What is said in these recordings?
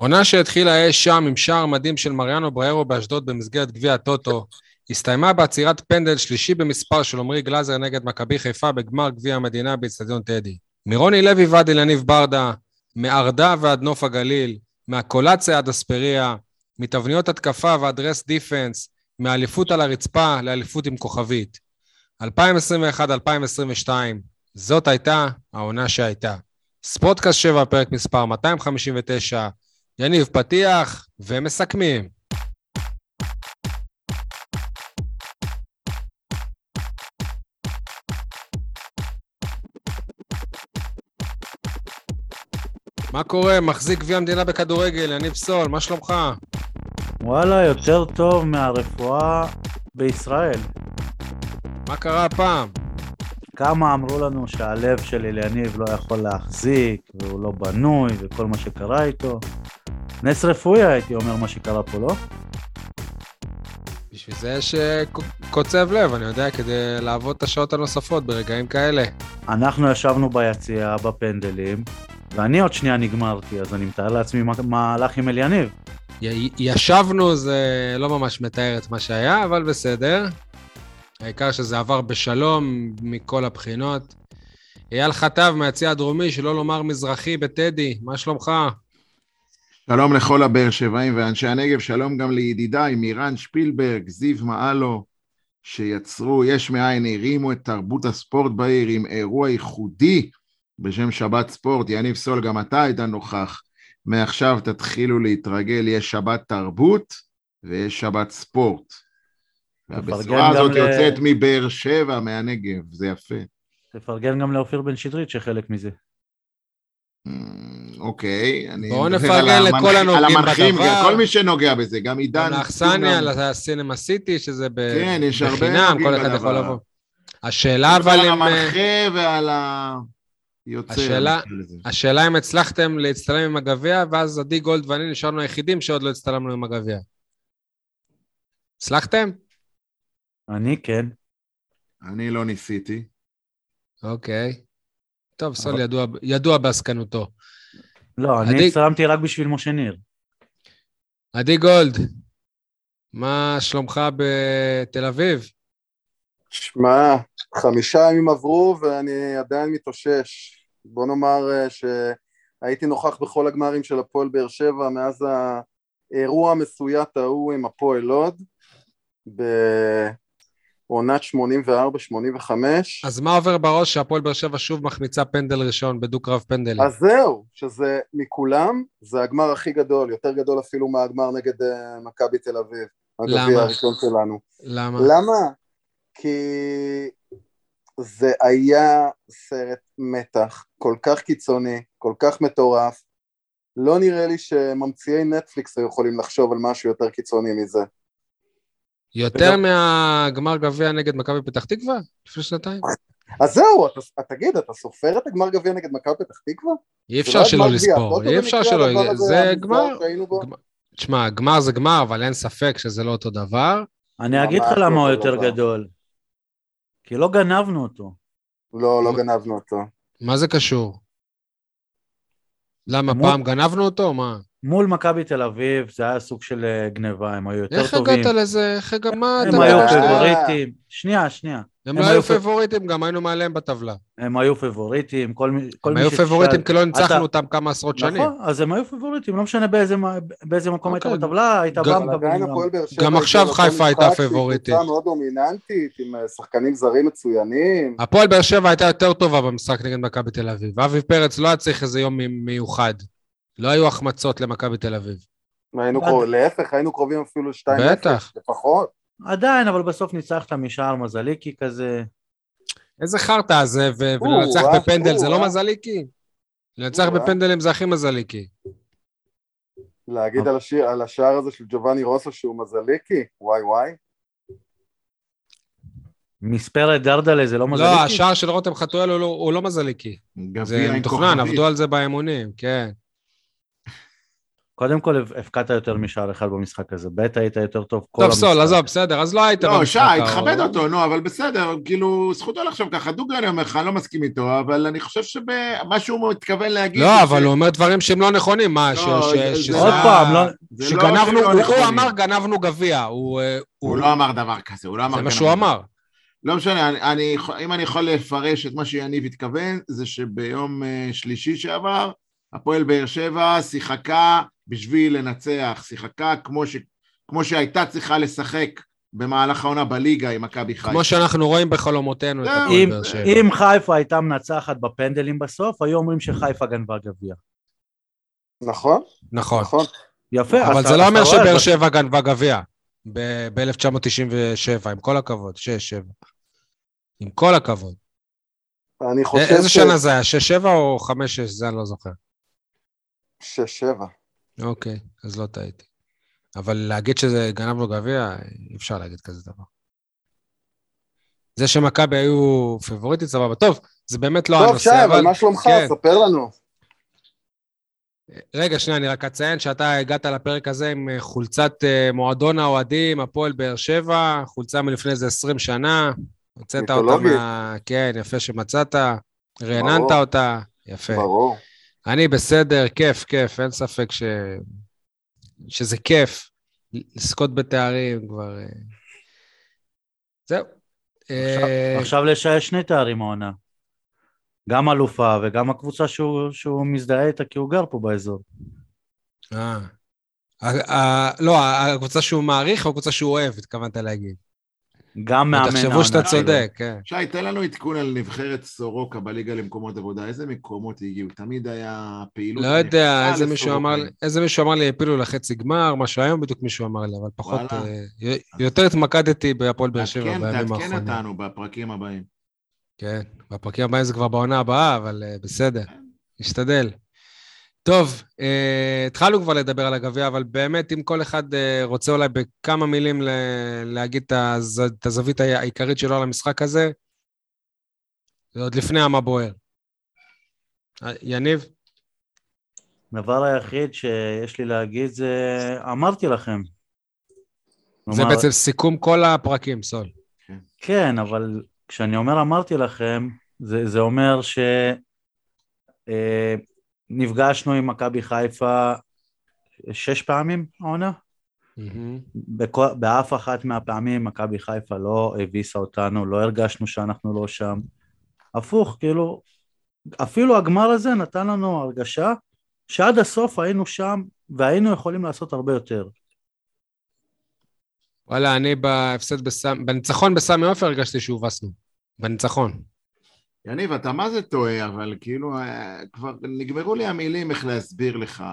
עונה שהתחילה אי שם עם שער מדהים של מריאנו בריירו באשדוד במסגרת גביע הטוטו, הסתיימה בעצירת פנדל שלישי במספר של עמרי גלאזר נגד מכבי חיפה בגמר גביע המדינה באצטדיון טדי. מרוני לוי ועד אליניב ברדה, מארדה ועד נוף הגליל, מהקולציה עד אספריה, מתבניות התקפה ועד רס דיפנס, מאליפות על הרצפה לאליפות עם כוכבית. 2021-2022, זאת הייתה העונה שהייתה. ספורטקאסט 7, פרק מספר 259, יניב פתיח ומסכמים. מה קורה? מחזיק גביע המדינה בכדורגל, יניב סול, מה שלומך? וואלה, יותר טוב מהרפואה בישראל. מה קרה הפעם? כמה אמרו לנו שהלב של אליניב לא יכול להחזיק, והוא לא בנוי, וכל מה שקרה איתו. נס רפואי הייתי אומר מה שקרה פה, לא? בשביל זה יש קוצב לב, אני יודע, כדי לעבוד את השעות הנוספות ברגעים כאלה. אנחנו ישבנו ביציאה, בפנדלים, ואני עוד שנייה נגמרתי, אז אני מתאר לעצמי מה, מה הלך עם אליניב. י- ישבנו זה לא ממש מתאר את מה שהיה, אבל בסדר. העיקר שזה עבר בשלום מכל הבחינות. אייל חטב מהיציע הדרומי, שלא לומר מזרחי בטדי, מה שלומך? שלום לכל הבאר שבעים ואנשי הנגב, שלום גם לידידיי מירן שפילברג, זיו מעלו, שיצרו יש מאין, הרימו את תרבות הספורט בעיר עם אירוע ייחודי בשם שבת ספורט. יניב סול, גם אתה היית נוכח. מעכשיו תתחילו להתרגל, יש שבת תרבות ויש שבת ספורט. והבשורה הזאת ל... יוצאת מבאר שבע, מהנגב, זה יפה. תפרגן גם לאופיר בן שטרית שחלק מזה. אוקיי, אני... בואו נפרגן לכל הנוגעים בדבר. כל מי שנוגע בזה, גם עידן... לאכסניה, לסינמה סיטי, שזה בחינם, כן, הרבה כל אחד יכול לבוא. השאלה אבל אם... על המנחה ועל היוצר. השאלה, השאלה אם הצלחתם להצטלם עם הגביע, ואז עדי גולד ואני נשארנו היחידים שעוד לא הצטלמנו עם הגביע. הצלחתם? אני כן. אני לא ניסיתי. אוקיי. טוב, סול ידוע, ידוע בעסקנותו. לא, אני הצטלמתי רק בשביל משה ניר. עדי גולד, מה שלומך בתל אביב? שמע, חמישה ימים עברו ואני עדיין מתאושש. בוא נאמר אה, שהייתי נוכח בכל הגמרים של הפועל באר שבע מאז האירוע המסויט ההוא עם הפועל לוד. עונת 84-85. אז מה עובר בראש שהפועל באר שבע שוב מחמיצה פנדל ראשון בדו-קרב פנדלים? אז זהו, שזה מכולם, זה הגמר הכי גדול, יותר גדול אפילו מהגמר נגד uh, מכבי תל אביב. למה? הגביע הראשון שלנו. למה? למה? כי זה היה סרט מתח כל כך קיצוני, כל כך מטורף. לא נראה לי שממציאי נטפליקס היו יכולים לחשוב על משהו יותר קיצוני מזה. יותר מהגמר גביע נגד מכבי פתח תקווה? לפני שנתיים? אז זהו, אתה, תגיד, אתה סופר את הגמר גביע נגד מכבי פתח תקווה? אי אפשר שלא לספור, אי אפשר שלא, זה גמר. תשמע, גמר זה גמר, אבל אין ספק שזה לא אותו דבר. אני אגיד לך למה הוא יותר גדול. כי לא גנבנו אותו. לא, לא גנבנו אותו. מה זה קשור? למה, פעם גנבנו אותו? מה? מול מכבי תל אביב זה היה סוג של אה, גניבה, הם היו יותר איך טובים. איך הגעת לזה? איך הגעת? הם היו פבוריטים. שנייה, שנייה. הם לא היו פבוריטים, גם היינו מעליהם בטבלה. הם היו פבוריטים, כל מי הם היו פבוריטים כי לא ניצחנו אותם כמה עשרות שנים. נכון, אז הם היו פבוריטים, לא משנה באיזה מקום היית אוקיי. בטבלה, היית בא גם עכשיו חיפה הייתה פבוריטית. קבוצה מאוד דומיננטית, עם אה, שחקנים זרים מצוינים. הפועל באר שבע הייתה יותר טובה במשחק נגד מכבי תל אביב. אבי פרץ לא היה צריך איזה יום מיוחד. לא היו החמצות למכבי תל אביב. היינו קרובים, להפך, היינו קרובים אפילו 2-0, בטח. לפחות. עדיין, אבל בסוף ניצחת משער מזליקי כזה. איזה חרטא זה, ולנצח בפנדל זה לא מזליקי? לנצח בפנדלים זה הכי מזליקי. להגיד על השער הזה של ג'ובאני רוסו שהוא מזליקי? וואי וואי. מספרת דרדלה זה לא מזליקי? לא, השער של רותם חתואל הוא לא מזליקי. זה מתוכנן, עבדו על זה באמונים, כן. קודם כל הבקעת יותר משער אחד במשחק הזה, ב' היית יותר טוב כל טוב, המשחק. סול, עזוב, בסדר, אז לא היית לא, במשחק שי. תכבד אותו, נו, אבל בסדר, כאילו, זכותו לחשוב ככה, דוגרי אני אומר לך, אני לא מסכים איתו, אבל אני חושב שמה שהוא מתכוון להגיד... לא, אבל ש- הוא אומר דברים שהם לא נכונים, מה, ש- לא, ש- זה- שזה זה עוד פעם, לא- לא שגנבנו, לא הוא- הוא. אמר גנבנו גביע, הוא... אה, הוא לא אמר דבר כזה, הוא לא אמר... זה מה שהוא. אמר. לא משנה, אני, אני, אם אני יכול לפרש את מה שיניב התכוון, זה שביום אה, שלישי שעבר, הפועל באר שבע שיחקה בשביל לנצח, שיחקה כמו, ש, כמו שהייתה צריכה לשחק במהלך העונה בליגה עם מכבי חיפה. כמו שאנחנו רואים בחלומותינו את זהו. הפועל אם- באר שבע. אם חיפה הייתה מנצחת בפנדלים בסוף, היו אומרים שחיפה גנבה גביע. נכון, נכון. נכון. יפה. אבל זה לא אומר שבאר שבע גנבה גביע ב-1997, עם כל הכבוד, 6-7. עם כל הכבוד. אני חושב איזה ש- שנה זה היה? 6-7 או 5-6? זה אני לא זוכר. שש, שבע. אוקיי, אז לא טעיתי. אבל להגיד שזה גנבנו גביע, אי אפשר להגיד כזה דבר. זה שמכבי היו פיבוריטית, סבבה. טוב, זה באמת לא טוב, הנושא, שי, אבל מה שלומך? כן. ספר לנו. רגע, שנייה, אני רק אציין שאתה הגעת לפרק הזה עם אה, חולצת אה, מועדון האוהדים, הפועל באר שבע, חולצה מלפני איזה 20 שנה. הוצאת אותה. מה... כן, יפה שמצאת, רעננת. אותה, יפה. ברור. אני בסדר, כיף, כיף, אין ספק ש... שזה כיף לזכות בתארים כבר. אה. זהו. אה, עכשיו לשי יש שני תארים העונה. גם אלופה וגם הקבוצה שהוא, שהוא מזדהה איתה כי הוא גר פה באזור. אה. לא, הקבוצה שהוא מעריך או הקבוצה שהוא אוהב, התכוונת להגיד. גם מאמן העונה תחשבו שאתה. צודק, כן. שי, תן לנו עדכון על נבחרת סורוקה בליגה למקומות עבודה, איזה מקומות הגיעו? תמיד היה פעילות... לא יודע, איזה מישהו אמר. איזה מישהו אמר לי, הפילו לחצי גמר, משהו היום בדיוק מישהו אמר לי, אבל פחות, וואלה. אה, יותר התמקדתי בהפועל באר שבע תעדכן, בימים תעדכן האחרונים. אותנו בפרקים הבאים. כן, בפרקים הבאים זה כבר בעונה הבאה, אבל אה, בסדר, נשתדל. טוב, אה, התחלנו כבר לדבר על הגביע, אבל באמת, אם כל אחד אה, רוצה אולי בכמה מילים להגיד את הז- את הזווית העיקרית שלו על המשחק הזה, זה עוד לפני המה בוער. אה, יניב? הדבר היחיד שיש לי להגיד זה, אמרתי לכם. זה כלומר, בעצם סיכום כל הפרקים, סול. כן, אבל כשאני אומר אמרתי לכם, זה, זה אומר שנפגשנו עם מכבי חיפה שש פעמים העונה. באף אחת מהפעמים מכבי חיפה לא הביסה אותנו, לא הרגשנו שאנחנו לא שם. הפוך, כאילו, אפילו הגמר הזה נתן לנו הרגשה שעד הסוף היינו שם והיינו יכולים לעשות הרבה יותר. וואלה, אני בהפסד בסמי, בניצחון בסמי עופר הרגשתי שהובסנו. בניצחון. יניב, אתה מה זה טועה, אבל כאילו, אה, כבר נגמרו לי המילים איך להסביר לך.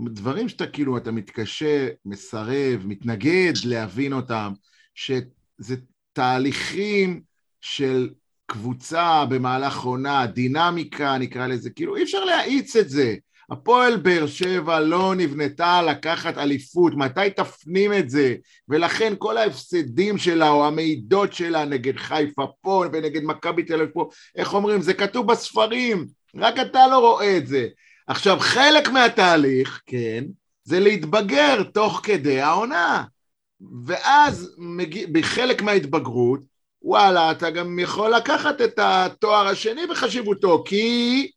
דברים שאתה כאילו, אתה מתקשה, מסרב, מתנגד להבין אותם, שזה תהליכים של קבוצה במהלך עונה, דינמיקה נקרא לזה, כאילו אי אפשר להאיץ את זה. הפועל באר שבע לא נבנתה לקחת אליפות, מתי תפנים את זה? ולכן כל ההפסדים שלה או המעידות שלה נגד חיפה פה ונגד מכבי תל אביב פה, איך אומרים? זה כתוב בספרים, רק אתה לא רואה את זה. עכשיו, חלק מהתהליך, כן, זה להתבגר תוך כדי העונה. ואז מגיע, בחלק מההתבגרות, וואלה, אתה גם יכול לקחת את התואר השני בחשיבותו, כי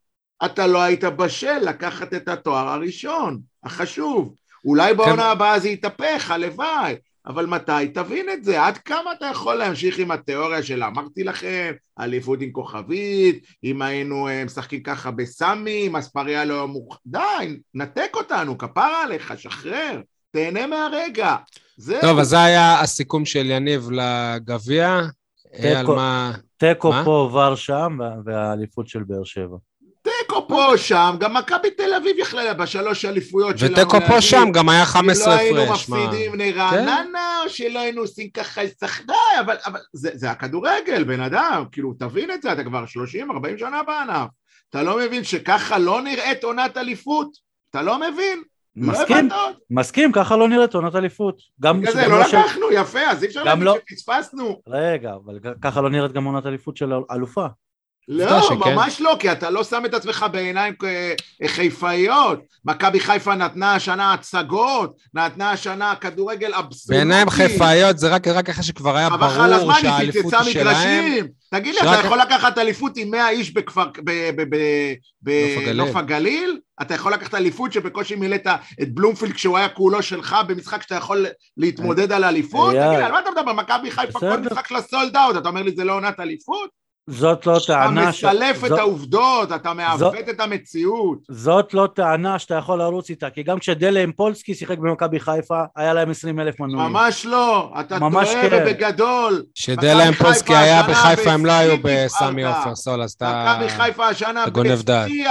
אתה לא היית בשל לקחת את התואר הראשון, החשוב. אולי בעונה כן. הבאה זה יתהפך, הלוואי, אבל מתי תבין את זה? עד כמה אתה יכול להמשיך עם התיאוריה של אמרתי לכם, אליפות עם כוכבית, אם היינו אה, משחקים ככה בסמי, אם אספריה לא מוכ... די, נתק אותנו, כפרה עליך, שחרר, תהנה מהרגע. זהו. טוב, אז זה היה הסיכום של יניב לגביע. תיקו. מה... פה עבר שם וה- והאליפות של באר שבע. תיקו פה או שם, גם מכבי תל אביב יכלה בשלוש אליפויות שלנו. ותיקו פה להגיד, שם, גם היה אם 15 לא היינו הפרש. מה? כן. מפסידים לרעננה, או שלא היינו עושים ככה היסח די, אבל, אבל זה, זה הכדורגל, בן אדם, כאילו, תבין את זה, אתה כבר 30-40 שנה בענף. אתה לא מבין שככה לא נראית עונת אליפות? אתה לא מבין? מסכים, לא הבנת עוד? מסכים, ככה לא נראית עונת אליפות. גם כזה, גם לא לא של- לקחנו, יפה, אז אי אפשר להגיד לא- שפספסנו. רגע, אבל ככה לא נראית גם עונת אליפות של אלופה. לא, ממש לא, כי אתה לא שם את עצמך בעיניים חיפאיות. מכבי חיפה נתנה השנה הצגות, נתנה השנה כדורגל אבסולוטי. בעיניים חיפאיות זה רק, רק אחרי שכבר היה ברור שהאליפות היא שלהם. תגיד לי, אתה יכול לקחת אליפות עם 100 איש בכפר, בנוף הגליל? אתה יכול לקחת אליפות שבקושי מילאת את בלומפילד כשהוא היה כולו שלך במשחק שאתה יכול להתמודד על אליפות? תגיד לי, על מה אתה מדבר? מכבי חיפה כל משחק של הסולד אאוט, אתה אומר לי זה לא עונת אליפות? זאת לא טענה... אתה מסלף ש... את זאת... העובדות, אתה מעוות זאת... את המציאות. זאת לא טענה שאתה יכול לרוץ איתה, כי גם כשדלה אמפולסקי שיחק במכבי חיפה, היה להם 20 אלף מנויים. ממש לא, אתה טועה כן. בגדול. כשדלה אמפולסקי היה בחיפה, הם לא היו בסמי עופר סול, אז אתה... מכבי חיפה השנה בשיא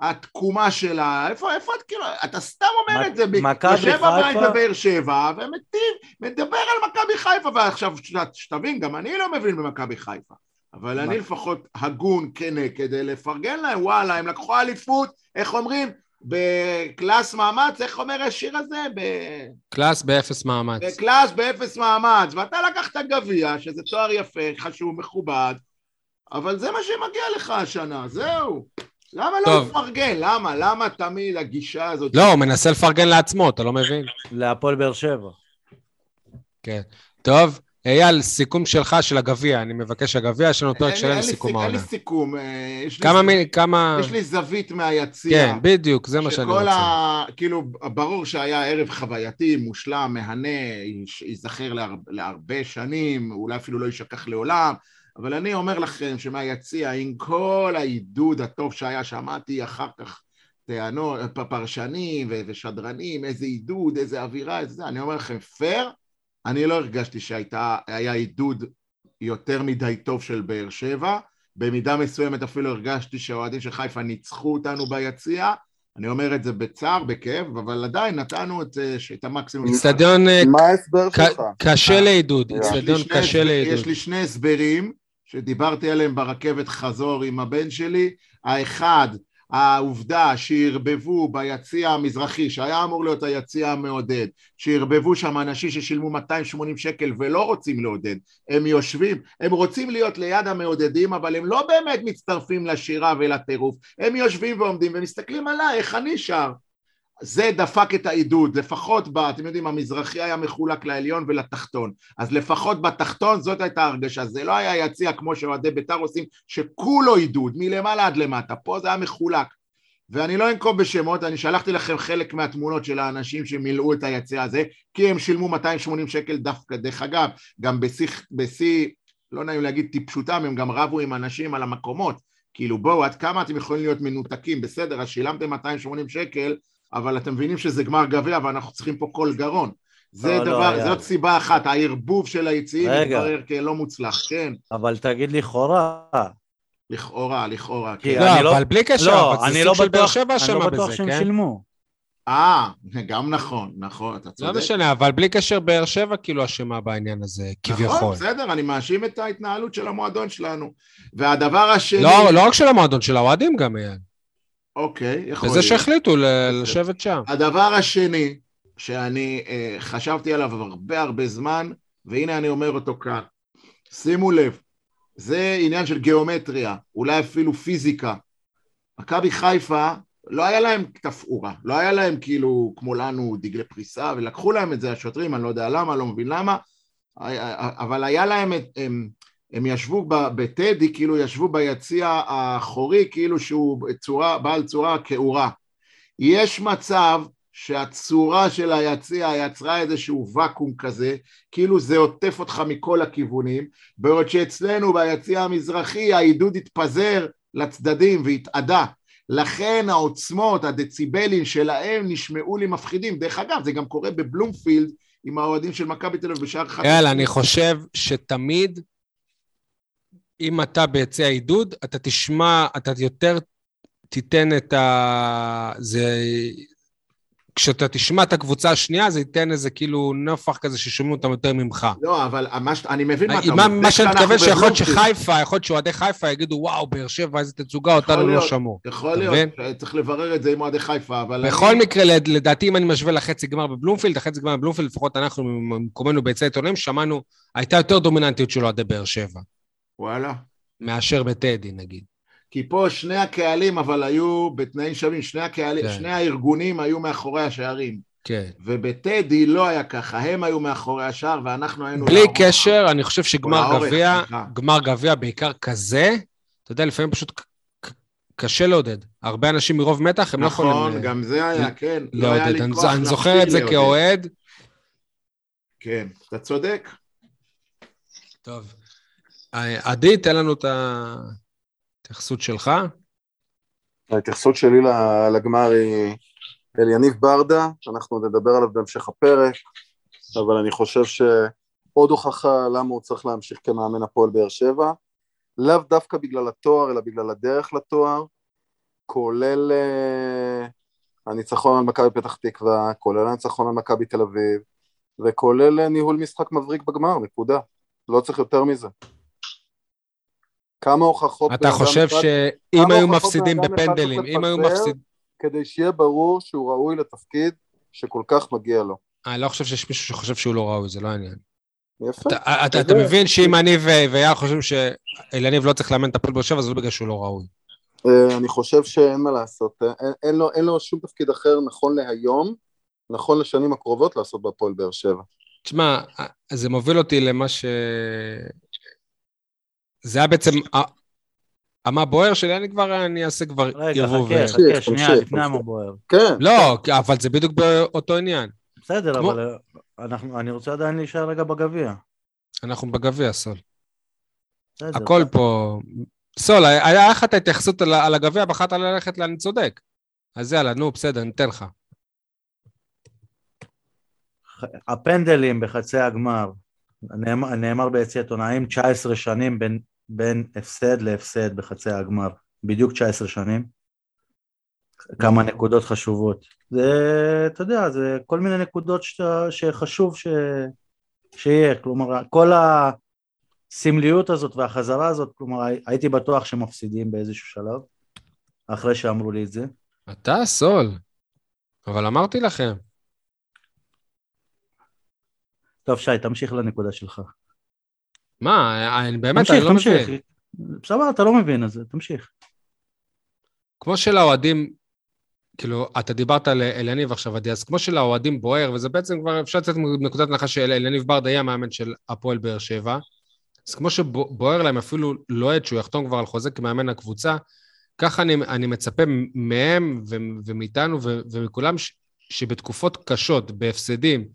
התקומה שלה, איפה, איפה את כאילו, אתה סתם אומר את זה, יושב הבית בבאר שבע ומטיב, מדבר על מכבי חיפה, ועכשיו שתבין, גם אני לא מבין במכבי חיפה, אבל אני לפחות הגון, כנה, כדי לפרגן להם, וואלה, הם לקחו אליפות, איך אומרים? בקלאס מאמץ, איך אומר השיר הזה? ב... קלאס באפס מאמץ. בקלאס באפס מאמץ, ואתה לקחת גביע, שזה תואר יפה, חשוב, מכובד, אבל זה מה שמגיע לך השנה, זהו. למה לא לפרגן? למה? למה תמיד הגישה הזאת? לא, הוא מנסה לפרגן לעצמו, אתה לא מבין? להפועל באר שבע. כן. טוב, אייל, סיכום שלך של הגביע, אני מבקש הגביע, יש לנו פרק שלם סיכום העונה. אין לי סיכום. אה, כמה מי, כמה... יש לי זווית מהיציע. כן, בדיוק, זה מה שאני רוצה. שכל ה... כאילו, ברור שהיה ערב חווייתי, מושלם, מהנה, ייזכר להרבה שנים, אולי אפילו לא יישכח לעולם. אבל אני אומר לכם שמהיציע, עם כל העידוד הטוב שהיה, שמעתי אחר כך טענות, פרשנים ושדרנים, איזה עידוד, איזה אווירה, איזה זה, אני אומר לכם, פייר, אני לא הרגשתי שהיה עידוד יותר מדי טוב של באר שבע, במידה מסוימת אפילו הרגשתי שהאוהדים של חיפה ניצחו אותנו ביציע, אני אומר את זה בצער, בכאב, אבל עדיין נתנו את, את המקסימום. אצטדיון... אה, מה ההסבר שלך? קשה לעידוד, אצטדיון קשה לעידוד. יש לי שני הסברים. שדיברתי עליהם ברכבת חזור עם הבן שלי, האחד, העובדה שערבבו ביציע המזרחי, שהיה אמור להיות היציע המעודד, שערבבו שם אנשים ששילמו 280 שקל ולא רוצים לעודד, הם יושבים, הם רוצים להיות ליד המעודדים, אבל הם לא באמת מצטרפים לשירה ולטירוף, הם יושבים ועומדים ומסתכלים עליי, איך אני שר, זה דפק את העידוד, לפחות, ב, אתם יודעים, המזרחי היה מחולק לעליון ולתחתון, אז לפחות בתחתון זאת הייתה הרגשה, זה לא היה יציע כמו שאוהדי בית"ר עושים, שכולו עידוד, מלמעלה עד למטה, פה זה היה מחולק. ואני לא אנקוב בשמות, אני שלחתי לכם חלק מהתמונות של האנשים שמילאו את היציע הזה, כי הם שילמו 280 שקל דווקא, דרך אגב, גם בשיא, לא נעים להגיד טיפשותם, הם גם רבו עם אנשים על המקומות, כאילו בואו, עד כמה אתם יכולים להיות מנותקים, בסדר, אז שילמתם 280 שקל, אבל אתם מבינים שזה גמר גביע ואנחנו צריכים פה קול גרון. זה לא, לא דבר, לא, זאת סיבה אחת, הערבוב של היציעים מתברר כלא מוצלח, כן. אבל תגיד לכאורה. לכאורה, לכאורה, כן. לא, לא, אבל בלי קשר, לא, אבל זה סוג של באר שבע אשמה בזה, כן? אני לא בטוח שהם שילמו. אה, גם נכון, נכון, אתה צודק. לא משנה, אבל בלי קשר באר שבע כאילו אשמה בעניין הזה, כביכול. נכון, בסדר, אני מאשים את ההתנהלות של המועדון שלנו. והדבר השני... לא, לא רק של המועדון, של האוהדים גם, אייל. אוקיי, יכול להיות. וזה שהחליטו לשבת שם. הדבר השני, שאני אה, חשבתי עליו הרבה הרבה זמן, והנה אני אומר אותו כאן. שימו לב, זה עניין של גיאומטריה, אולי אפילו פיזיקה. מכבי חיפה, לא היה להם תפאורה, לא היה להם כאילו כמו לנו דגלי פריסה, ולקחו להם את זה השוטרים, אני לא יודע למה, לא מבין למה, אבל היה להם את, הם, ישבו בטדי, כאילו ישבו ביציע האחורי, כאילו שהוא צורה, בעל צורה כעורה. יש מצב שהצורה של היציע יצרה איזשהו ואקום כזה, כאילו זה עוטף אותך מכל הכיוונים, בעוד שאצלנו ביציע המזרחי העידוד התפזר לצדדים והתאדה. לכן העוצמות, הדציבלים שלהם נשמעו לי מפחידים. דרך אגב, זה גם קורה בבלומפילד עם האוהדים של מכבי תל אביב בשער אחד. יאללה, אני חושב שתמיד אם אתה ביציע עידוד, אתה תשמע, אתה יותר תיתן את ה... זה... כשאתה תשמע את הקבוצה השנייה, זה ייתן איזה כאילו נפח כזה ששומעים אותם יותר ממך. לא, אבל מה ש... אני מבין מה אתה אומר. מה שאני מתכוון שיכול להיות שחיפה, יכול להיות שאוהדי חיפה יגידו, וואו, באר שבע, איזה תצוגה, אותנו לא שמעו. יכול להיות, צריך לברר את זה עם אוהדי חיפה, אבל... בכל מקרה, לדעתי, אם אני משווה לחצי גמר בבלומפילד, החצי גמר בבלומפילד, לפחות אנחנו, ממקומנו ביציע עיתונאים, שמענו, הייתה יותר דומיננטיות של אוהדי באר שבע. וואלה. מאשר בטדי נגיד. כי פה שני הקהלים אבל היו בתנאים שווים, שני הקהלים, כן. שני הארגונים היו מאחורי השערים. כן. ובטדי לא היה ככה, הם היו מאחורי השער ואנחנו היינו... בלי לאורך. קשר, אני חושב שגמר גביע. גמר גביע בעיקר כזה, אתה יודע, לפעמים פשוט קשה לעודד. הרבה אנשים מרוב מתח, הם לא יכולים נכון, אה, גם זה היה, כן. לא לעודד. לי אני כוח אני זוכר את זה. כאוהד. כן, אתה צודק. טוב. עדי, תן לנו את ההתייחסות שלך. ההתייחסות שלי לגמר היא אל יניב ברדה, אנחנו נדבר עליו בהמשך הפרק, אבל אני חושב שעוד הוכחה למה הוא צריך להמשיך כמאמן הפועל באר שבע, לאו דווקא בגלל התואר, אלא בגלל הדרך לתואר, כולל אה, הניצחון על מכבי פתח תקווה, כולל הניצחון על מכבי תל אביב, וכולל אה, ניהול משחק מבריק בגמר, נקודה. לא צריך יותר מזה. כמה הוכחות... אתה חושב שאם היו מפסידים בפנדלים, אם היו? מפסידים... כדי שיהיה ברור שהוא ראוי לתפקיד שכל כך מגיע לו. אני לא חושב שיש מישהו שחושב שהוא לא ראוי, זה לא העניין. יפה. אתה- אתה אתה מבין שאם אני ואייל חושבים שאליניב לא צריך לאמן את הפועל באר שבע, זה לא בגלל שהוא לא ראוי. אה, אני חושב שאין מה לעשות, אה, אין, אין, לו, אין לו שום תפקיד אחר נכון להיום, נכון לשנים הקרובות לעשות בהפועל באר שבע. תשמע, זה מוביל אותי למה ש... זה היה בעצם... ה- מה בוער שלי, אני כבר, אני אעשה כבר רגע, ערבוב. חכה, חכה, שנייה, לפני תמשיך. המבוער. כן, לא, אבל זה בדיוק באותו עניין. בסדר, כמו- אבל אה, אנחנו- אני רוצה עדיין להישאר רגע בגביע. אנחנו בגביע, סול. בסדר. הכל פה... סול, היה לך את ההתייחסות על הגביע, בחרת ללכת לאני צודק. אז יאללה, נו, בסדר, ניתן לך. הפנדלים בחצי הגמר, נאמר, נאמר ביציע עיתונאים 19 שנים בין, בין הפסד להפסד בחצי הגמר, בדיוק 19 שנים. כמה נקודות חשובות. זה, אתה יודע, זה כל מיני נקודות שאתה, שחשוב ש, שיהיה, כלומר, כל הסמליות הזאת והחזרה הזאת, כלומר, הי- הייתי בטוח שמפסידים באיזשהו שלב, אחרי שאמרו לי את זה. אתה, סול. אבל אמרתי לכם. טוב, שי, תמשיך לנקודה שלך. מה, אני באמת, תמשיך, אני לא תמשיך. מבין. בסדר, אתה לא מבין את זה, תמשיך. כמו שלאוהדים, כאילו, אתה דיברת על אליניב עכשיו, עדי, אז כמו שלאוהדים בוער, וזה בעצם כבר אפשר לצאת מנקודת הנחה שאליניב ברדה יהיה המאמן של הפועל באר שבע, אז כמו שבוער להם אפילו לא אוהד שהוא יחתום כבר על חוזה כמאמן הקבוצה, ככה אני, אני מצפה מהם ו- ומאיתנו ו- ומכולם ש- שבתקופות קשות, בהפסדים,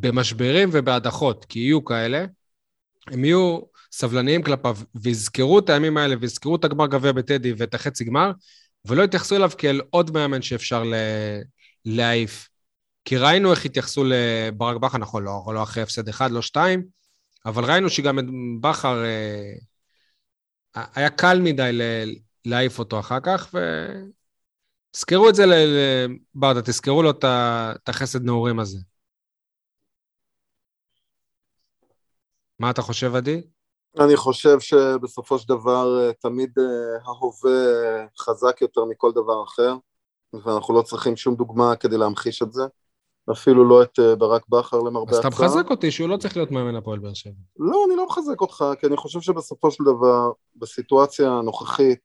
במשברים ובהדחות, כי יהיו כאלה, הם יהיו סבלניים כלפיו ויזכרו את הימים האלה ויזכרו את הגמר גביע בטדי ואת החצי גמר, ולא יתייחסו אליו כאל עוד מאמן שאפשר ל- להעיף. כי ראינו איך התייחסו לברק בכר, נכון, לא, לא אחרי הפסד אחד, לא שתיים, אבל ראינו שגם את בכר אה, היה קל מדי ל- להעיף אותו אחר כך, ותזכרו את זה לברדה, תזכרו לו את החסד נעורים הזה. מה אתה חושב, עדי? אני חושב שבסופו של דבר אה, תמיד אה, ההווה חזק יותר מכל דבר אחר, ואנחנו לא צריכים שום דוגמה כדי להמחיש את זה, אפילו לא את אה, ברק בכר למרבה אז אתה הצער. מחזק אותי שהוא לא צריך להיות מאמן הפועל באר שבע. לא, אני לא מחזק אותך, כי אני חושב שבסופו של דבר, בסיטואציה הנוכחית,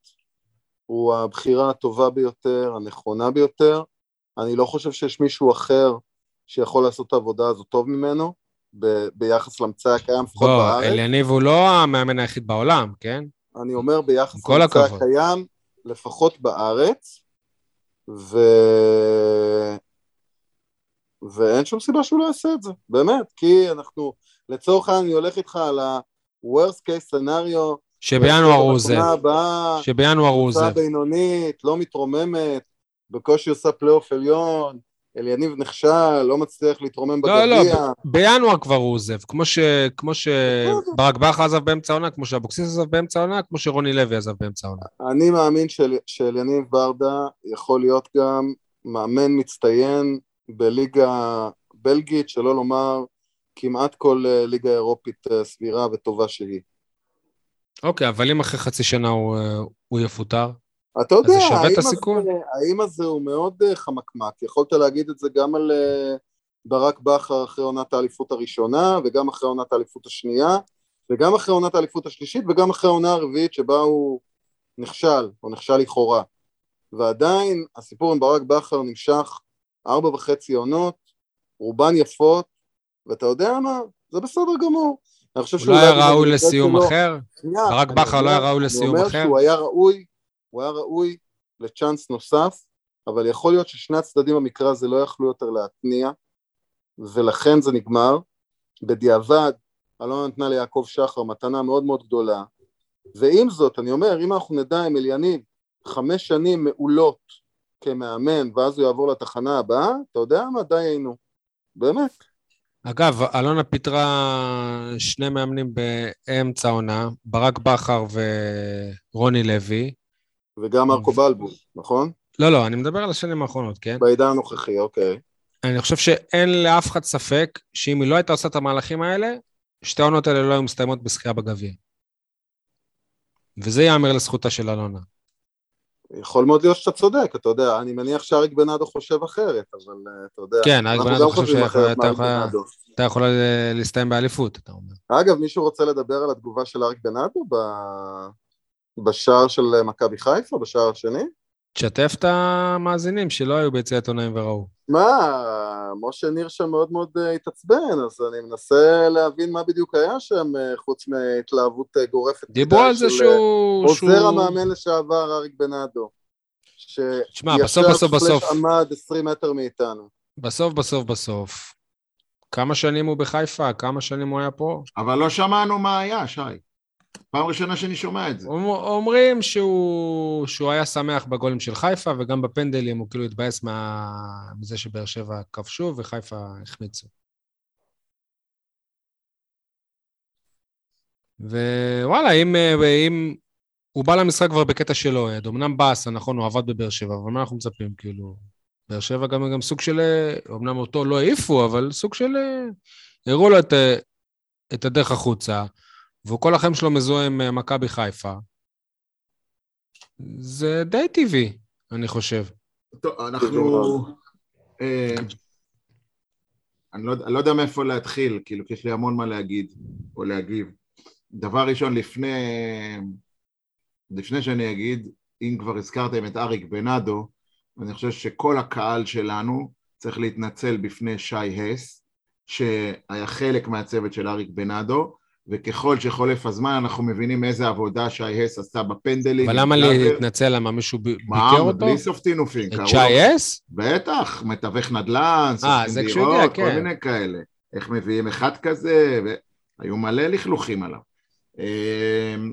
הוא הבחירה הטובה ביותר, הנכונה ביותר. אני לא חושב שיש מישהו אחר שיכול לעשות את העבודה הזו טוב ממנו, ב- ביחס למצע הקיים, לפחות בוא, בארץ. אליניב הוא לא המאמן היחיד בעולם, כן? אני אומר ביחס הכבוד. הקיים, לפחות בארץ, ו... ואין שום סיבה שהוא לא יעשה את זה, באמת, כי אנחנו, לצורך העניין אני הולך איתך על ה-worst case scenario, שבינואר הוא עוזב. שבינואר הוא קבוצה עוזב. בינונית, לא מתרוממת, בקושי עושה פלייאוף עליון, אליניב נכשל, לא מצליח להתרומם לא, לא, בגביע. ב- בינואר כבר הוא עוזב. כמו ש- כמו שברק בכר עזב באמצע העונה, כמו שאבוקסיס עזב באמצע העונה, כמו שרוני לוי עזב באמצע העונה. אני מאמין של, שאליניב ברדה יכול להיות גם מאמן מצטיין בליגה בלגית, שלא לומר כמעט כל אה, ליגה אירופית אה, סבירה וטובה שהיא. אוקיי, אבל אם אחרי חצי שנה הוא, אה, הוא יפוטר, אתה יודע, האם? הזה, האם הזה הוא מאוד אה, חמקמק, יכולת להגיד את זה גם על אה, ברק בכר אחרי עונת האליפות הראשונה וגם אחרי עונת האליפות השנייה, וגם אחרי עונת האליפות השלישית וגם אחרי העונה הרביעית שבה הוא נכשל, או נכשל לכאורה. ועדיין הסיפור עם ברק בכר נמשך ארבע וחצי עונות, רובן יפות, ואתה יודע מה? זה בסדר גמור. אני חושב שהוא... לא היה ראוי לסיום אחר? ברק בכר לא היה ראוי לסיום אחר? אני אומר שהוא היה ראוי, הוא היה ראוי לצ'אנס נוסף, אבל יכול להיות ששני הצדדים במקרה הזה לא יכלו יותר להתניע, ולכן זה נגמר. בדיעבד, אלונה נתנה ליעקב שחר מתנה מאוד מאוד גדולה, ועם זאת, אני אומר, אם אנחנו נדע עם אליניב חמש שנים מעולות כמאמן, ואז הוא יעבור לתחנה הבאה, אתה יודע מה? די היינו. באמת. אגב, אלונה פיטרה שני מאמנים באמצע העונה, ברק בכר ורוני לוי. וגם מרקו בלבו, נכון? לא, לא, אני מדבר על השנים האחרונות, כן? בעידן הנוכחי, אוקיי. אני חושב שאין לאף אחד ספק שאם היא לא הייתה עושה את המהלכים האלה, שתי העונות האלה לא היו מסתיימות בשחייה בגביע. וזה ייאמר לזכותה של אלונה. יכול מאוד להיות שאתה צודק, אתה יודע, אני מניח שאריק בנאדו חושב אחרת, אבל uh, אתה יודע, כן, אריק בנאדו חושב שאתה יכול להסתיים באליפות, אתה אומר. אגב, מישהו רוצה לדבר על התגובה של אריק בנאדו ב... בשער של מכבי חיפה, בשער השני? תשתף את המאזינים שלא היו ביציאת עונאים וראו. מה, משה ניר שם מאוד מאוד אה, התעצבן, אז אני מנסה להבין מה בדיוק היה שם, אה, חוץ מהתלהבות אה, גורפת. דיברו על זה שהוא... עוזר המאמן לשעבר, אריק בנאדו. תשמע, בסוף בסוף בסוף... שישר עמד 20 מטר מאיתנו. בסוף בסוף בסוף. כמה שנים הוא בחיפה? כמה שנים הוא היה פה? אבל לא שמענו מה היה, שי. פעם ראשונה שאני שומע את זה. אומרים שהוא, שהוא היה שמח בגולים של חיפה, וגם בפנדלים הוא כאילו התבאס מה... מזה שבאר שבע כבשו וחיפה החמיצו. ווואלה, אם, אם הוא בא למשחק כבר בקטע של אוהד, אמנם באסה, נכון, הוא עבד בבאר שבע, אבל מה אנחנו מצפים, כאילו? באר שבע גם, גם סוג של, אמנם אותו לא העיפו, אבל סוג של... הראו לו את, את הדרך החוצה. והוא כל החיים שלו מזוהה עם אה, מכבי חיפה, זה די טבעי, אני חושב. טוב, אנחנו... אה, אני לא, אני לא יודע מאיפה להתחיל, כאילו, כי יש לי המון מה להגיד או להגיב. דבר ראשון, לפני, לפני שאני אגיד, אם כבר הזכרתם את אריק בנאדו, אני חושב שכל הקהל שלנו צריך להתנצל בפני שי הס, שהיה חלק מהצוות של אריק בנאדו, וככל שחולף הזמן אנחנו מבינים איזה עבודה שי הס עשה בפנדלים. אבל למה להתנצל? למה מישהו ביקר אותו? בלי סוף טינופים. את שי הס? בטח, מתווך נדל"ן, סופרים דירות, כל כן. מיני כאלה. איך מביאים אחד כזה, והיו מלא לכלוכים עליו. אמ,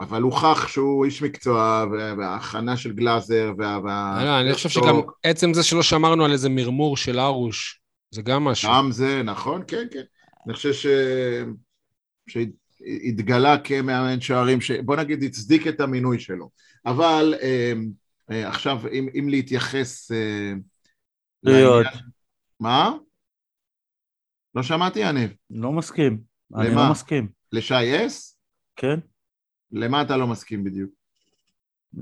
אבל הוכח שהוא איש מקצוע, וההכנה של גלאזר, וה... לא, אני חושב שגם עצם זה שלא שמרנו על איזה מרמור של ארוש, זה גם משהו. גם זה, נכון, כן, כן. אני חושב ש... שהתגלה כמאמן שערים, שבוא נגיד הצדיק את המינוי שלו. אבל אה, אה, עכשיו, אם, אם להתייחס... אה, לעניין... מה? לא שמעתי, יניב. לא מסכים. למה? אני לא מסכים. לשי אס? כן. למה אתה לא מסכים בדיוק?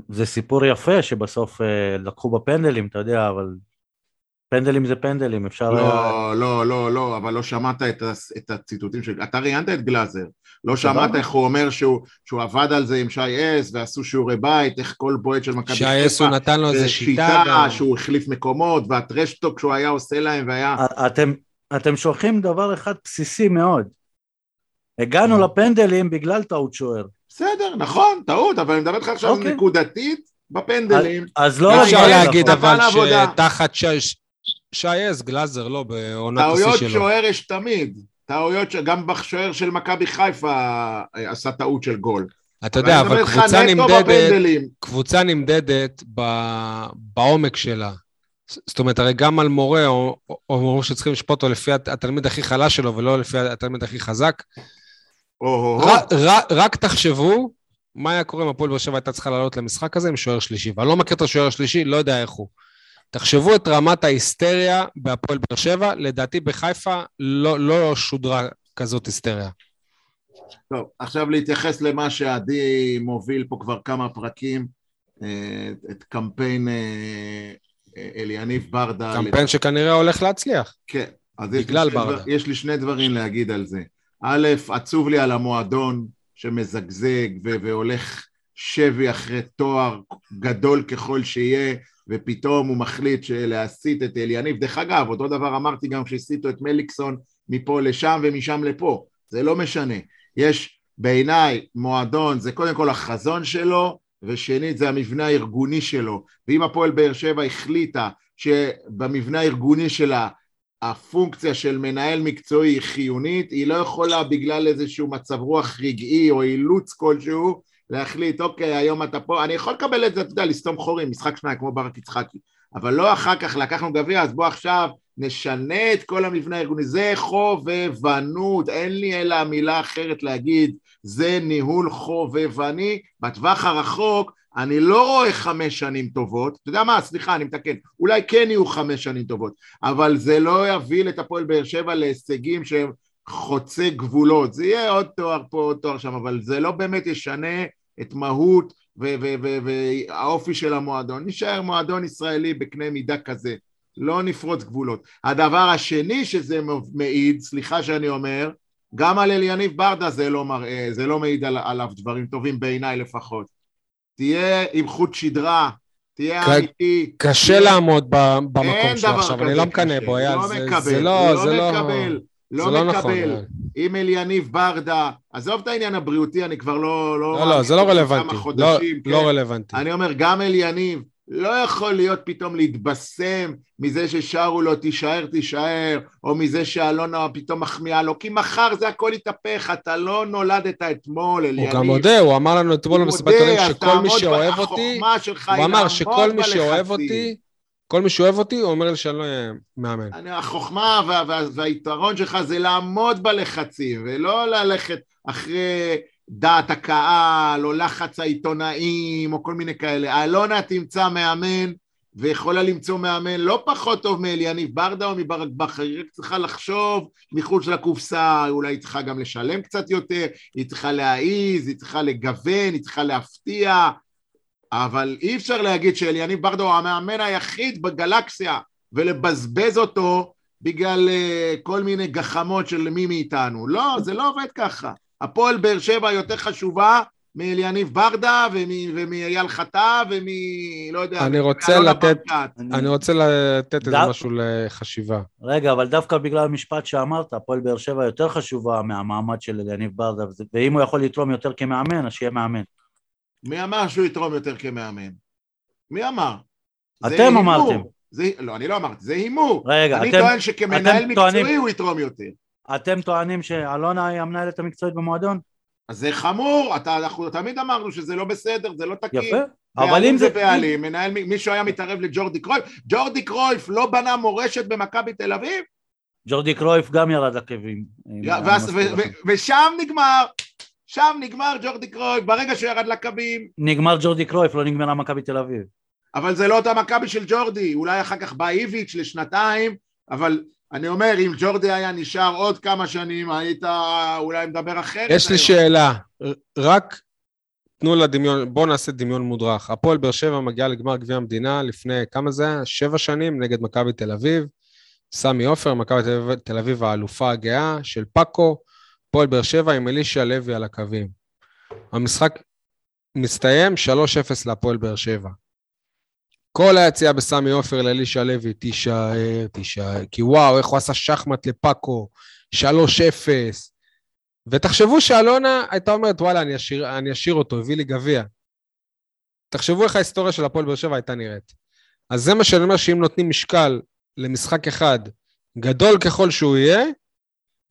זה סיפור יפה שבסוף אה, לקחו בפנדלים, אתה יודע, אבל פנדלים זה פנדלים, אפשר... לא, היה... לא, לא, לא, אבל לא שמעת את, את הציטוטים של... אתה ראיינת את גלאזר, לא שמעת איך הוא אומר שהוא, שהוא עבד על זה עם שי אס ועשו שיעורי בית, איך כל בועט של מכבי חיפה... שי אס הוא נתן לו איזה שיטה. שיטה גם. שהוא החליף מקומות, והטרשטוק שהוא היה עושה להם והיה... אתם, אתם שוכחים דבר אחד בסיסי מאוד. הגענו לפנדלים בגלל טעות שוער. בסדר, נכון, טעות, אבל אני מדבר איתך עכשיו אוקיי. נקודתית בפנדלים. אז לא... אפשר להגיד אבל שתחת שי אס, גלאזר, לא, בעונת השיא שלו. טעויות שוער יש תמיד. טעויות, גם בשוער של מכבי חיפה אה, עשה טעות של גול. אתה יודע, אבל קבוצה נמדדת, קבוצה נמדדת בעומק שלה. זאת אומרת, הרי גם על מורה, או, או שצריכים לשפוט אותו לפי התלמיד הכי חלש שלו, ולא לפי התלמיד הכי חזק. רק תחשבו מה היה קורה אם הפועל באר שבע הייתה צריכה לעלות למשחק הזה עם שוער שלישי. ואני לא מכיר את השוער השלישי, לא יודע איך הוא. תחשבו את רמת ההיסטריה בהפועל באר שבע, לדעתי בחיפה לא, לא שודרה כזאת היסטריה. טוב, עכשיו להתייחס למה שעדי מוביל פה כבר כמה פרקים, אה, את קמפיין אה, אליניב ברדה. קמפיין. שכנראה הולך להצליח. כן. בגלל ברדה. דבר, יש לי שני דברים להגיד על זה. א', עצוב לי על המועדון שמזגזג ו- והולך שבי אחרי תואר גדול ככל שיהיה, ופתאום הוא מחליט להסיט את אליניב. דרך אגב, אותו דבר אמרתי גם כשהסיטו את מליקסון מפה לשם ומשם לפה, זה לא משנה. יש בעיניי מועדון, זה קודם כל החזון שלו, ושנית זה המבנה הארגוני שלו. ואם הפועל באר שבע החליטה שבמבנה הארגוני שלה הפונקציה של מנהל מקצועי היא חיונית, היא לא יכולה בגלל איזשהו מצב רוח רגעי או אילוץ כלשהו להחליט, אוקיי, היום אתה פה, אני יכול לקבל את זה, אתה יודע, לסתום חורים, משחק שניים כמו ברק יצחקי, אבל לא אחר כך לקחנו גביע, אז בוא עכשיו נשנה את כל המבנה הארגוני, זה חובבנות, אין לי אלא מילה אחרת להגיד, זה ניהול חובבני, בטווח הרחוק אני לא רואה חמש שנים טובות, אתה יודע מה, סליחה, אני מתקן, אולי כן יהיו חמש שנים טובות, אבל זה לא יביא את הפועל באר שבע להישגים שהם חוצי גבולות, זה יהיה עוד תואר פה, עוד תואר שם, אבל זה לא באמת ישנה את מהות והאופי של המועדון, נשאר מועדון ישראלי בקנה מידה כזה, לא נפרוץ גבולות. הדבר השני שזה מעיד, סליחה שאני אומר, גם על אליניב ברדה זה לא מראה, זה לא מעיד על, עליו דברים טובים בעיניי לפחות. תהיה עם חוט שדרה, תהיה אמיתי. קשה לעמוד במקום שלו עכשיו, אני לא מקנא בו, אייל, לא זה לא, זה לא... מקבל, לא, לא נכון, מקבל. עם אליניב ברדה, עזוב את העניין הבריאותי, אני כבר לא... לא, לא, זה לא רלוונטי, לא כן. רלוונטי. אני אומר, גם אליניב, לא יכול להיות פתאום להתבשם מזה ששרו לו תישאר תישאר, או מזה שאלונה פתאום מחמיאה לו, כי מחר זה הכל יתהפך, אתה לא נולדת אתמול, אליניב. הוא גם מודה, הוא אמר לנו אתמול במסיבת עולים שכל מי שאוהב אותי, הוא אמר שכל מי שאוהב אותי, כל מי שאוהב אותי, הוא אומר לי שאני לא אהיה מאמן. אני, החוכמה וה, וה, והיתרון שלך זה לעמוד בלחצים, ולא ללכת אחרי דעת הקהל, או לחץ העיתונאים, או כל מיני כאלה. אלונה תמצא מאמן, ויכולה למצוא מאמן לא פחות טוב מאליניב ברדה או מברק בכר, היא רק צריכה לחשוב מחוץ לקופסה, אולי היא צריכה גם לשלם קצת יותר, היא צריכה להעיז, היא צריכה לגוון, היא צריכה להפתיע, אבל אי אפשר להגיד שאליניב ברדה הוא המאמן היחיד בגלקסיה ולבזבז אותו בגלל uh, כל מיני גחמות של מי מאיתנו. לא, זה לא עובד ככה. הפועל באר שבע יותר חשובה מאליניב ברדה ומאייל חטא ומ... לא יודע, אני רוצה לתת, אני... אני רוצה לתת איזה משהו לחשיבה. רגע, אבל דווקא בגלל המשפט שאמרת, הפועל באר שבע יותר חשובה מהמעמד של אליניב ברדה, ואם הוא יכול לתרום יותר כמאמן, אז שיהיה מאמן. מי אמר שהוא יתרום יותר כמאמן? מי אמר? אתם אמרתם. זה, לא, אני לא אמרתי, זה הימור. רגע, אני אתם... אני טוען שכמנהל מקצועי טוענים, הוא יתרום יותר. אתם טוענים שאלונה היא המנהלת המקצועית במועדון? אז זה חמור, אתה, אנחנו תמיד אמרנו שזה לא בסדר, זה לא תקין. יפה. אבל אם זה... בעלים, מנהל, מישהו היה מתערב לג'ורדי קרויף, ג'ורדי קרויף לא בנה מורשת במכבי תל אביב? ג'ורדי קרויף גם ירד עקבים. ושם נגמר, שם נגמר ג'ורדי קרויף, ברגע שהוא ירד לקווים. נגמר ג'ורדי קרויף, לא נגמרה מכבי תל אביב. אבל זה לא אותה מכבי של ג'ורדי, אולי אחר כך בא איביץ' לשנתיים, אבל אני אומר, אם ג'ורדי היה נשאר עוד כמה שנים, היית אולי מדבר אחרת. יש לי שאלה, רק תנו לה דמיון, בואו נעשה דמיון מודרך. הפועל באר שבע מגיעה לגמר גביע המדינה לפני, כמה זה היה? שבע שנים נגד מכבי תל אביב. סמי עופר, מכבי תל אביב האלופה הגאה של פאקו. הפועל באר שבע עם אלישע לוי על הקווים. המשחק מסתיים 3-0 להפועל באר שבע. כל היציאה בסמי עופר לאלישע לוי, תישאר, תישאר, כי וואו, איך הוא עשה שחמט לפאקו, 3-0. ותחשבו שאלונה הייתה אומרת, וואלה, אני אשאיר, אני אשאיר אותו, הביא לי גביע. תחשבו איך ההיסטוריה של הפועל באר שבע הייתה נראית. אז זה מה שאני אומר, שאם נותנים משקל למשחק אחד, גדול ככל שהוא יהיה,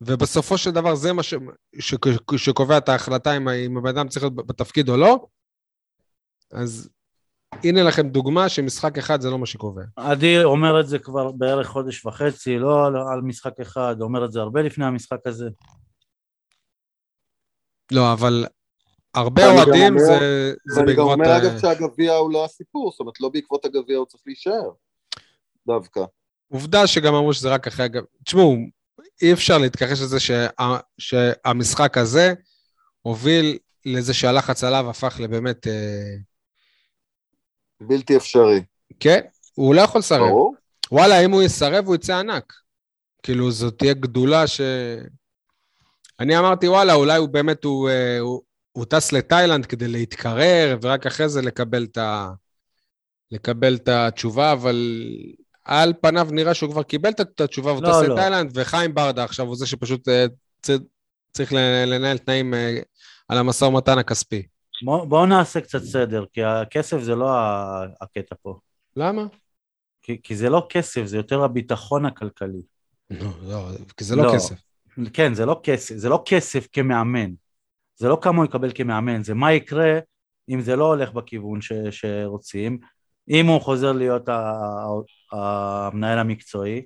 ובסופו של דבר זה מה ש... ש... שקובע את ההחלטה אם, אם הבן אדם צריך להיות בתפקיד או לא, אז הנה לכם דוגמה שמשחק אחד זה לא מה שקובע. עדי אומר את זה כבר בערך חודש וחצי, לא על, על משחק אחד, אומר את זה הרבה לפני המשחק הזה. לא, אבל הרבה אוהדים זה, זה בעקבות... ואני גם אומר אגב שהגביע הוא לא הסיפור, זאת אומרת לא בעקבות הגביע הוא צריך להישאר, דווקא. עובדה שגם אמרו שזה רק אחרי הגביע. תשמעו, אי אפשר להתכחש לזה שה, שהמשחק הזה הוביל לזה שהלחץ עליו הפך לבאמת... אה... בלתי אפשרי. כן, הוא לא יכול לסרב. ברור. וואלה, אם הוא יסרב, הוא יצא ענק. כאילו, זאת תהיה גדולה ש... אני אמרתי, וואלה, אולי הוא באמת, הוא, אה, הוא, הוא טס לתאילנד כדי להתקרר, ורק אחרי זה לקבל את, ה, לקבל את התשובה, אבל על פניו נראה שהוא כבר קיבל את התשובה, והוא לא, טס לא. לתאילנד, וחיים ברדה עכשיו הוא זה שפשוט אה, צריך לנהל תנאים אה, על המשא ומתן הכספי. בואו בוא נעשה קצת סדר, כי הכסף זה לא הקטע פה. למה? כי, כי זה לא כסף, זה יותר הביטחון הכלכלי. לא, לא, כי זה לא, לא. כסף. כן, זה לא כסף, זה לא כסף כמאמן. זה לא כמה הוא יקבל כמאמן, זה מה יקרה אם זה לא הולך בכיוון ש, שרוצים, אם הוא חוזר להיות המנהל המקצועי,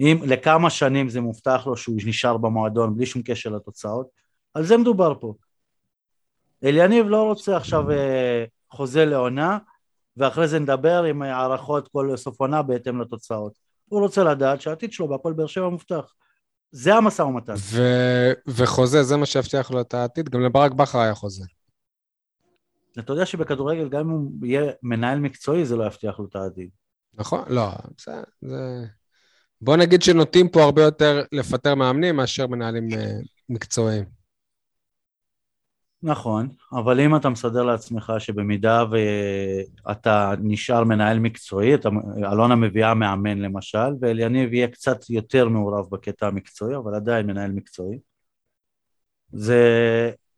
אם לכמה שנים זה מובטח לו שהוא נשאר במועדון בלי שום קשר לתוצאות, על זה מדובר פה. אליניב לא רוצה עכשיו אה, חוזה לעונה, ואחרי זה נדבר עם הערכות כל סוף עונה בהתאם לתוצאות. הוא רוצה לדעת שהעתיד שלו בהפועל באר שבע מובטח. זה המשא ומתן. ו- וחוזה, זה מה שיבטיח לו את העתיד, גם לברק בכר היה חוזה. אתה יודע שבכדורגל גם אם הוא יהיה מנהל מקצועי זה לא יבטיח לו את העתיד. נכון? לא, בסדר, זה... בוא נגיד שנוטים פה הרבה יותר לפטר מאמנים מאשר מנהלים אה, מקצועיים. נכון, אבל אם אתה מסדר לעצמך שבמידה ואתה נשאר מנהל מקצועי, אתה, אלונה מביאה מאמן למשל, ואליניב יהיה קצת יותר מעורב בקטע המקצועי, אבל עדיין מנהל מקצועי, זה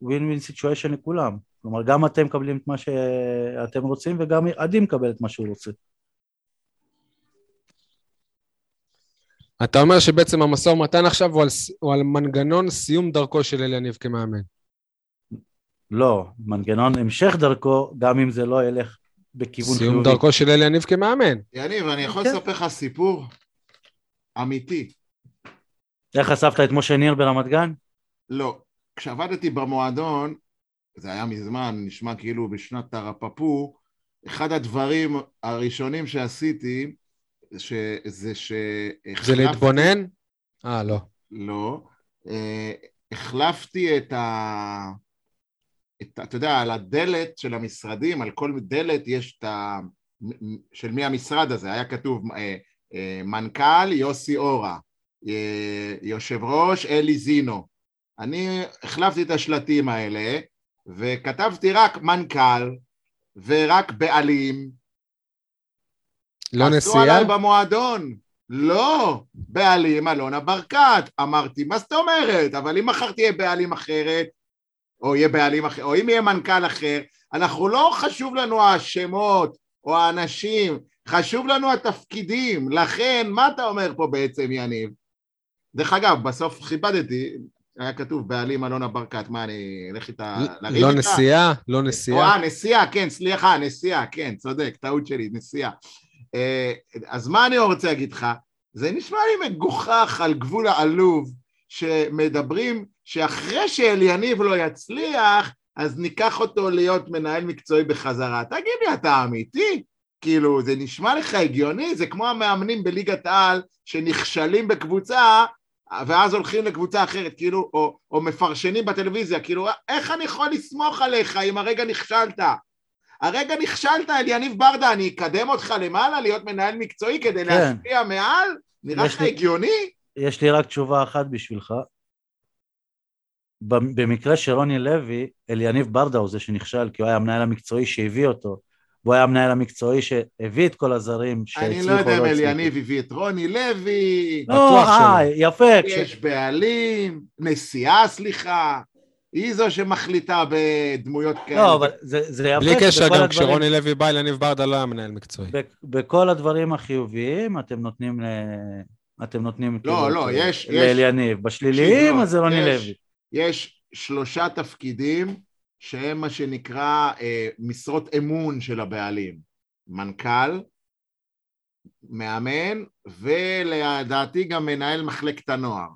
ווין ווין סיטואשן לכולם. כלומר, גם אתם מקבלים את מה שאתם רוצים, וגם עדי מקבל את מה שהוא רוצה. אתה אומר שבעצם המשא ומתן עכשיו הוא על, הוא על מנגנון סיום דרכו של אליניב כמאמן. לא, מנגנון המשך דרכו, גם אם זה לא ילך בכיוון סיום חיובי. דרכו של אליניב כמאמן. יניב, אני יכול כן. לספר לך סיפור אמיתי. איך חשפת את משה ניר ברמת גן? לא. כשעבדתי במועדון, זה היה מזמן, נשמע כאילו בשנת תרפפו, אחד הדברים הראשונים שעשיתי, ש... זה שהחלפתי... זה להתבונן? אה, לא. לא. אה, החלפתי את ה... את, אתה יודע, על הדלת של המשרדים, על כל דלת יש את ה... של מי המשרד הזה, היה כתוב אה, אה, מנכ"ל יוסי אורה, אה, יושב ראש אלי זינו. אני החלפתי את השלטים האלה וכתבתי רק מנכ"ל ורק בעלים. לא עשו נסיעה? עליי במועדון. לא, בעלים אלונה ברקת. אמרתי, מה זאת אומרת? אבל אם מחר תהיה בעלים אחרת, או יהיה בעלים אחר, או אם יהיה מנכ"ל אחר, אנחנו לא חשוב לנו השמות או האנשים, חשוב לנו התפקידים. לכן, מה אתה אומר פה בעצם, יניב? דרך אגב, בסוף כיבדתי, היה כתוב בעלים אלונה ברקת, מה אני אלך איתה, לריב לא איתה? נסיעה? לא נסיעה? אה, נסיעה, כן, סליחה, נסיעה, כן, צודק, טעות שלי, נסיעה. אה, אז מה אני רוצה להגיד לך? זה נשמע לי מגוחך על גבול העלוב, שמדברים שאחרי שאליניב לא יצליח, אז ניקח אותו להיות מנהל מקצועי בחזרה. תגיד לי, אתה אמיתי? כאילו, זה נשמע לך הגיוני? זה כמו המאמנים בליגת העל שנכשלים בקבוצה, ואז הולכים לקבוצה אחרת, כאילו, או, או מפרשנים בטלוויזיה, כאילו, איך אני יכול לסמוך עליך אם הרגע נכשלת? הרגע נכשלת, אליניב ברדה, אני אקדם אותך למעלה להיות מנהל מקצועי כדי כן. להשפיע מעל? נראה לך הגיוני? יש לי רק תשובה אחת בשבילך. במ- במקרה של רוני לוי, אליניב ברדה הוא זה שנכשל, כי הוא היה המנהל המקצועי שהביא אותו, והוא היה המנהל המקצועי שהביא את כל הזרים שהצליחו אני לא יודע אם הצליחו. אליניב הביא את רוני לוי, לא, אה. יפה. כש- יש בעלים, נשיאה, סליחה, היא זו שמחליטה בדמויות כאלה. לא, אבל זה זה יפה. בלי קשר, גם הדברים- כשרוני לוי בא, אליניב ברדה לא היה מנהל מקצועי. בכל הדברים החיוביים אתם נותנים ל... אתם נותנים לא, כאילו לא, יש- יש- לאליניב. בשליליים תקשיב, אז זה רוני לוי. יש שלושה תפקידים שהם מה שנקרא אה, משרות אמון של הבעלים. מנכ"ל, מאמן, ולדעתי גם מנהל מחלקת הנוער.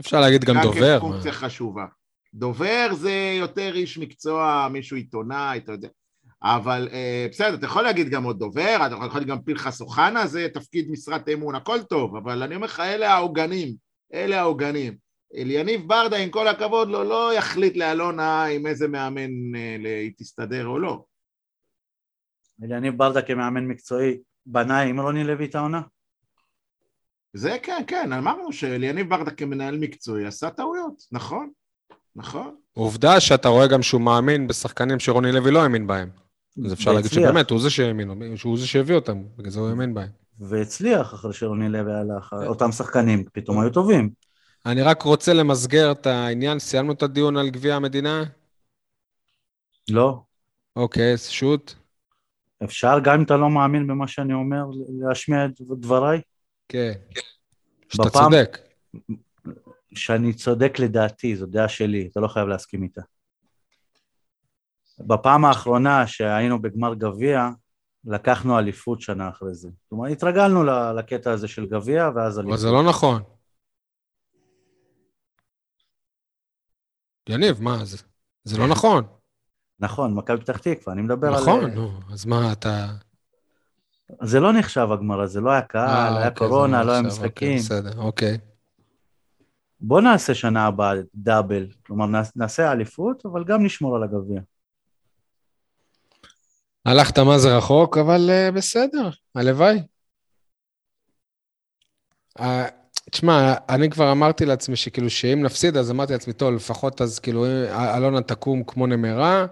אפשר להגיד גם דובר. מה. כפונקציה חשובה. דובר זה יותר איש מקצוע, מישהו עיתונאי, אתה יודע. אבל אה, בסדר, אתה יכול להגיד גם עוד דובר, אתה יכול להגיד גם פנחס אוחנה, זה תפקיד משרת אמון, הכל טוב, אבל אני אומר לך, אלה העוגנים, אלה העוגנים. אליניב ברדה, עם כל הכבוד לו, לא יחליט לאלונה עם איזה מאמן אה, היא תסתדר או לא. אליניב ברדה כמאמן מקצועי בנה עם רוני לוי את העונה? זה כן, כן, אמרנו שאליניב ברדה כמנהל מקצועי עשה טעויות, נכון. נכון. עובדה שאתה רואה גם שהוא מאמין בשחקנים שרוני לוי לא האמין בהם. אז אפשר להגיד. שבאמת, הוא זה שהאמין, שהוא זה שהביא אותם, בגלל זה הוא האמין בהם. והצליח אחרי שרוני לוי הלך, אותם שחקנים פתאום היו טובים. אני רק רוצה למסגר את העניין, סיימנו את הדיון על גביע המדינה? לא. אוקיי, שוט. אפשר, גם אם אתה לא מאמין במה שאני אומר, להשמיע את דבריי? כן. שאתה בפעם- צודק. שאני צודק לדעתי, זו דעה שלי, אתה לא חייב להסכים איתה. בפעם האחרונה שהיינו בגמר גביע, לקחנו אליפות שנה אחרי זה. כלומר, התרגלנו לקטע הזה של גביע, ואז אבל אליפות. זה לא נכון. יניב, מה זה? זה לא נכון. נכון, מכבי פתח תקווה, אני מדבר על... נכון, נו, אז מה אתה... זה לא נחשב הגמר הזה, לא היה קהל, אה, היה אוקיי, קורונה, זה לא היה אוקיי, משחקים. בסדר, אוקיי. בוא נעשה שנה הבאה דאבל, כלומר נעש- נעשה אליפות, אבל גם נשמור על הגביע. הלכת מה זה רחוק, אבל uh, בסדר, הלוואי. תשמע, אני כבר אמרתי לעצמי שכאילו שאם נפסיד, אז אמרתי לעצמי, טוב, לפחות אז כאילו אלונה תקום כמו נמרה,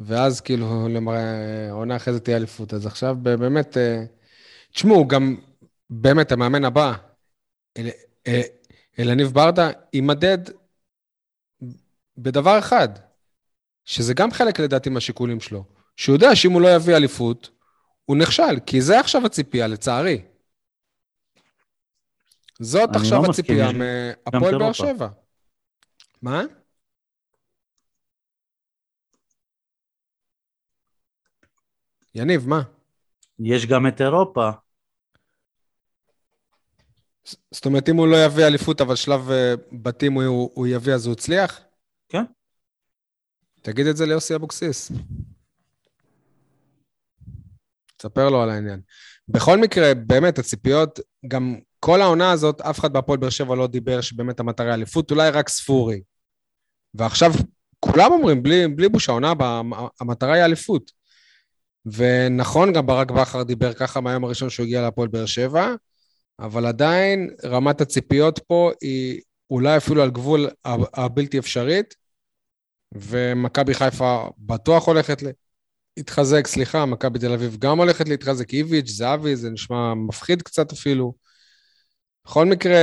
ואז כאילו למראה, עונה אחרי זה תהיה אליפות. אז עכשיו באמת, אה, תשמעו, גם באמת המאמן הבא, אל, אה, אלניב ברדה, יימדד בדבר אחד, שזה גם חלק לדעתי מהשיקולים שלו. שהוא יודע שאם הוא לא יביא אליפות, הוא נכשל, כי זה עכשיו הציפייה, לצערי. זאת עכשיו לא הציפייה מהפועל גם באר. שבע. מה? יניב, מה? יש גם את אירופה, זאת אומרת, אם הוא לא יביא אליפות, אבל שלב אה, בתים הוא, הוא יביא, אז הוא הצליח? כן. תגיד את זה ליוסי אבוקסיס. תספר לו על העניין. בכל מקרה, באמת, הציפיות, גם כל העונה הזאת, אף אחד בהפועל באר שבע לא דיבר שבאמת המטרה היא אליפות, אולי רק ספורי. ועכשיו כולם אומרים, בלי, בלי בושה, העונה הבאה, המ- המטרה היא אליפות. ונכון, גם ברק בכר דיבר ככה מהיום הראשון שהוא הגיע להפועל באר שבע, אבל עדיין רמת הציפיות פה היא אולי אפילו על גבול הבלתי אפשרית, ומכבי חיפה בטוח הולכת להתחזק, סליחה, מכבי תל אביב גם הולכת להתחזק, איביץ', זהבי, זה נשמע מפחיד קצת אפילו. בכל מקרה,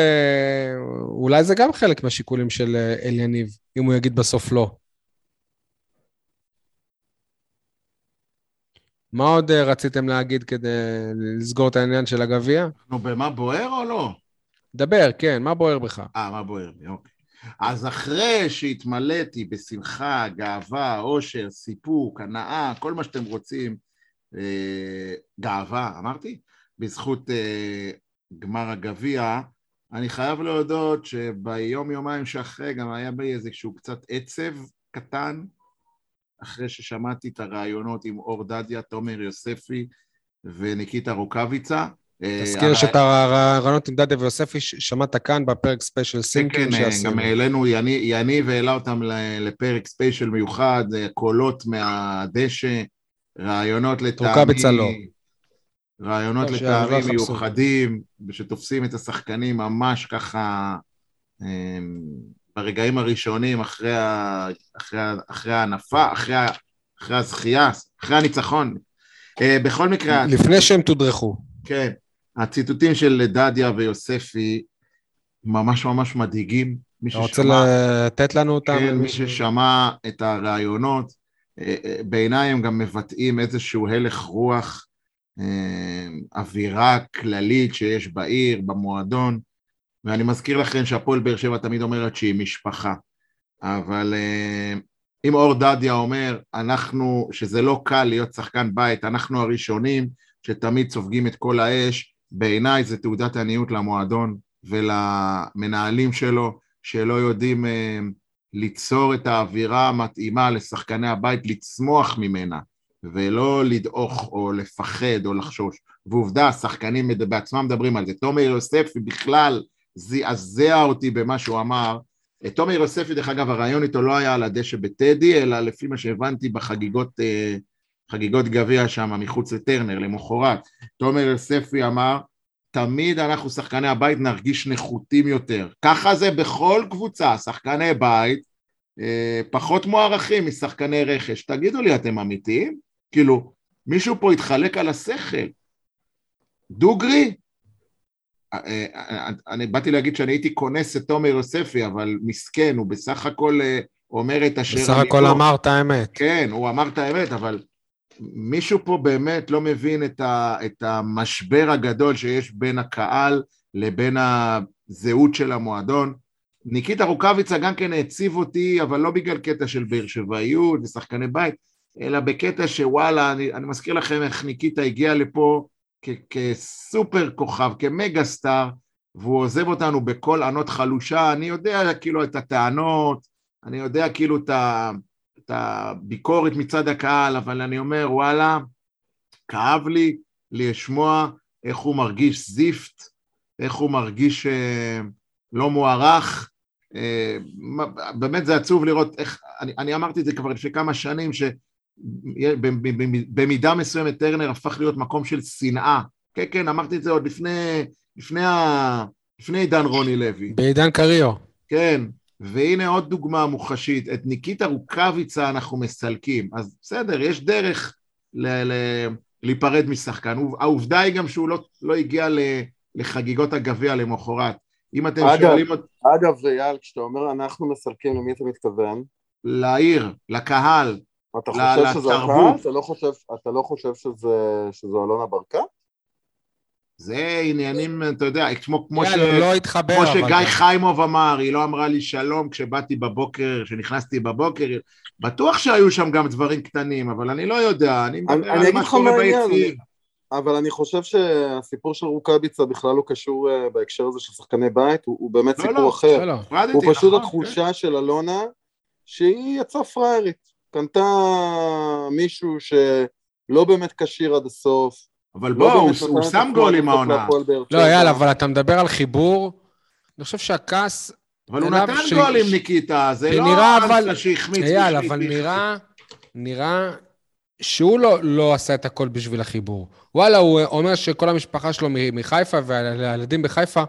אולי זה גם חלק מהשיקולים של אה, אליניב, אם הוא יגיד בסוף לא. מה עוד אה, רציתם להגיד כדי לסגור את העניין של הגביע? נו, במה בוער או לא? דבר, כן, מה בוער בך? אה, מה בוער לי? אוקיי. אז אחרי שהתמלאתי בשמחה, גאווה, אושר, סיפוק, הנאה, כל מה שאתם רוצים, אה, גאווה, אמרתי? בזכות אה, גמר הגביע, אני חייב להודות שביום יומיים שאחרי גם היה בי איזשהו קצת עצב קטן, אחרי ששמעתי את הראיונות עם אור דדיה, תומר יוספי וניקיטה רוקאביצה. אה, תזכיר שאת הראיונות עם דדיה ויוספי שמעת כאן בפרק ספיישל כן, סינקים כן, שעשינו. גם העלינו, יני- יניב העלה אותם לפרק ספיישל מיוחד, אה, קולות מהדשא, ראיונות לטעמי... רוקאביצה לא. ראיונות יחפשו. מיוחדים, שתופסים את השחקנים ממש ככה אמ, ברגעים הראשונים אחרי, ה, אחרי, ה, אחרי ההנפה, אחרי, ה- אחרי הזכייה, אחרי הניצחון. אה, בכל מקרה, לפני שהם תודרכו. כן, הציטוטים של דדיה ויוספי ממש ממש מדאיגים. מי אתה רוצה ששמע, לתת לנו אותם? כן, מי ששמע את הראיונות, אה, אה, בעיניי הם גם מבטאים איזשהו הלך רוח, אווירה כללית שיש בעיר, במועדון, ואני מזכיר לכם שהפועל באר שבע תמיד אומרת שהיא משפחה, אבל אה, אם אור דדיה אומר, אנחנו, שזה לא קל להיות שחקן בית, אנחנו הראשונים שתמיד סופגים את כל האש, בעיניי זה תעודת עניות למועדון ולמנהלים שלו, שלא יודעים אה, ליצור את האווירה המתאימה לשחקני הבית, לצמוח ממנה, ולא לדעוך או לפחד או לחשוש. ועובדה, השחקנים בעצמם מדברים על זה. תומר יוספי בכלל זעזע אותי במה שהוא אמר. אה, תומר יוספי, דרך אגב, הרעיון איתו לא היה על הדשא בטדי, אלא לפי מה שהבנתי בחגיגות אה, חגיגות גביע שם, מחוץ לטרנר, למחרת. תומר יוספי אמר, תמיד אנחנו שחקני הבית נרגיש נחותים יותר. ככה זה בכל קבוצה, שחקני בית אה, פחות מוערכים משחקני רכש. תגידו לי, אתם אמיתיים? כאילו, מישהו פה התחלק על השכל. דוגרי? אה, אה, אני באתי להגיד שאני הייתי כונס את תומר יוספי, אבל מסכן, הוא בסך הכל אומר את אשר... בסך הכל אמר את האמת. כן, הוא אמר את האמת, אבל מישהו פה באמת לא מבין את, ה, את המשבר הגדול שיש בין הקהל לבין הזהות של המועדון. ניקיטה רוקאביצה גם כן העציב אותי, אבל לא בגלל קטע של באר שבעיות ושחקני בית, אלא בקטע שוואלה, אני, אני מזכיר לכם איך ניקיטה הגיע לפה כ, כסופר כוכב, כמגה סטאר, והוא עוזב אותנו בקול ענות חלושה, אני יודע כאילו את הטענות, אני יודע כאילו את, ה, את הביקורת מצד הקהל, אבל אני אומר וואלה, כאב לי לשמוע איך הוא מרגיש זיפט, איך הוא מרגיש אה, לא מוערך, אה, באמת זה עצוב לראות איך, אני, אני אמרתי את זה כבר לפני כמה שנים, שבמידה מסוימת טרנר הפך להיות מקום של שנאה, כן כן אמרתי את זה עוד לפני, לפני, ה, לפני עידן רוני לוי. בעידן קריו. כן, והנה עוד דוגמה מוחשית, את ניקיטה רוקאביצה אנחנו מסלקים, אז בסדר, יש דרך ל- ל- להיפרד משחקן, העובדה היא גם שהוא לא, לא הגיע לחגיגות הגביע למחרת. אם אתם אגב, שואלים... אגב, אייל, כשאתה אומר אנחנו מסלקים, למי אתה מתכוון? לעיר, לקהל, אתה חושב לתרבות. שזה הקהל? אתה לא חושב, אתה לא חושב שזה, שזו אלונה ברקת? זה עניינים, אתה יודע, כמו, כמו, ש... לא התחבר, כמו שגיא אבל... חיימוב אמר, היא לא אמרה לי שלום כשבאתי בבוקר, כשנכנסתי בבוקר, בטוח שהיו שם גם דברים קטנים, אבל אני לא יודע, אני מדבר על מה שקורה ביציעים. אבל אני חושב שהסיפור של רוקאביצה בכלל לא קשור uh, בהקשר הזה של שחקני בית, הוא, הוא באמת לא, סיפור לא, אחר. לא, לא. הוא פשוט נכון, התחושה כן. של אלונה שהיא יצאה פראיירית. קנתה מישהו שלא באמת כשיר עד הסוף, אבל בוא, הוא, הוא שם גול עם העונה. לא, יאללה, אבל אתה מדבר על חיבור, אני חושב שהכעס... אבל הוא נתן ש... גול עם ניקיטה, זה לא אבל... שהחמיץ. אייל, אבל נראה, נראה שהוא לא, לא עשה את הכל בשביל החיבור. וואלה, הוא אומר שכל המשפחה שלו מחיפה והילדים בחיפה,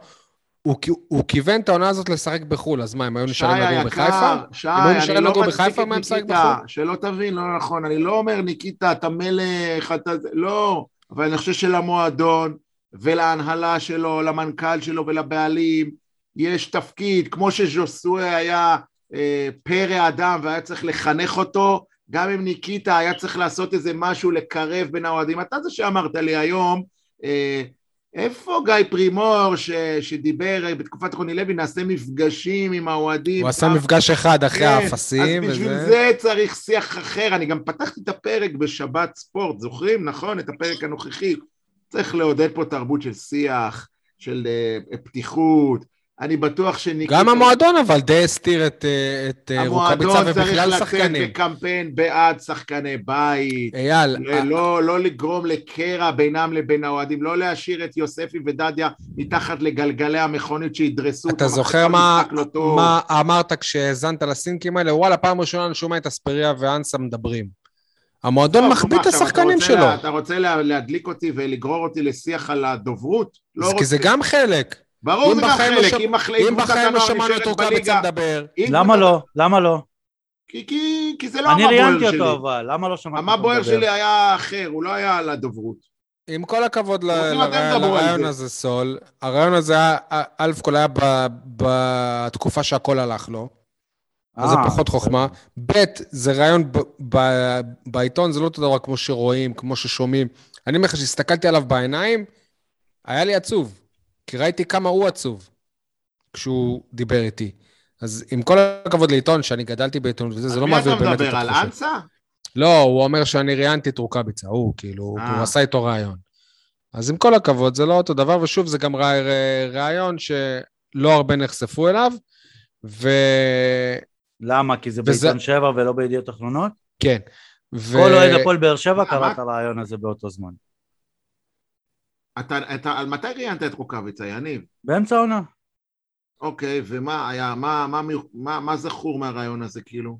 הוא, הוא כיוון את העונה הזאת לשחק בחו"ל, אז מה, הם היו נשארים לגור בחיפה? שי, אם היו נשארים לא לגור בחיפה, הם היו משחק בחו"ל? שלא תבין, לא נכון, אני לא אומר, ניקיטה, אתה מלך, אתה... לא. אבל אני חושב שלמועדון ולהנהלה שלו, למנכ"ל שלו ולבעלים, יש תפקיד, כמו שז'וסוי היה אה, פרא אדם והיה צריך לחנך אותו, גם אם ניקיטה היה צריך לעשות איזה משהו לקרב בין האוהדים. אתה זה שאמרת לי היום, אה, איפה גיא פרימור ש, שדיבר אה, בתקופת רוני לוי, נעשה מפגשים עם האוהדים. הוא עשה מפגש אחד אחרי כן, האפסים. אז בשביל וזה... זה צריך שיח אחר. אני גם פתחתי את הפרק בשבת ספורט, זוכרים? נכון? את הפרק הנוכחי. צריך לעודד פה תרבות של שיח, של uh, פתיחות, אני בטוח שניקיטה... גם המועדון אבל די הסתיר את, אה, את אה, רוקאביצה ובכלל שחקנים. המועדון צריך לצאת בקמפיין בעד שחקני בית. אייל. לא, לא, לא לגרום לקרע בינם לבין האוהדים, לא להשאיר את יוספי ודדיה מתחת לגלגלי המכונית שידרסו אותם. אתה זוכר מה, לא מה אמרת כשהאזנת לסינקים האלה? וואלה, פעם ראשונה אני שומע את אספריה ואנסה מדברים. המועדון לא, מחביא את השחקנים שלו. לה, אתה רוצה להדליק אותי ולגרור אותי לשיח על הדוברות? לא כי. זה גם חלק. ברור זה גם חלק, אם קבוצת הנוער נשארת בליגה... למה לא? למה לא? כי, כי, כי זה לא המבוהר שלי. אני ראיינתי אותו אבל, למה לא שמעת אותו מדבר? המבוהר שלי היה אחר, הוא לא היה על הדוברות. עם כל הכבוד לרעיון הזה, סול, הרעיון הזה היה, א' כל היה בתקופה שהכל הלך לו, אז זה אה, פחות חוכמה. ב', זה רעיון בעיתון, זה לא אותו דבר כמו שרואים, כמו ששומעים. אני אומר לך, כשהסתכלתי עליו בעיניים, היה לי עצוב. כי ראיתי כמה הוא עצוב כשהוא דיבר איתי. אז עם כל הכבוד לעיתון, שאני גדלתי בעיתונות וזה, זה לא מעביר באמת את התחושה. על מי אתה מדבר? על אנסה? לא, הוא אומר שאני ראיינתי את רוקאביצה, הוא, כאילו, הוא אה. עשה איתו ראיון. אז עם כל הכבוד, זה לא אותו דבר, ושוב, זה גם ראיון שלא הרבה נחשפו אליו, ו... למה? כי זה וזה... בעיתון שבע ולא בידיעות אחרונות? כן. ו... כל אוהד הפועל באר שבע קרא את הרעיון הזה באותו זמן. אתה, אתה, על מתי ראיינת את רוקאביצה, יניב? באמצע העונה. אוקיי, ומה היה, מה, מה, מה, מה זכור מהרעיון הזה, כאילו?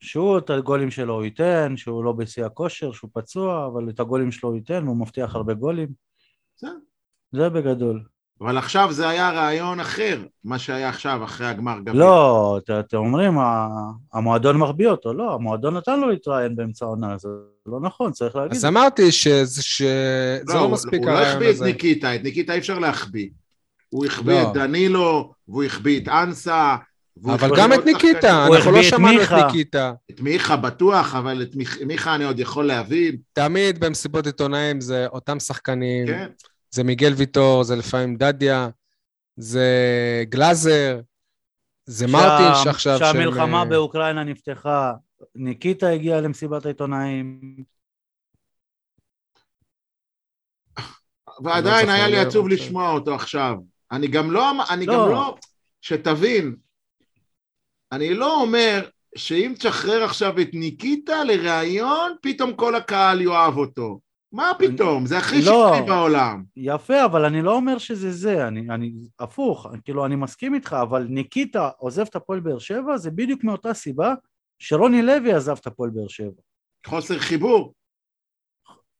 שהוא את הגולים שלו הוא ייתן, שהוא לא בשיא הכושר, שהוא פצוע, אבל את הגולים שלו הוא ייתן, והוא מבטיח הרבה גולים. זה. זה בגדול. אבל עכשיו זה היה רעיון אחר, מה שהיה עכשיו, אחרי הגמר גביע. לא, את- אתם אומרים, המועדון מחביא אותו, לא, המועדון נתן לו להתראיין באמצע העונה, זה לא נכון, צריך להגיד. אז אמרתי שזה שזה לא הוא- מספיק הוא לא הרעיון החביא את הזה. ניקיטה, את ניקיטה אי אפשר להחביא. הוא החביא לא. את דנילו, והוא החביא את אנסה. אבל גם את ניקיטה, אנחנו לא שמענו את מיכה. ניקיטה. את מיכה בטוח, אבל את מיכ- מיכה אני עוד יכול להבין. תמיד במסיבות עיתונאים זה אותם שחקנים, כן. זה מיגל ויטור, זה לפעמים דדיה, זה גלאזר, זה מרטין שה- שעכשיו... שהמלחמה שהם, אה, באוקראינה נפתחה, ניקיטה הגיע למסיבת העיתונאים, ועדיין לא היה לי עצוב לשמוע אותו עכשיו. אני גם לא, אני לא. גם לא, שתבין, אני לא אומר שאם תשחרר עכשיו את ניקיטה לראיון, פתאום כל הקהל יאהב אותו. מה פתאום? זה הכי לא. שקרי בעולם. יפה, אבל אני לא אומר שזה זה, אני, אני הפוך, כאילו אני מסכים איתך, אבל ניקיטה עוזב את הפועל באר שבע, זה בדיוק מאותה סיבה שרוני לוי עזב את הפועל באר שבע. חוסר חיבור.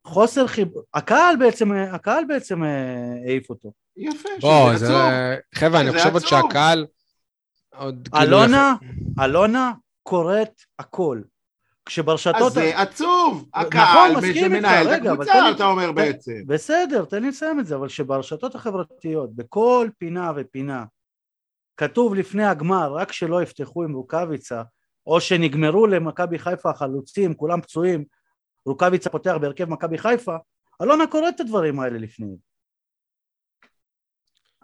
חוסר חיבור, הקהל בעצם, הקהל בעצם אה, העיף אותו. יפה, בוא, שזה זה... עצוב. חבר'ה, אני חושב עוד. שהקהל... עוד כאילו אלונה, אלונה קוראת הכל. כשברשתות... אז זה עצוב. נכון, הקהל מסכים איתך, שמנהל את הקבוצה, לי- אתה אומר בעצם. בסדר, תן לי לסיים את זה, אבל שברשתות החברתיות, בכל פינה ופינה, כתוב לפני הגמר, רק שלא יפתחו עם רוקאביצה, או שנגמרו למכבי חיפה החלוצים, כולם פצועים, רוקאביצה פותח בהרכב מכבי חיפה, אלונה קוראת את הדברים האלה לפני.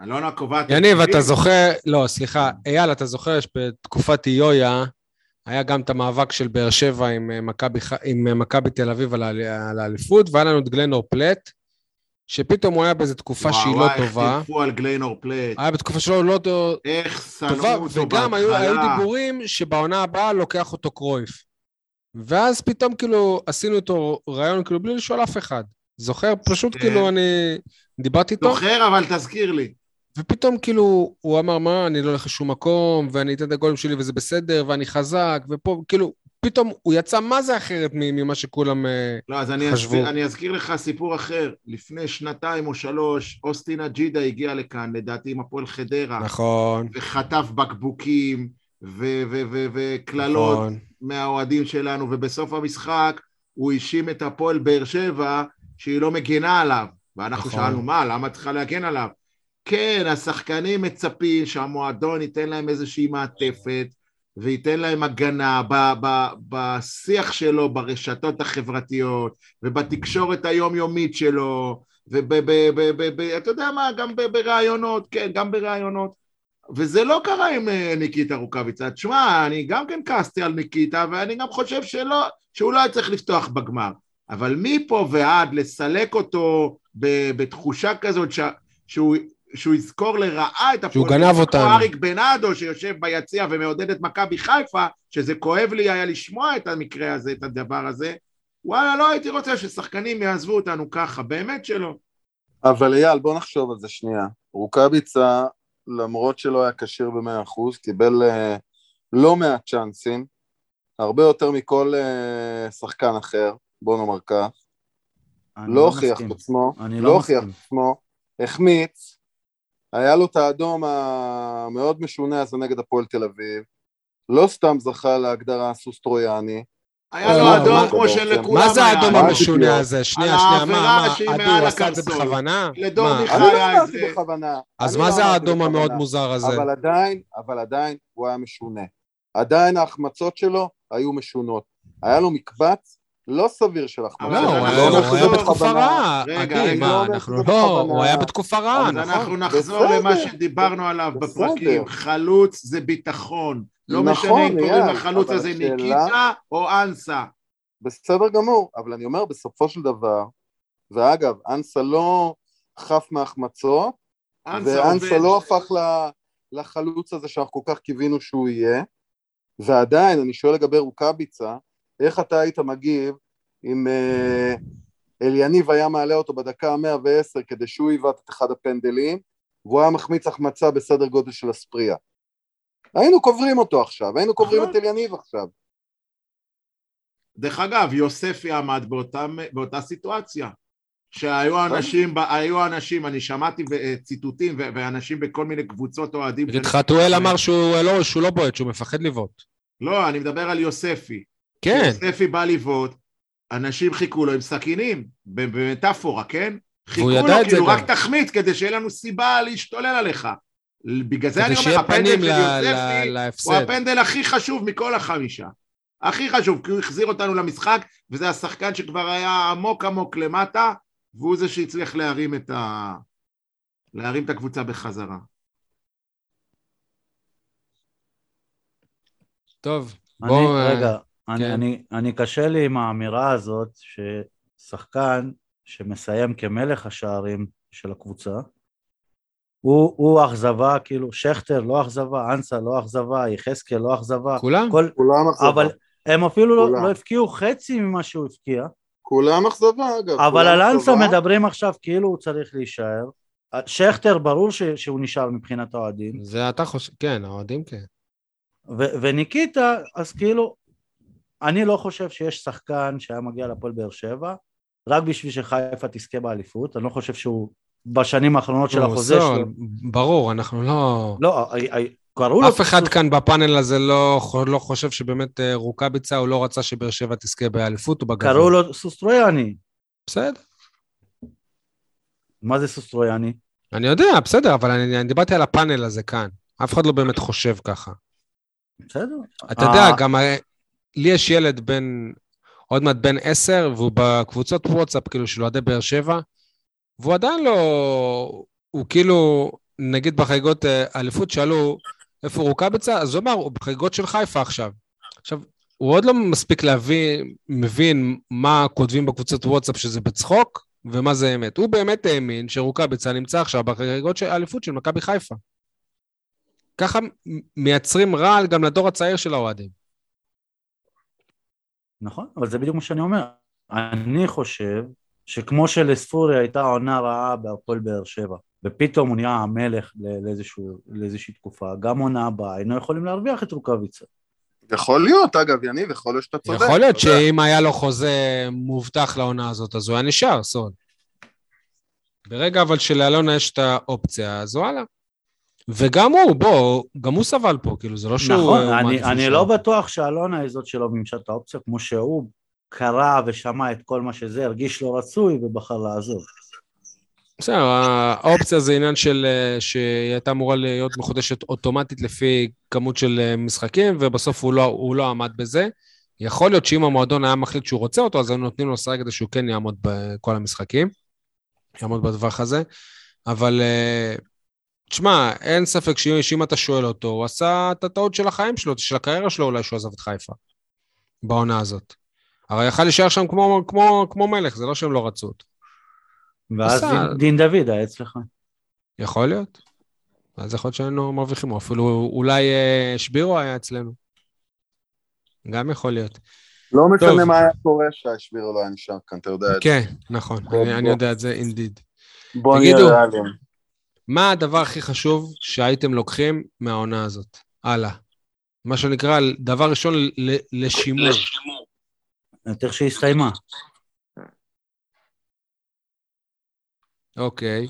אלונה קובעת... יניב, את אתה? זוכר, לא, סליחה, אייל, אתה זוכר שבתקופת איויה היה גם את המאבק של באר שבע עם אה, מכבי ח- עם אה, מכבי תל אביב על האליפות, והיה לנו את גלנור פלט, שפתאום הוא היה באיזו תקופה שהיא לא וואו, טובה, וואי, איך טירפו על גליינור פלט. היה בתקופה שלו לא טוב- איך שנאו טובה, אותו וגם היו היו בהתחלה. דיבורים שבעונה הבאה לוקח אותו קרויף. ואז פתאום כאילו עשינו איתו רעיון כאילו בלי לשאול אף אחד. זוכר? פשוט כן. כאילו אני דיברתי איתו, זוכר, אבל תזכיר לי. ופתאום כאילו, הוא אמר, מה, אני לא הולך לשום מקום, ואני אתן את הגולים שלי וזה בסדר, ואני חזק, ופה, כאילו, פתאום הוא יצא מה זה אחרת ממה שכולם... אה, לא, אז אני חשבו. אזכיר, אני אזכיר לך סיפור אחר. לפני שנתיים או שלוש, אוסטין אג'ידה הגיע לכאן, לדעתי עם הפועל חדרה, נכון, וחטף בקבוקים וקללות נכון. מהאוהדים שלנו, ובסוף המשחק הוא האשים את הפועל באר שבע שהיא לא מגינה עליו. ואנחנו נכון. שאלנו, מה, למה את צריכה להגן עליו? כן, השחקנים מצפים שהמועדון ייתן להם איזושהי מעטפת וייתן להם הגנה ב- ב- בשיח שלו, ברשתות החברתיות ובתקשורת היומיומית שלו, ואתה יודע מה, גם בראיונות, כן, גם בראיונות. וזה לא קרה עם אה, ניקיטה רוקאביצה. תשמע, אני גם כן כעסתי על ניקיטה, ואני גם חושב שלא, שהוא לא היה צריך לפתוח בגמר. אבל מפה ועד לסלק אותו בתחושה כזאת ש- שהוא, שהוא יזכור לרעה את שהוא הפועל, גנב כמו אותנו. אריק בנאדו שיושב ביציע ומעודד את מכבי חיפה, שזה כואב לי היה לשמוע את המקרה הזה, את הדבר הזה. וואלה, לא הייתי רוצה ששחקנים יעזבו אותנו ככה, באמת שלא. אבל אייל, בוא נחשוב על זה שנייה. רוקאביצה, למרות שלא היה כשיר במאה אחוז, קיבל אה, לא מעט צ'אנסים, הרבה יותר מכל אה, שחקן אחר, בוא נאמר כך. אני לא הוכיח. את עצמו, לא לא הוכיח את. עצמו, החמיץ, היה לו את האדום המאוד משונה הזה נגד הפועל תל אביב, לא סתם זכה להגדרה סוס טרויאני, היה לא, לו אדום מה- כמו שלכולם מה זה היה. האדום המשונה הציפיות? הזה? שנייה, שנייה, מה, העבירה מה, שהיא אדו, מעל הוא עשה את זה. בכוונה? לדור מה? מיכה אני לא היה אמרתי איזה... בכוונה. אז מה לא זה האדום המאוד. מוזר הזה? אבל עדיין, אבל עדיין הוא היה משונה. עדיין ההחמצות שלו היו משונות. היה לו מקבץ לא סביר של החמצות. לא, הוא היה- לא היה נחזור בתקופה. רעה, רגע, רגע, מה, לא אנחנו לא, בכוונה. הוא היה בתקופה רעה, אז נכון. אנחנו נחזור בסדר. למה שדיברנו עליו. בפרקים. חלוץ זה ביטחון. לא נכון, משנה אם קוראים לחלוץ הזה ניקיטה או אנסה. בסדר גמור, אבל אני אומר בסופו של דבר, ואגב, אנסה לא חף מהחמצות, אנסה ואנסה. לא הפך ל- לחלוץ הזה שאנחנו כל כך קיווינו שהוא יהיה, ועדיין, אני שואל לגבי רוקאביצה, איך אתה היית מגיב אם אה, אליניב היה מעלה אותו בדקה ה-110 כדי שהוא היווט את אחד הפנדלים, והוא היה מחמיץ החמצה בסדר גודל של אספריה. היינו קוברים אותו עכשיו, היינו קוברים נכון. את אליניב עכשיו. דרך אגב, יוספי עמד באותה, באותה סיטואציה. שהיו אנשים, ב- היו אנשים, אני שמעתי ו- ציטוטים ואנשים בכל מיני קבוצות אוהדים. חתואל אמר שהוא לא, שהוא לא בועט, שהוא מפחד לבעוט. לא, אני מדבר על יוספי. כן, יוספי בא לבעוט, אנשים חיכו לו עם סכינים, במטאפורה, כן? חיכו לו, כאילו. רק תחמיץ כדי שיהיה לנו סיבה להשתולל עליך. בגלל זה אני אומר, הפנדל של יוספי הוא. הפנדל הכי חשוב מכל החמישה. הכי חשוב, כי הוא החזיר אותנו למשחק, וזה השחקן שכבר היה עמוק עמוק למטה, והוא זה שהצליח להרים את ה... להרים את הקבוצה בחזרה. טוב, אני, בואו... רגע, אני, כן. אני, אני קשה לי עם האמירה הזאת ששחקן שמסיים כמלך השערים של הקבוצה, הוא, הוא אכזבה, כאילו שכטר לא אכזבה, אנסה לא אכזבה, יחזקאל לא אכזבה, כולם? כל, כולם אכזבה. אבל הם אפילו לא, כולם. לא הפקיעו חצי ממה שהוא הפקיע, כולם אכזבה, אגב. אבל על אנסה. מדברים עכשיו כאילו הוא צריך להישאר, שכטר ברור ש, שהוא נשאר מבחינת האוהדים, זה אתה חושב, כן, האוהדים כן. ו- וניקיטה, אז כאילו, אני לא חושב שיש שחקן שהיה מגיע לפועל באר שבע, רק בשביל שחיפה תזכה באליפות, אני לא חושב שהוא בשנים האחרונות של נו, החוזה סול, שלו. ברור, אנחנו לא... לא, ה- ה- קראו לו... אף אחד כאן בפאנל הזה לא, לא חושב שבאמת אה, רוקאביצה, הוא לא רצה שבאר שבע תזכה באליפות ובגביע. קראו לו סוס טרויאני. בסדר, מה זה סוס טרויאני? אני יודע, בסדר, אבל אני, אני דיברתי על הפאנל הזה כאן. אף אחד לא באמת חושב ככה. בסדר. אתה אה, יודע, גם אה, לי יש ילד בן, עוד מעט בן עשר, והוא בקבוצות וואטסאפ, כאילו, של אוהדי באר שבע, והוא עדיין לא... הוא כאילו, נגיד בחגיגות אה, אליפות, שאלו איפה רוקאביצה, אז הוא אמר, הוא בחגיגות של חיפה עכשיו. עכשיו, הוא עוד לא מספיק להבין, מבין מה כותבים בקבוצות וואטסאפ שזה בצחוק, ומה זה אמת. הוא באמת האמין שרוקאביצה נמצא עכשיו בחגיגות של האליפות של מכבי חיפה. ככה מייצרים רעל גם לדור הצעיר של האוהדים. נכון, אבל זה בדיוק מה שאני אומר. אני חושב שכמו שלספורי הייתה עונה רעה בהפועל באר שבע, ופתאום הוא נהיה המלך לאיזשהו, לאיזושהי תקופה, גם עונה הבאה היינו יכולים להרוויח את רוקאביצה. יכול להיות, אגב, יניב, יכול להיות שאתה צודק. יכול להיות. שאם היה לו חוזה מובטח לעונה הזאת, אז הוא היה נשאר, סוד. ברגע אבל שלאלונה יש את האופציה, אז וואלה. וגם הוא, בוא, גם הוא סבל פה, כאילו, זה לא שהוא... נכון, אני, אני. לא בטוח שאלונה היא זאת שלא מימשה את האופציה, כמו שהוא קרא ושמע את כל מה שזה, הרגיש לא רצוי ובחר לעזוב. בסדר, האופציה זה עניין של... אה, שהיא הייתה אמורה להיות מחודשת אוטומטית לפי כמות של אה, משחקים, ובסוף הוא לא, הוא לא עמד בזה. יכול להיות שאם המועדון היה מחליט שהוא רוצה אותו, אז היו נותנים לו לשחק כדי שהוא כן יעמוד בכל המשחקים, יעמוד בטווח הזה. אבל אה, תשמע, אין ספק שאם אתה שואל אותו, הוא עשה את הטעות של החיים שלו, של הקריירה שלו אולי שהוא עזב את חיפה, בעונה הזאת. הרי יכל להישאר שם כמו, כמו, כמו מלך, זה לא שהם לא רצו אותו. ואז עשה- דין, דין דוד היה אצלך. יכול להיות. אז יכול להיות שהיינו מרוויחים, או אפילו אולי אה, שבירו היה אצלנו. גם יכול להיות. לא משנה. מה היה קורה שהשבירו לא היה נשאר כאן, אתה יודע את זה. כן, נכון, בוא, אני. יודע את זה אינדיד. בוא נהיה. ריאליים. מה הדבר הכי חשוב שהייתם לוקחים מהעונה הזאת? הלאה. מה שנקרא, דבר ראשון, ל- לשימור. את איך שהיא הסתיימה. אוקיי.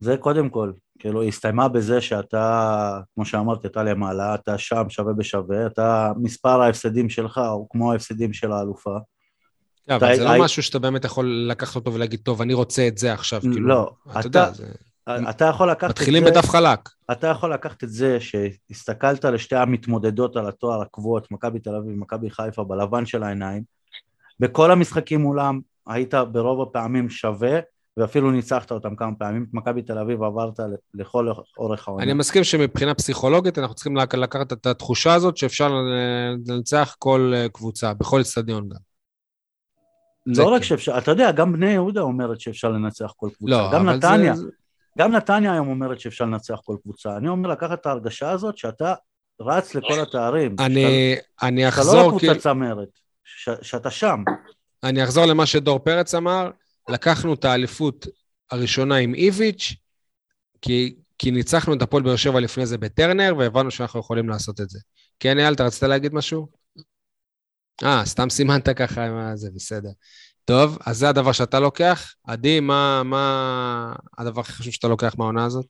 זה קודם כל. כאילו, היא הסתיימה בזה שאתה, כמו שאמרתי, אתה למעלה, אתה שם שווה בשווה, אתה, מספר ההפסדים שלך הוא כמו ההפסדים של האלופה. כן, אבל זה לא משהו שאתה באמת יכול לקחת אותו ולהגיד, טוב, אני רוצה את זה עכשיו. כאילו, לא, אתה אתה- יכול לקחת את זה... מתחילים בדף חלק. אתה יכול לקחת את זה שהסתכלת לשתי המתמודדות על התואר הקבועות, מכבי תל אביב ומכבי חיפה, בלבן של העיניים, בכל המשחקים מולם היית ברוב הפעמים שווה, ואפילו ניצחת אותם כמה פעמים, את מכבי תל אביב עברת לכל אורך העונה. אני מסכים שמבחינה פסיכולוגית אנחנו צריכים לק- לקחת את התחושה הזאת שאפשר לנצח כל אה, קבוצה, בכל אצטדיון גם. לא רק כן. שאפשר, אתה יודע, גם בני יהודה אומרת שאפשר לנצח כל קבוצה, לא, גם נתניה, זה... גם נתניה היום אומרת שאפשר לנצח כל קבוצה. אני אומר לקחת את ההרגשה הזאת שאתה רץ לכל התארים. אני, אני שאתה, שאתה אחזור, לא כאילו, לקבוצה צמרת, ש, שאתה שם. אני אחזור למה שדור פרץ אמר, לקחנו את האליפות הראשונה עם איביץ', כי, כי ניצחנו את הפועל באר שבע לפני זה בטרנר, והבנו שאנחנו יכולים לעשות את זה. כן, אייל, אתה רצית להגיד משהו? אה, סתם סימנת ככה, זה בסדר. טוב, אז זה הדבר שאתה לוקח. עדי, מה, מה הדבר הכי חשוב שאתה לוקח מהעונה הזאת?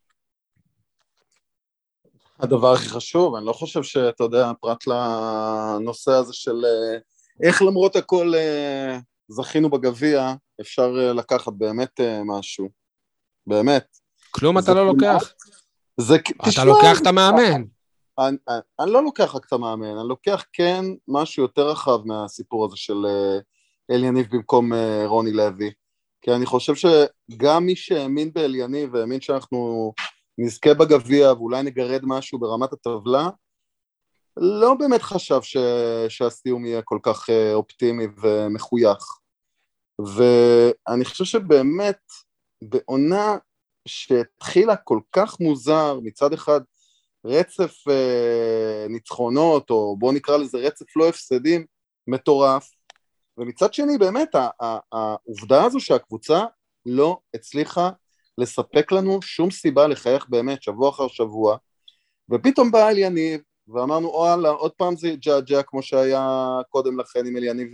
הדבר הכי חשוב, אני לא חושב שאתה יודע, פרט לנושא הזה של אה, איך למרות הכל אה, זכינו בגביע, אפשר אה, לקחת באמת משהו. באמת. כלום אתה לא לוקח. זה, אתה תשמע, לוקח את המאמן. אני, אני, אני לא לוקח רק את המאמן, אני לוקח כן משהו יותר רחב מהסיפור הזה של אליניב במקום רוני לוי. כי אני חושב שגם מי שהאמין באליניב והאמין שאנחנו נזכה בגביע ואולי נגרד משהו ברמת הטבלה, לא באמת חשב ש... שהסיום יהיה כל כך אה, אופטימי ומחוייך. ואני חושב שבאמת בעונה שהתחילה כל כך מוזר, מצד אחד רצף אה, ניצחונות, או בואו נקרא לזה רצף לא הפסדים, מטורף, ומצד שני באמת העובדה הזו שהקבוצה לא הצליחה לספק לנו שום סיבה לחייך באמת שבוע אחר שבוע, ופתאום בא אליניב, ואמרנו וואלה עוד פעם זה ג'עג'ע כמו שהיה קודם לכן עם אליניב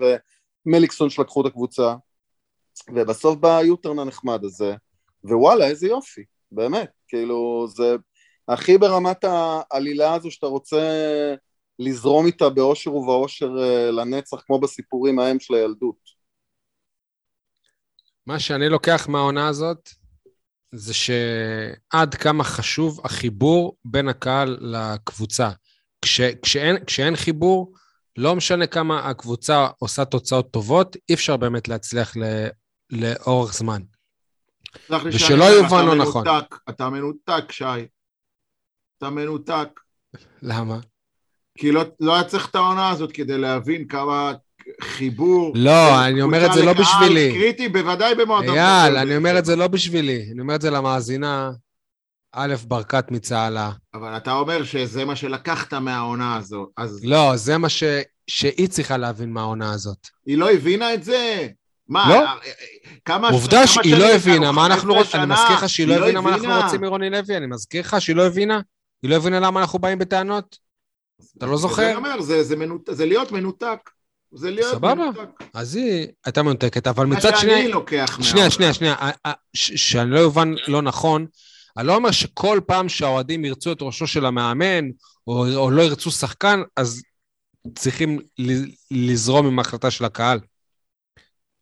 ומליקסון שלקחו את הקבוצה, ובסוף בא היוטרן הנחמד הזה, ווואלה איזה יופי, באמת, כאילו זה הכי ברמת העלילה הזו שאתה רוצה לזרום איתה באושר ובאושר אה, לנצח, כמו בסיפורים ההם של הילדות. מה שאני לוקח מהעונה הזאת, זה שעד כמה חשוב החיבור בין הקהל לקבוצה. כש, כשאין, כשאין חיבור, לא משנה כמה הקבוצה עושה תוצאות טובות, אי אפשר באמת להצליח ל, לאורך זמן. ושלא יובן לא נכון. אתה מנותק, שי. אתה מנותק. למה? כי לא, לא היה צריך את העונה הזאת כדי להבין כמה חיבור. לא, אני אומר את זה לא בשבילי. קריטי, בוודאי במועדון. אייל, אני אומר את זה לא בשבילי. אני אומר את זה למאזינה, א', ברקת מצהלה. אבל אתה אומר שזה מה שלקחת מהעונה הזאת, אז... לא, זה מה ש... שהיא צריכה להבין מהעונה הזאת. היא לא הבינה את זה? מה, לא. כמה... עובדה שהיא לא הבינה, מה אנחנו רוצים... אני מזכיר לך שהיא לא הבינה מה אנחנו רוצים מרוני לוי, אני מזכיר לך שהיא לא הבינה. היא לא הבינה למה אנחנו באים בטענות. אתה לא זוכר? אני אומר, זה להיות מנותק. זה להיות סבבה, מנותק. אז היא הייתה מנותקת, אבל מצד שני... מה שאני לוקח שנייה, שנייה, שנייה, שאני לא אובן לא נכון, אני לא אומר שכל פעם שהאוהדים ירצו את ראשו של המאמן, או, או לא ירצו שחקן, אז צריכים לזרום עם ההחלטה של הקהל.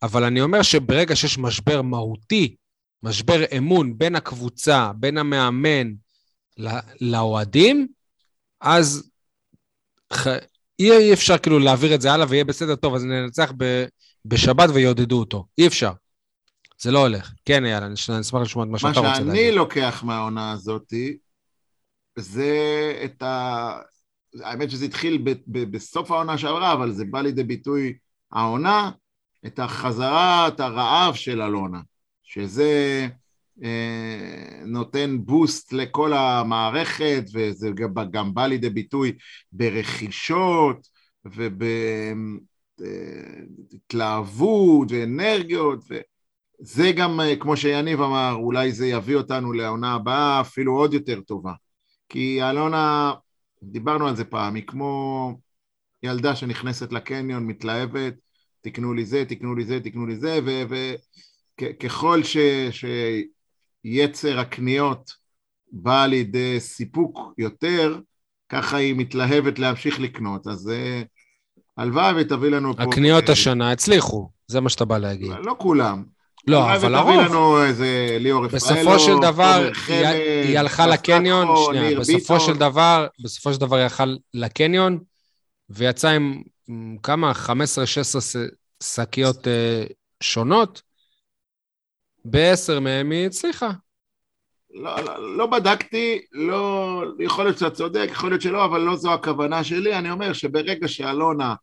אבל אני אומר שברגע שיש משבר מהותי, משבר אמון בין הקבוצה, בין המאמן לאוהדים, אז אי אפשר כאילו להעביר את זה הלאה ויהיה בסדר טוב, אז ננצח ב, בשבת ויעודדו אותו. אי אפשר. זה לא הולך. כן, יאללה, אני אשמח לשמוע את מה שאתה רוצה להגיד. מה שאני לוקח מהעונה הזאת, זה את ה... האמת שזה התחיל ב- ב- בסוף העונה שעברה, אבל זה בא לידי ביטוי העונה, את החזרת הרעב של אלונה, שזה נותן בוסט לכל המערכת, וזה גם בא לידי ביטוי ברכישות ובהתלהבות ואנרגיות, וזה גם, אה, כמו שיניב אמר, אולי זה יביא אותנו לעונה הבאה אפילו עוד יותר טובה. כי אלונה, דיברנו על זה פעם, היא כמו ילדה שנכנסת לקניון, מתלהבת, תקנו לי זה, תקנו לי זה, תקנו לי זה, וככל ש... ש... יצר הקניות בא לידי סיפוק יותר, ככה היא מתלהבת להמשיך לקנות. אז אה, הלוואי ותביא לנו פה... הקניות השנה הצליחו, זה מה שאתה בא להגיד. לא כולם. לא, אבל הרוב. ותביא לנו איזה ליאור רפאלו, בסופו של דבר, היא, הלכה לקניון, שנייה, בסופו של דבר, בסופו של דבר היא הלכה לקניון, ויצאה עם, כמה? 15-16 שקיות uh, שונות, בעשר מהם היא הצליחה. לא, לא, לא בדקתי, לא, יכול להיות שאתה צודק, יכול להיות שלא, אבל לא זו הכוונה שלי. אני אומר שברגע שאלונה,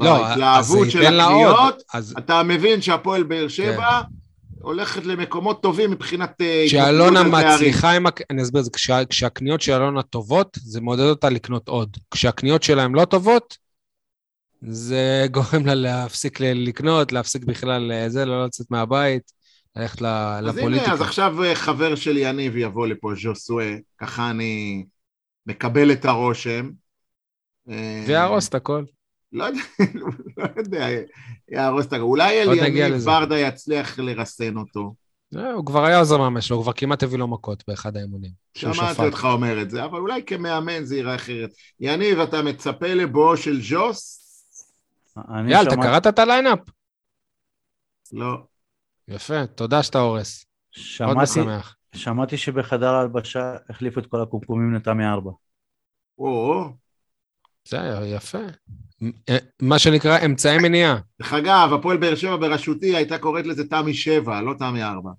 לא, בהתלהבות של הקניות, אז... אתה מבין שהפועל באר שבע כן. הולכת למקומות טובים מבחינת... אה, כשאלונה מצליחה עם... אני אסביר את זה, כשה, כשהקניות של אלונה טובות, זה מעודד אותה לקנות עוד. כשהקניות שלהם לא טובות, זה גורם לה להפסיק לקנות, להפסיק בכלל אה, זה, לא לצאת מהבית. ללכת לפוליטיקה. אז הנה, אז עכשיו אה, חבר שלי יניב יבוא לפה, ז'וסואה, ככה אני מקבל את הרושם. ויהרוס את הכל. לא יודע, לא יודע, יהרוס את הגול. אולי אליניב. ברדה יצליח לרסן אותו. לא, הוא כבר היה עוזר מאמן שלו, הוא כבר כמעט הביא לו מכות באחד האימונים. שמעתי אותך אומר את זה, אבל אולי כמאמן זה ייראה אחרת. יניב, אתה מצפה לבואו של ג'וס? יאללה, אתה קראת את הליינאפ? לא. יפה, תודה שאתה הורס. מאוד שמעתי, משמח. שמעתי שבחדר ההלבשה החליפו את כל הקומקומים לתמי ארבע. או, זה יפה. אה, מה שנקרא אמצעי מניעה. דרך אגב, הפועל באר שבע בראשותי הייתה קוראת לזה תמי שבע, לא תמי ארבע.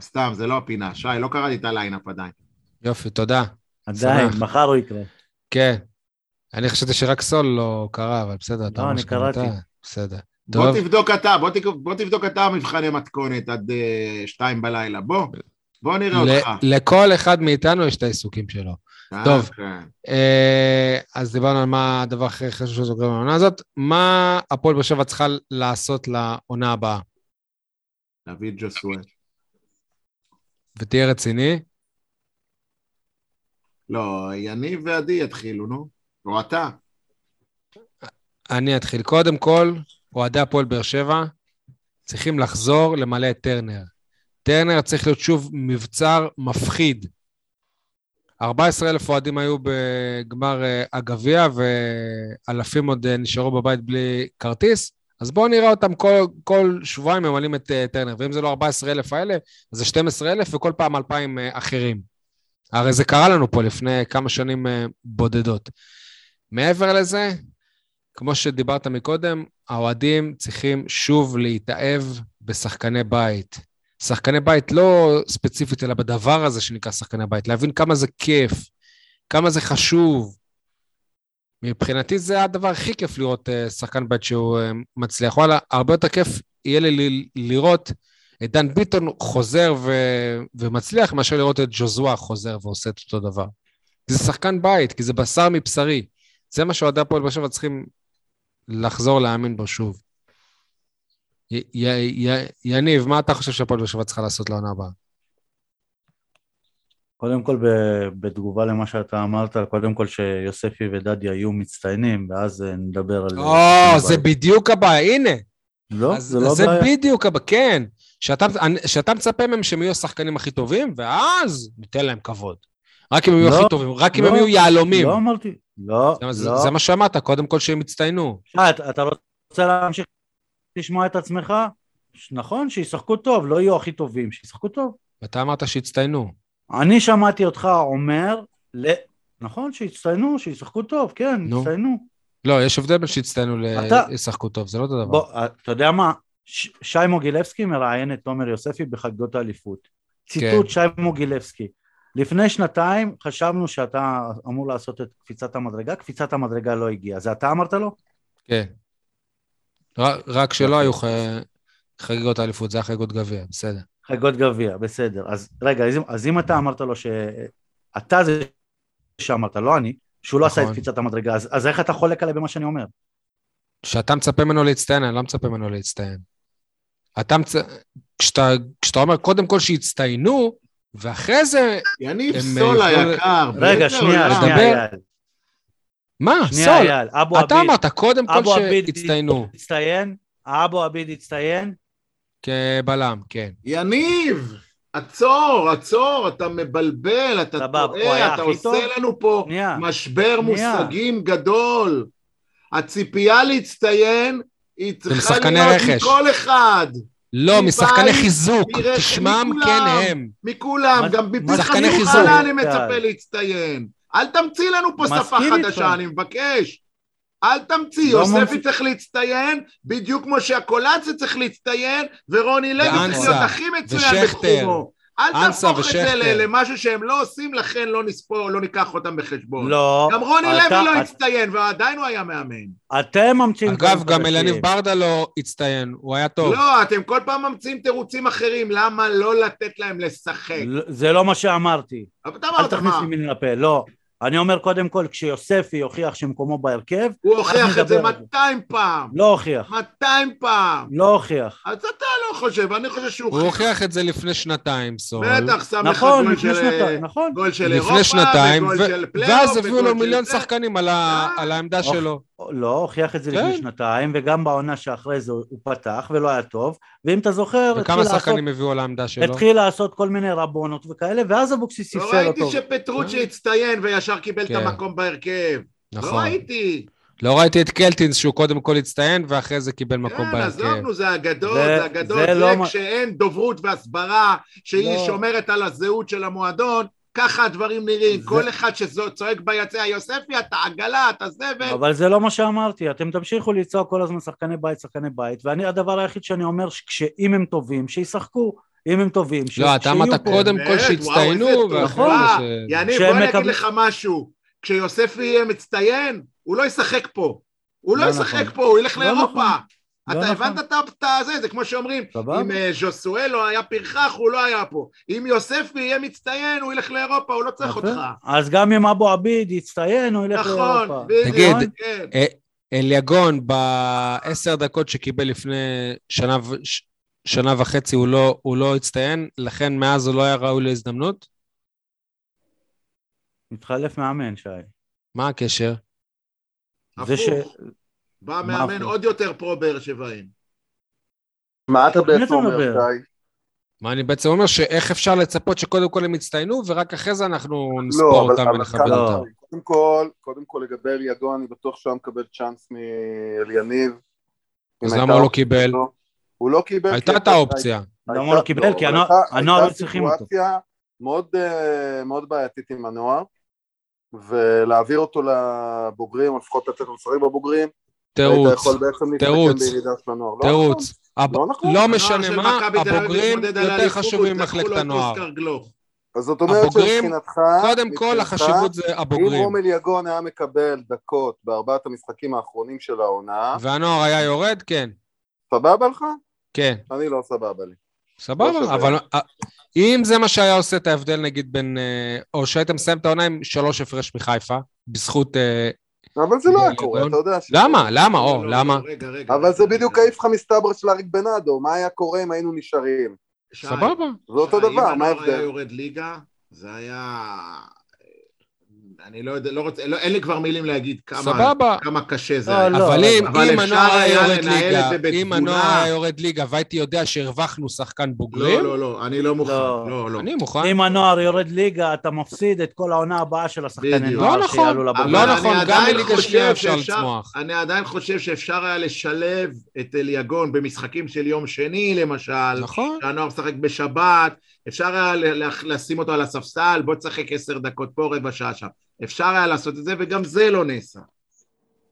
סתם, זה לא הפינה. שי, לא קראתי את ה lineup עדיין. יופי, תודה. עדיין, שמח. מחר הוא יקרה. כן. אני חשבתי שרק סול לא קרא, אבל בסדר, אתה לא, אני שגם קראתי. בסדר. בוא טוב, תבדוק אתה, בוא, תק... בוא תבדוק אתה מבחני מתכונת עד אה, שתיים בלילה. בוא, בוא נראה ל- אותך. לכל אחד מאיתנו יש את העיסוקים שלו. טוב. אה, כן. אה, אז דיברנו על מה הדבר הכי חשוב שזוכרים בעונה הזאת. מה הפועל באר שבע צריכה לעשות לעונה הבאה? דוד ג'וסואל. ותהיה רציני. לא, יניב ועדי יתחילו, נו. או אתה. אני אתחיל. קודם כל, אוהדי הפועל באר שבע צריכים לחזור למלא את טרנר. טרנר צריך להיות שוב מבצר מפחיד. 14,000 אוהדים היו בגמר אה, הגביע, ואלפים עוד אה, נשארו בבית בלי כרטיס, אז בואו נראה אותם כל, כל שבועיים ממלאים את אה, טרנר, ואם זה לא 14,000 האלה, אז זה 12,000 וכל פעם 2,000 אה, אחרים. הרי זה קרה לנו פה לפני כמה שנים בודדות. מעבר לזה, כמו שדיברת מקודם, האוהדים צריכים שוב להתאהב בשחקני בית. שחקני בית לא ספציפית, אלא בדבר הזה שנקרא שחקני בית, להבין כמה זה כיף, כמה זה חשוב. מבחינתי זה הדבר הכי כיף לראות uh, שחקן בית שהוא uh, מצליח. וואלה, הרבה יותר כיף יהיה לי לראות את דן ביטון חוזר ו- ומצליח, מאשר לראות את ג'וזואה חוזר ועושה את אותו דבר. זה שחקן בית, כי זה בשר מבשרי. זה מה שאוהדי הפועל באר שבע צריכים לחזור להאמין בו שוב. י- י- י- יניב, מה אתה חושב שהפועל באר שבע צריכה לעשות לעונה הבאה? קודם כל, בתגובה למה שאתה אמרת, קודם כל שיוספי ודדיה יהיו מצטיינים, ואז אה, נדבר על... או, זה בדיוק הבעיה, הנה. לא, זה לא זה בעיה. בדיוק הבעיה, כן. שאתה, שאתה מצפה מהם שהם יהיו השחקנים הכי טובים, ואז ניתן להם כבוד. רק אם הם יהיו לא, הכי טובים, רק אם לא, הם יהיו יהלומים. לא אמרתי, לא, זה, לא. זה מה שאמרת, קודם כל שהם יצטיינו. אתה- רוצה להמשיך לשמוע את עצמך? נכון, שישחקו טוב, לא יהיו הכי טובים, שישחקו טוב. אתה אמרת שיצטיינו. אני שמעתי אותך אומר. נכון, שיצטיינו, שישחקו טוב, כן, נו. יצטיינו. לא, יש הבדל בין שיצטיינו לישחקו טוב, זה לא אותו דבר. אה, אתה יודע מה? שי מוגילבסקי מראיין את תומר יוספי בחגיגות האליפות. ציטוט שי מוגילבסקי. לפני שנתיים חשבנו שאתה אמור לעשות את קפיצת המדרגה, קפיצת המדרגה לא הגיעה. זה אתה אמרת לו? כן. רק, רק שלא היו ח... חגיגות האליפות, זה היה חגיגות גביע, בסדר. חגיגות גביע, בסדר. אז רגע, אז, אם- אז אם אתה אמרת לו ש... אתה זה שאמרת, לא אני, שהוא לא עשה את נכון. קפיצת המדרגה, אז, אז איך אתה חולק עליי במה שאני אומר? כשאתה מצפה ממנו להצטיין, אני לא מצפה ממנו להצטיין. אתה מצ... כשאתה, כשאתה אומר קודם כל שיצטיינו, ואחרי זה, יניב סול אה, יכול- היקר. רגע, שנייה? שנייה. מה, סול, אתה אמרת קודם כל אבו עביד שיצטיינו הצטיין, אבו עביד הצטיין, כבלם, כן. יניב, עצור, עצור, אתה מבלבל, אתה טועה, אתה עושה טוב? לנו פה שנייה. משבר שנייה. מושגים גדול. הציפייה להצטיין היא צריכה להיות רכש. מכל אחד, לא, משחקני חיזוק, מכולם. כן הם. מכולם, גם מה- שחקני בפרחי חיזוק. אני. מצפה להצטיין. אל תמציא לנו פה שפה. חדשה, אני מבקש. אל תמציא, לא יוספי. צריך להצטיין, בדיוק כמו שהקולציה צריך להצטיין, ורוני לוי צריך להיות הכי מצוין. בתחומו. אל תהפוך את זה למשהו שהם לא עושים, לכן לא נספור, לא ניקח אותם בחשבון. לא. גם רוני לוי לא הצטיין, ועדיין הוא היה מאמן. אתם ממציאים אגב, גם. אלניב ברדה לא הצטיין, הוא היה טוב. לא, אתם כל פעם ממציאים תירוצים אחרים, למה לא לתת להם לשחק? לא, זה לא מה שאמרתי. אבל אתה אל אמרת תכניס מה? לי מילים לפה, לא. אני אומר קודם כל, כשיוספי יוכיח שמקומו בהרכב, הוא הוכיח את זה נדבר על זה. 200 פעם. לא הוכיח. 200 פעם. לא הוכיח. אז אתה לא חושב, אני חושב שהוא הוא הוכיח את זה לפני שנתיים, סול. בטח, שם לך נכון, גול של- נכון. גול של אירופה, וגול של פלייאוף, ואז הביאו לו מיליון. שחקנים על אה. על העמדה. שלו. לא, הוכיח את זה כן. לפני שנתיים, וגם בעונה שאחרי זה הוא פתח ולא היה טוב, ואם אתה זוכר, התחיל וכמה שחקנים הביאו לעמדה שלו? התחיל לעשות כל מיני רבונות וכאלה, ואז אבוקסיס לא ספסל ראיתי אותו. שפטרוצ'י הצטיין וישר קיבל את כן. המקום בהרכב. לא נכון. ראיתי. לא ראיתי את קלטינס שהוא קודם כל הצטיין ואחרי זה קיבל מקום כן, עזוב, בהרכב. נו, זה אגדות, זה- זה אגדות. זה זה לא מה- כשאין דוברות והסברה, שהיא לא. שומרת על הזהות של המועדון, ככה הדברים נראים. זה- כל אחד שצועק ביציע, יוספי, אתה עגלה, אתה זבל. אבל זה לא מה שאמרתי, אתם תמשיכו לצעוק כל הזמן שחקני בית, שחקני בית, ואני, הדבר היחיד שאני אומר, שאם הם טובים, שישחקו, אם הם טובים, ש... לא, אתה אמרת שיהיו פה. קודם כל? שהצטיינו, ש... יניב, בוא אני אגיד לך משהו. כשיוספי יהיה מצטיין, הוא לא ישחק פה. הוא לא לא ישחק נכון. פה, הוא ילך לא לאירופה. נכון. אתה לא נכון. הבנת את- הזה, זה כמו שאומרים. אם אה, ז'וסואלו היה פרחח, הוא לא היה פה. אם יוספי יהיה מצטיין, הוא ילך לאירופה, הוא לא צריך. אותך. אז גם אם אבו עביד יצטיין, הוא ילך נכון, לאירופה. בדיוק, תגיד, כן. אה, אליגון בעשר דקות שקיבל לפני שנה, שנה וחצי הוא לא, הוא לא הצטיין, לכן מאז הוא לא היה ראוי להזדמנות? מתחלף מאמן, שי. מה הקשר? זה ש... בא מאמן? עוד יותר פרו באר שבעים. מה אתה בעצם אומר? שי? מה אני בעצם אומר? שאיך אפשר לצפות שקודם כל הם יצטיינו, ורק אחרי זה אנחנו לא, נספור אבל- אותם ונכבד אותם. קודם כל, קודם כל לגבי אליגון, אני בטוח שהוא היה מקבל צ'אנס מאליניב. אז למה הייתה הוא לא קיבל? הוא לא קיבל. הייתה כי את האופציה. למה הייתה- הוא לא קיבל? כי אבל הנוער- הייתה- הייתה לא צריכים אותו. סיטואציה מאוד, אה, מאוד בעייתית עם הנוער, ולהעביר אותו לבוגרים, או לפחות לתת לו לשחק בבוגרים, תירוץ, להתמקם תירוץ, הנוער. לא תירוץ. הב- לא נכון. לא הנוער משנה מה, הבוגרים יותר חשובים ממחלקת הנוער. נכון. אז זאת אומרת שמבחינתך, קודם כל החשיבות זה אם הבוגרים. רום אליגון היה מקבל דקות בארבעת המשחקים האחרונים של העונה, והנוער היה יורד? כן. סבבה לך? כן. אני לא סבבה לי. לא סבבה. אבל אה, אם זה מה שהיה עושה את ההבדל נגיד בין, אה, או שהיית מסיים את העונה עם שלוש הפרש מחיפה, בזכות... אבל זה לא היה. קורה, אתה יודע. ש- למה? למה? או, לא, לא, למה? לא, רגע, רגע. אבל זה בדיוק. האיפכא מסתבר של אריק בנאדו, מה היה קורה אם היינו נשארים? סבבה. זה אותו דבר, אם מה הנוער היה ההבדל? יורד ליגה, זה היה... אני לא יודע, לא רוצה, לא, אין לי כבר מילים להגיד כמה, סבבה. כמה קשה זה לא, היה. לא. אבל אם, אבל אם אפשר הנוער היה יורד לנהל ליגה, את זה אם. הנוער היה יורד ליגה והייתי יודע שהרווחנו שחקן בוגרים, לא, לא, לא, אני לא מוכן, לא. לא, לא. אני מוכן. אם הנוער יורד ליגה, אתה מפסיד את כל העונה הבאה של השחקני. נוער לא נכון. לא נכון, אני גם עדיין בליגה חושב שנייה אפשר לצמוח. אני עדיין חושב שאפשר היה לשלב את אליגון במשחקים של יום שני, למשל, נכון. שהנוער משחק בשבת, אפשר היה ל- ל- לשים אותו על הספסל, בוא תשחק עשר דקות פה, רבע שעה שם. אפשר היה לעשות את זה, וגם זה לא נעשה.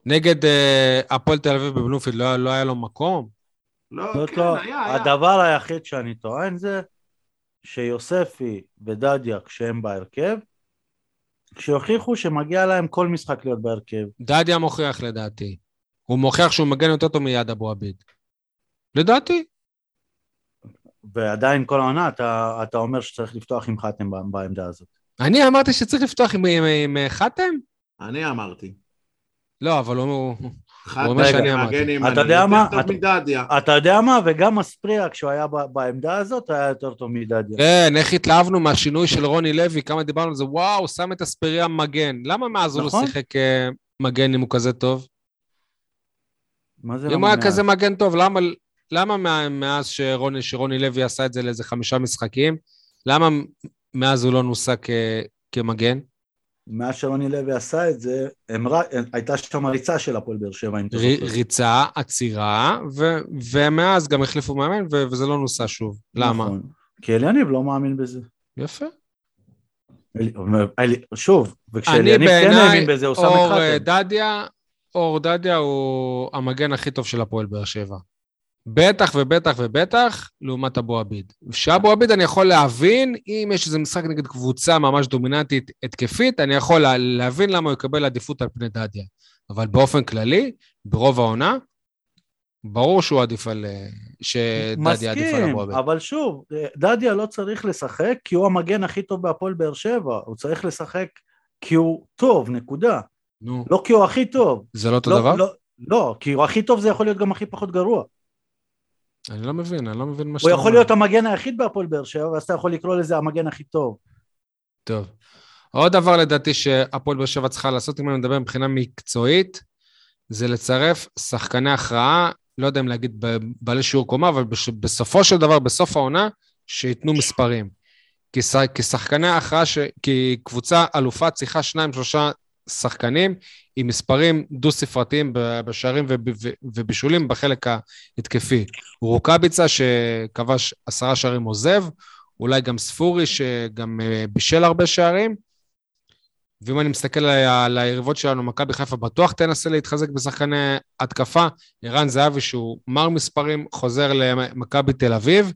נגד אה, הפועל תל אביב בבלומפילד לא לא היה לו מקום? לא, כן, לא, היה, היה. הדבר היחיד שאני טוען זה שיוספי ודדיה כשהם בהרכב, שיוכיחו שמגיע להם כל משחק להיות בהרכב. דדיה מוכיח לדעתי. הוא מוכיח שהוא מגן יותר טוב מיד אבו עביד. לדעתי. ועדיין כל העונה אתה, אתה אומר שצריך לפתוח עם חתם בעמדה הזאת. אני אמרתי שצריך לפתוח עם, עם, עם אה, חתם? אני אמרתי. לא, אבל הוא... אומר שאני אמרתי. אתה יודע מה? אתה- יודע מה? וגם אספריה כשהוא היה בעמדה הזאת היה יותר טוב מדדיה. כן, איך התלהבנו מהשינוי של רוני לוי, כמה דיברנו על זה, וואו, שם את אספריה מגן. למה מאז הוא לא נכון. שיחק אה, מגן אם הוא כזה טוב? מה זה אם למה הוא היה? כזה מגן טוב, למה, למה מה- מאז שרוני, שרוני לוי עשה את זה לאיזה חמישה משחקים, למה מאז הוא לא נוסע כ, כמגן? מאז שרוני לוי עשה את זה, הם הייתה שם ריצה של הפועל באר שבע, אם ר. ריצה, עצירה, ו, ומאז גם החליפו מאמן, ו, וזה לא נוסע שוב. למה? נכון. כי אליניב לא מאמין בזה. יפה. שוב, אני וכשאליניב כן בעיניי, האמין בזה, הוא שם את אה, חתם. דדיה, אור דדיה הוא המגן הכי טוב של הפועל באר שבע. בטח ובטח ובטח לעומת אבו עביד. שאבו עביד אני יכול להבין, אם יש איזה משחק נגד קבוצה ממש דומיננטית התקפית, אני יכול לה, להבין למה הוא יקבל עדיפות על פני דדיה. אבל באופן כללי, ברוב העונה, ברור שהוא עדיף על... אה, שדדיה עדיף על מסכים, אבו עביד. אבל שוב, דדיה לא צריך לשחק כי הוא המגן הכי טוב בהפועל באר שבע, הוא צריך לשחק כי הוא טוב, נקודה. נו, לא כי הוא הכי טוב. זה לא אותו לא, דבר? לא, לא, כי הוא הכי טוב זה יכול להיות גם הכי פחות גרוע. אני לא מבין, אני לא מבין מה הוא שאתה יכול אומר. להיות המגן היחיד בהפועל באר שבע, ואז אתה יכול לקרוא לזה המגן הכי טוב. טוב. עוד דבר לדעתי שהפועל באר שבע צריכה לעשות, אם אני מדבר מבחינה מקצועית, זה לצרף שחקני הכרעה, לא יודע אם להגיד בעלי שיעור קומה, אבל בסופו של דבר, בסוף העונה, שייתנו מספרים. כי, שחקני ההכרעה, ש... כי קבוצה אלופה צריכה שניים, שלושה שחקנים עם מספרים דו-ספרתיים בשערים ובישולים בחלק ההתקפי. רוקאביצה, שכבש עשרה שערים, עוזב, אולי גם ספורי, שגם אה, בישל הרבה שערים. ואם אני מסתכל על היריבות שלנו, מכבי חיפה בטוח תנסה להתחזק בשחקני התקפה. ערן זהבי, שהוא מר מספרים, חוזר למכבי תל אביב,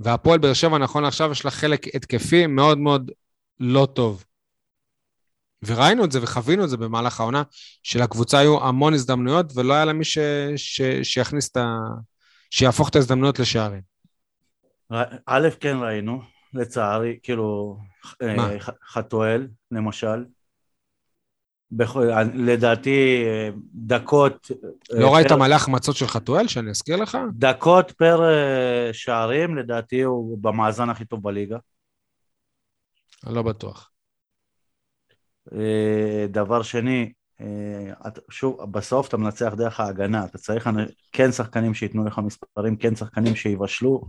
והפועל באר שבע, נכון לעכשיו, יש לה חלק התקפי מאוד מאוד לא טוב. וראינו את זה וחווינו את זה במהלך העונה, שלקבוצה היו המון הזדמנויות, ולא היה לה מי ש... ש... שיכניס את ה... שיהפוך את ההזדמנויות לשערים. א', כן ראינו, לצערי, כאילו, אה, חתואל, למשל. בכל, לדעתי, דקות... לא פר... ראית מלא החמצות של חתואל, שאני אזכיר לך? דקות פר אה, שערים, לדעתי הוא במאזן הכי טוב בליגה. אני לא בטוח. אה, דבר שני, שוב, בסוף אתה מנצח דרך ההגנה, אתה צריך כן שחקנים שייתנו לך מספרים, כן שחקנים שיבשלו,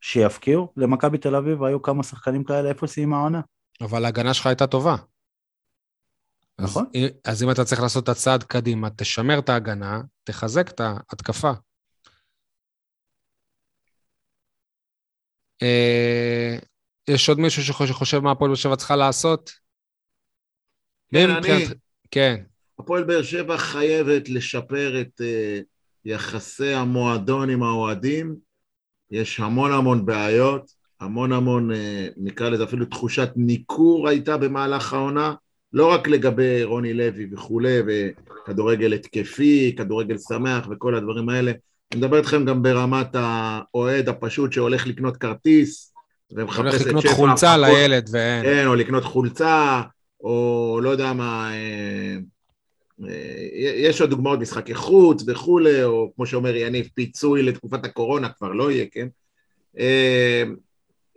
שיפקיעו. למכבי תל אביב היו כמה שחקנים כאלה, איפה סיימה העונה? אבל ההגנה שלך הייתה טובה. נכון. אז, אז אם אתה צריך לעשות את הצעד קדימה, תשמר את ההגנה, תחזק את ההתקפה. אה, יש עוד מישהו שחושב מה הפועל באר שבע צריכה לעשות? כן, אני. כן. הפועל באר שבע חייבת לשפר את uh, יחסי המועדון עם האוהדים. יש המון המון בעיות, המון המון, uh, נקרא לזה אפילו תחושת ניכור הייתה במהלך העונה. לא רק לגבי רוני לוי וכולי, וכדורגל התקפי, כדורגל שמח וכל הדברים האלה, אני מדבר איתכם גם ברמת האוהד הפשוט שהולך לקנות כרטיס, ומחפש את שפע... הולך לקנות חולצה לילד ואין. כן, או לקנות חולצה, או לא יודע מה, אה, אה, יש עוד דוגמאות, משחקי חוץ וכולי, או כמו שאומר יניב, פיצוי לתקופת הקורונה, כבר לא יהיה, כן? אה,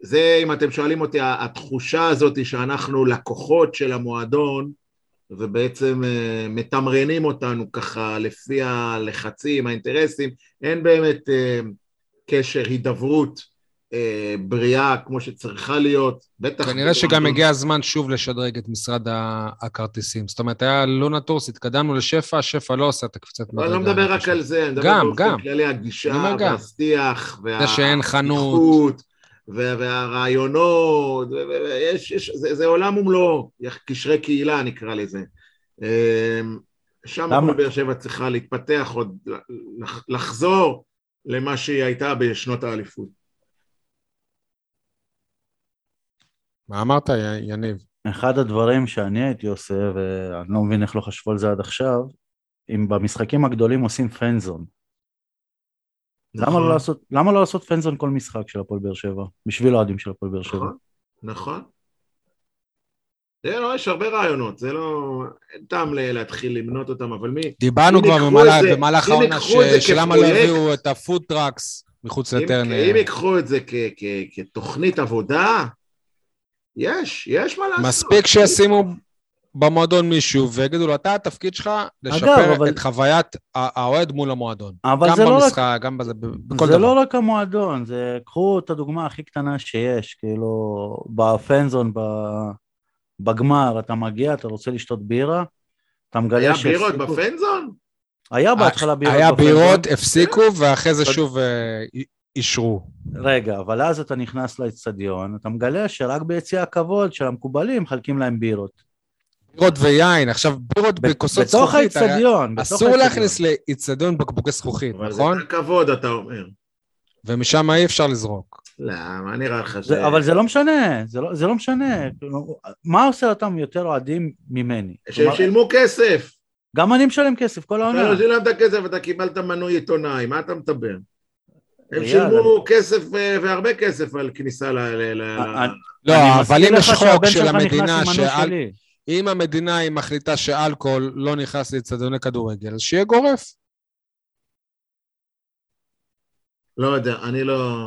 זה, אם אתם שואלים אותי, התחושה הזאת שאנחנו לקוחות של המועדון, ובעצם מתמרנים אותנו ככה לפי הלחצים, האינטרסים, אין באמת קשר, הידברות אה, בריאה כמו שצריכה להיות, בטח... כנראה שגם הגיע הזמן שוב לשדרג את משרד הכרטיסים. זאת אומרת, היה לונה טורס, התקדמנו לשפע, שפע לא עושה את הקפיצת מדרגה. אני לא מדבר רק על זה, אני מדבר גם, גם. כללי הגישה והשיח, וה... זה שאין חנות. והרעיונות, יש, יש, זה, זה עולם ומלואו, קשרי קהילה נקרא לזה. אמ, שם כל באר שבע צריכה להתפתח עוד, לחזור למה שהיא הייתה בשנות האליפות. מה אמרת, יניב? אחד הדברים שאני הייתי עושה, ואני לא מבין איך לא חשבו על זה עד עכשיו, אם במשחקים הגדולים עושים פנזון. למה לא נכון. לעשות, למה לא לעשות פנזון כל משחק של הפועל באר שבע? בשביל האוהדים של הפועל באר שבע. נכון, נכון. זה לא, יש הרבה רעיונות, זה לא... אין טעם להתחיל למנות אותם, אבל מי... דיברנו כבר במהלך העונה שלמה לא הביאו את ה food trucks מחוץ לטרנר. אם ייקחו את זה כתוכנית עבודה, יש, יש מה לעשות. מספיק שישימו במועדון מישהו ויגידו לו, אתה, התפקיד שלך לשפר אגב, אבל... את חוויית האוהד מול המועדון. אבל זה לא במשחק, רק... גם בזה, בכל זה דבר. זה לא רק המועדון, זה... קחו את הדוגמה הכי קטנה שיש, כאילו, בפנזון, בגמר, אתה מגיע, אתה רוצה לשתות בירה, אתה מגלה ש... היה בירות בפנזון? היה בהתחלה בירות היה בפנזון. היה בירות, הפסיקו, ואחרי זה שוב אה, אישרו. רגע, אבל אז אתה נכנס לאצטדיון, אתה מגלה שרק ביציע הכבוד של המקובלים מחלקים להם בירות. בירות ויין, עכשיו בירות בכוסות זכוכית. בתוך האיצטדיון. אסור להכניס לאיצטדיון בקבוקי זכוכית, נכון? זה כבוד, אתה אומר. ומשם אי אפשר לזרוק. לא, מה נראה לך ש... אבל זה לא משנה, זה לא, זה לא משנה. מה עושה אותם יותר אוהדים ממני? שהם שילמו כסף. גם אני משלם כסף, כל העונה. אתה לא שילמת כסף, אתה קיבלת מנוי עיתונאי, מה אתה מדבר? הם שילמו כסף והרבה כסף על כניסה ל... לא, אבל אם יש חוק של המדינה אם המדינה היא מחליטה שאלכוהול לא נכנס לאצטדיוני כדורגל, אז שיהיה גורף. לא יודע, אני לא...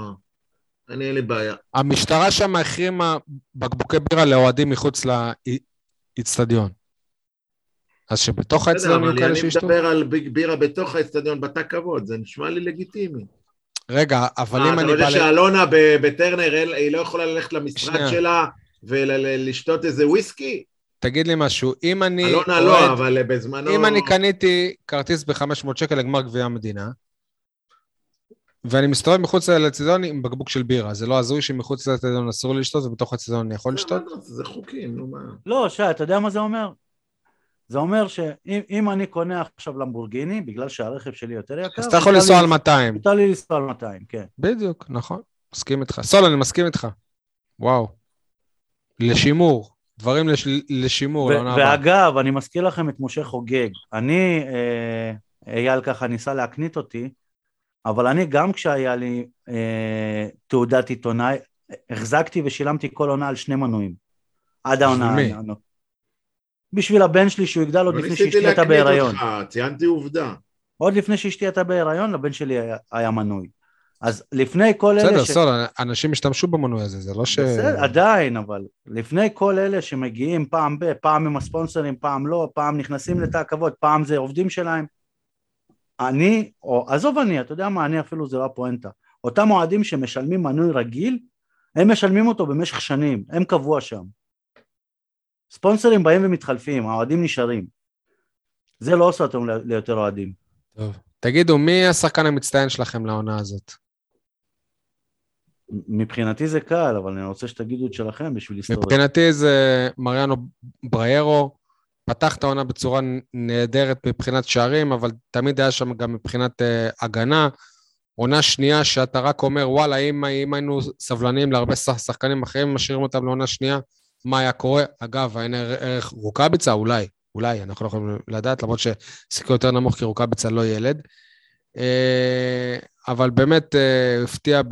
אני אין לי בעיה. המשטרה שם החרימה בקבוקי בירה לאוהדים מחוץ לאצטדיון. אז שבתוך האצטדיון יהיו כאלה שישתו? אני מדבר על בירה בתוך האצטדיון, בתא כבוד, זה נשמע לי לגיטימי. רגע, אבל אם אני בא... אתה יודע שאלונה בטרנר, היא לא יכולה ללכת למשרד שלה ולשתות איזה וויסקי? תגיד לי משהו, אם אני... אלונה לא, אבל בזמנו... אם אני קניתי כרטיס ב-500 שקל לגמר גביע המדינה, ואני מסתובב מחוץ לאצטדיון עם בקבוק של בירה, זה לא הזוי שמחוץ לאצטדיון אסור לי לשתות ובתוך האצטדיון אני יכול לשתות? זה חוקי, נו מה. לא, שי, אתה יודע מה זה אומר? זה אומר שאם אני קונה עכשיו למבורגיני, בגלל שהרכב שלי יותר יקר... אז אתה יכול לנסוע על 200. מותר לי לנסוע על 200, כן. בדיוק, נכון. מסכים איתך. סול, אני מסכים איתך. וואו. לשימור. דברים לש... לשימור, לעונה הבאה. ואגב, אני מזכיר לכם את משה חוגג. אני, אה, אייל ככה ניסה להקנית אותי, אבל אני גם כשהיה לי אה, תעודת עיתונאי, החזקתי ושילמתי כל עונה על שני מנויים. עד העונה. מי? בשביל הבן שלי שהוא יגדל עוד לפני שאשתי הייתה בהיריון. ציינתי עובדה. עוד לפני שאשתי הייתה בהיריון, לבן שלי היה, היה מנוי. אז לפני כל אלה... בסדר, ש... בסדר, אנשים השתמשו במנוי הזה, זה לא ש... בסדר, עדיין, אבל לפני כל אלה שמגיעים פעם ב... פעם עם הספונסרים, פעם לא, פעם נכנסים לתא הכבוד, פעם זה עובדים שלהם. אני, או עזוב אני, אתה יודע מה, אני אפילו זה לא הפואנטה. אותם אוהדים שמשלמים מנוי רגיל, הם משלמים אותו במשך שנים, הם קבוע שם. ספונסרים באים ומתחלפים, האוהדים נשארים. זה לא עושה אותם ליותר אוהדים. טוב. תגידו, מי השחקן המצטיין שלכם לעונה הזאת? מבחינתי זה קל, אבל אני רוצה שתגידו את שלכם בשביל היסטוריה. מבחינתי זה מריאנו בריירו, פתח את העונה בצורה נהדרת מבחינת שערים, אבל תמיד היה שם גם מבחינת uh, הגנה. עונה שנייה שאתה רק אומר, וואלה, אם, אם היינו סבלניים להרבה שחקנים אחרים, משאירים אותם לעונה שנייה, מה היה קורה? אגב, אין ערך רוקאביצה? אולי, אולי, אנחנו לא יכולים לדעת, למרות שסיכוי יותר נמוך כי רוקאביצה לא ילד. אה, אבל באמת אה, הפתיע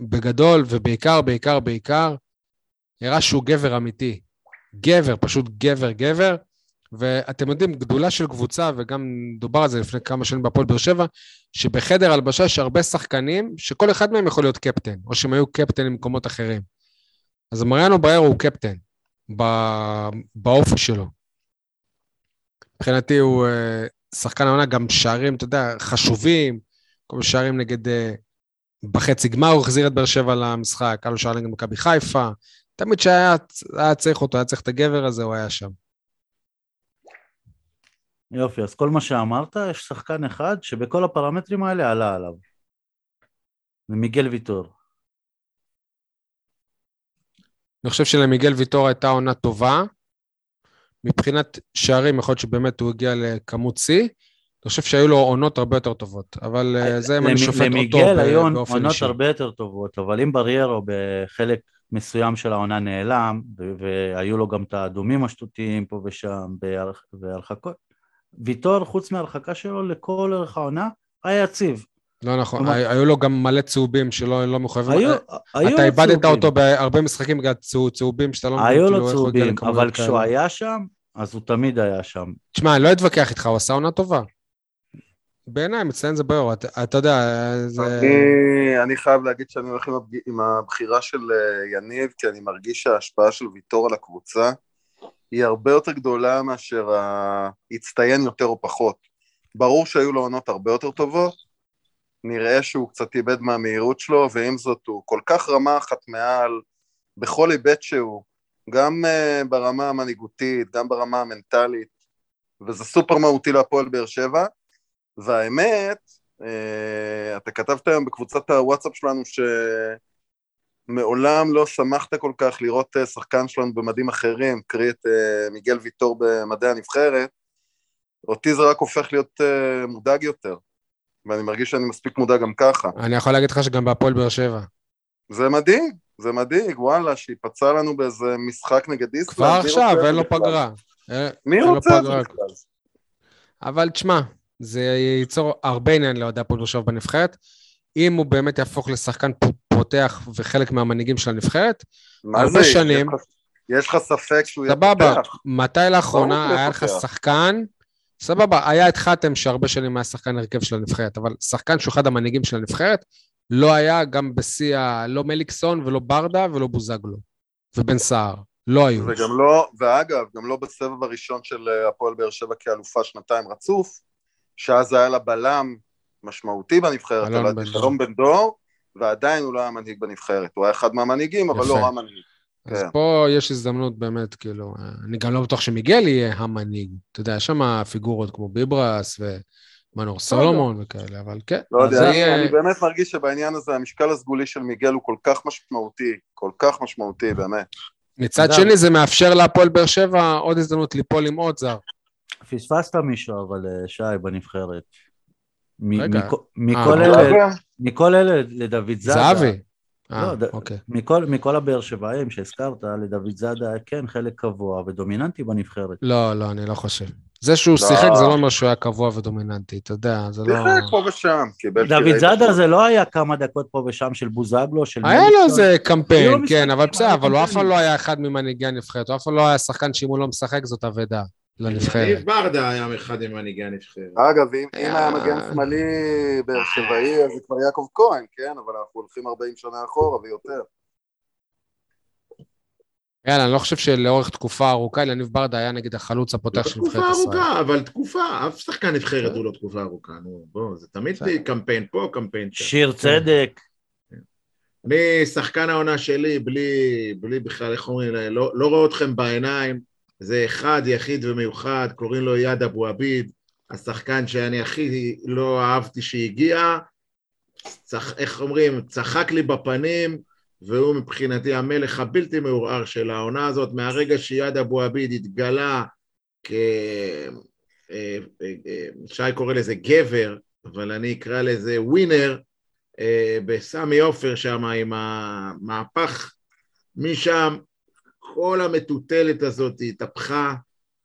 בגדול, ובעיקר, בעיקר, בעיקר, הראה שהוא גבר אמיתי. גבר, פשוט גבר, גבר. ואתם יודעים, גדולה של קבוצה, וגם דובר על זה לפני כמה שנים בהפועל באר שבע, שבחדר הלבשה יש הרבה שחקנים, שכל אחד מהם יכול להיות קפטן, או שהם היו קפטן במקומות אחרים. אז מריאנו בריירו הוא קפטן, באופי שלו. מבחינתי הוא אה, שחקן העונה, גם שערים, אתה יודע, חשובים, כל מיני שערים נגד... אה, בחצי גמר הוא החזיר את באר שבע למשחק, היה לו שער נגד מכבי חיפה. תמיד כשהיה צריך אותו, היה צריך את הגבר הזה, הוא היה שם. יופי, אז כל מה שאמרת, יש שחקן אחד שבכל הפרמטרים האלה עלה עליו. זה מיגל ויטור. אני חושב שלמיגל ויטור הייתה עונה טובה. מבחינת שערים, יכול להיות שבאמת הוא הגיע לכמות שיא. אני חושב שהיו לו עונות הרבה יותר טובות, אבל אה, זה אם אני שופט אותו באופן אישי. למיגל היו עונות הרבה יותר טובות, אבל אם בריירו בחלק מסוים של העונה נעלם, והיו לו גם את האדומים השטותיים פה ושם, בהרחקות, ויטור, חוץ מהרחקה שלו לכל אורך העונה, היה יציב. לא נכון, היו לו גם מלא צהובים שלא לא מחויבים. היו, היו אתה איבדת אותו בהרבה משחקים בגלל צהובים שאתה לא מבין. היו לו צהובים, אבל כשהוא היה שם, אז הוא תמיד היה שם. תשמע, אני לא אתווכח איתך, הוא עשה עונה טובה. בעיניי, מצטיין זה ביור, אתה, אתה יודע, זה... אני, אני חייב להגיד שאני הולך עם, הבג... עם הבחירה של אה, יניב, כי אני מרגיש שההשפעה של ויטור על הקבוצה היא הרבה יותר גדולה מאשר הצטיין יותר או פחות. ברור שהיו לו עונות הרבה יותר טובות, נראה שהוא קצת איבד מהמהירות שלו, ועם זאת הוא כל כך רמה אחת מעל בכל היבט שהוא, גם uh, ברמה המנהיגותית, גם ברמה המנטלית, וזה סופר מהותי להפועל באר שבע, והאמת, uh, אתה כתבת היום בקבוצת הוואטסאפ שלנו שמעולם לא שמחת כל כך לראות uh, שחקן שלנו במדים אחרים, קרי את uh, מיגל ויטור במדעי הנבחרת, אותי זה רק הופך להיות uh, מודאג יותר. ואני מרגיש שאני מספיק מודע גם ככה. אני יכול להגיד לך שגם בהפועל באר שבע. זה מדאיג, זה מדאיג, וואלה, שהיא פצעה לנו באיזה משחק נגד איסלנד. כבר עכשיו, אין לו פגרה. מי רוצה את זה בכלל? אבל תשמע, זה ייצור הרבה עניין לאוהדי הפועל באר שבע בנבחרת. אם הוא באמת יהפוך לשחקן פותח וחלק מהמנהיגים של הנבחרת, הרבה שנים... יש לך ספק שהוא יפתח? סבבה, מתי לאחרונה היה לך שחקן סבבה, היה את חתם שהרבה שנים היה שחקן הרכב של הנבחרת, אבל שחקן שהוא אחד המנהיגים של הנבחרת, לא היה גם בשיא ה... לא מליקסון ולא ברדה ולא בוזגלו ובן סער. לא היו. וגם לא, ואגב, גם לא בסבב הראשון של אה, הפועל באר שבע כאלופה שנתיים רצוף, שאז היה לה בלם משמעותי בנבחרת, אלון אבל. שלום בן דור, ועדיין הוא לא היה מנהיג בנבחרת, הוא היה אחד מהמנהיגים, אבל יפה. לא המנהיג. אז כן. פה יש הזדמנות באמת, כאילו, אה, אני גם לא בטוח שמיגל יהיה המנהיג. אתה יודע, יש שם פיגורות כמו ביברס ומנור סולומון וכאלה, אבל כן. לא יודע, זה אני, יהיה- אני באמת מרגיש שבעניין הזה המשקל הסגולי של מיגל הוא כל כך משמעותי, כל כך משמעותי, באמת. מצד שני, זה מאפשר להפועל באר שבע עוד הזדמנות ליפול עם עוד זר. פספסת מישהו, אבל אה, שי, בנבחרת. רגע. מכל אה, אלה, מכל אלה, לדוד זאדה. זהבי. אה, לא, אוקיי. מכל, מכל הבאר שבעים שהזכרת, לדוד זאדה כן חלק קבוע ודומיננטי בנבחרת. לא, לא, אני לא חושב. זה שהוא לא. שיחק זה לא אומר שהוא היה קבוע ודומיננטי, אתה יודע, זה לא... שיחק פה ושם, קיבל דוד זאדה. זה לא היה כמה דקות פה ושם של בוזגלו, של היה לו. איזה קמפיין, כן, אבל בסדר, אבל הוא אף פעם. לא היה אחד ממנהיגי הנבחרת, הוא אף פעם לא היה שחקן שאם הוא לא משחק זאת אבדה לנבחרת. יניב ברדה היה אחד ממנהיגי הנבחרת. אגב, אם, היה- היה מגן שמאלי באר שבעי, אז זה כבר יעקב כהן, כן? אבל אנחנו הולכים 40 שנה אחורה ויותר. יאללה, אני לא חושב שלאורך תקופה ארוכה, יניב ברדה היה נגיד החלוץ הפותח של תקופה נבחרת ישראל. ארוכה, אבל תקופה, אף שחקן נבחרת הוא לא תקופה ארוכה, נו, בוא, זה תמיד. קמפיין פה, קמפיין שם. שיר צדק. אני, שחקן העונה שלי, בלי, בלי בכלל, איך אומרים, לא, לא רואה אתכם בעיניים, זה אחד, יחיד ומיוחד, קוראים לו יד אבו עביד, השחקן שאני הכי לא אהבתי שהגיע, צח, איך אומרים, צחק לי בפנים, והוא מבחינתי המלך הבלתי מעורער של העונה הזאת, מהרגע שיד אבו עביד התגלה כ... אה, אה, אה, שי קורא לזה גבר, אבל אני אקרא לזה ווינר, בסמי עופר שם עם המהפך, משם כל המטוטלת הזאת התהפכה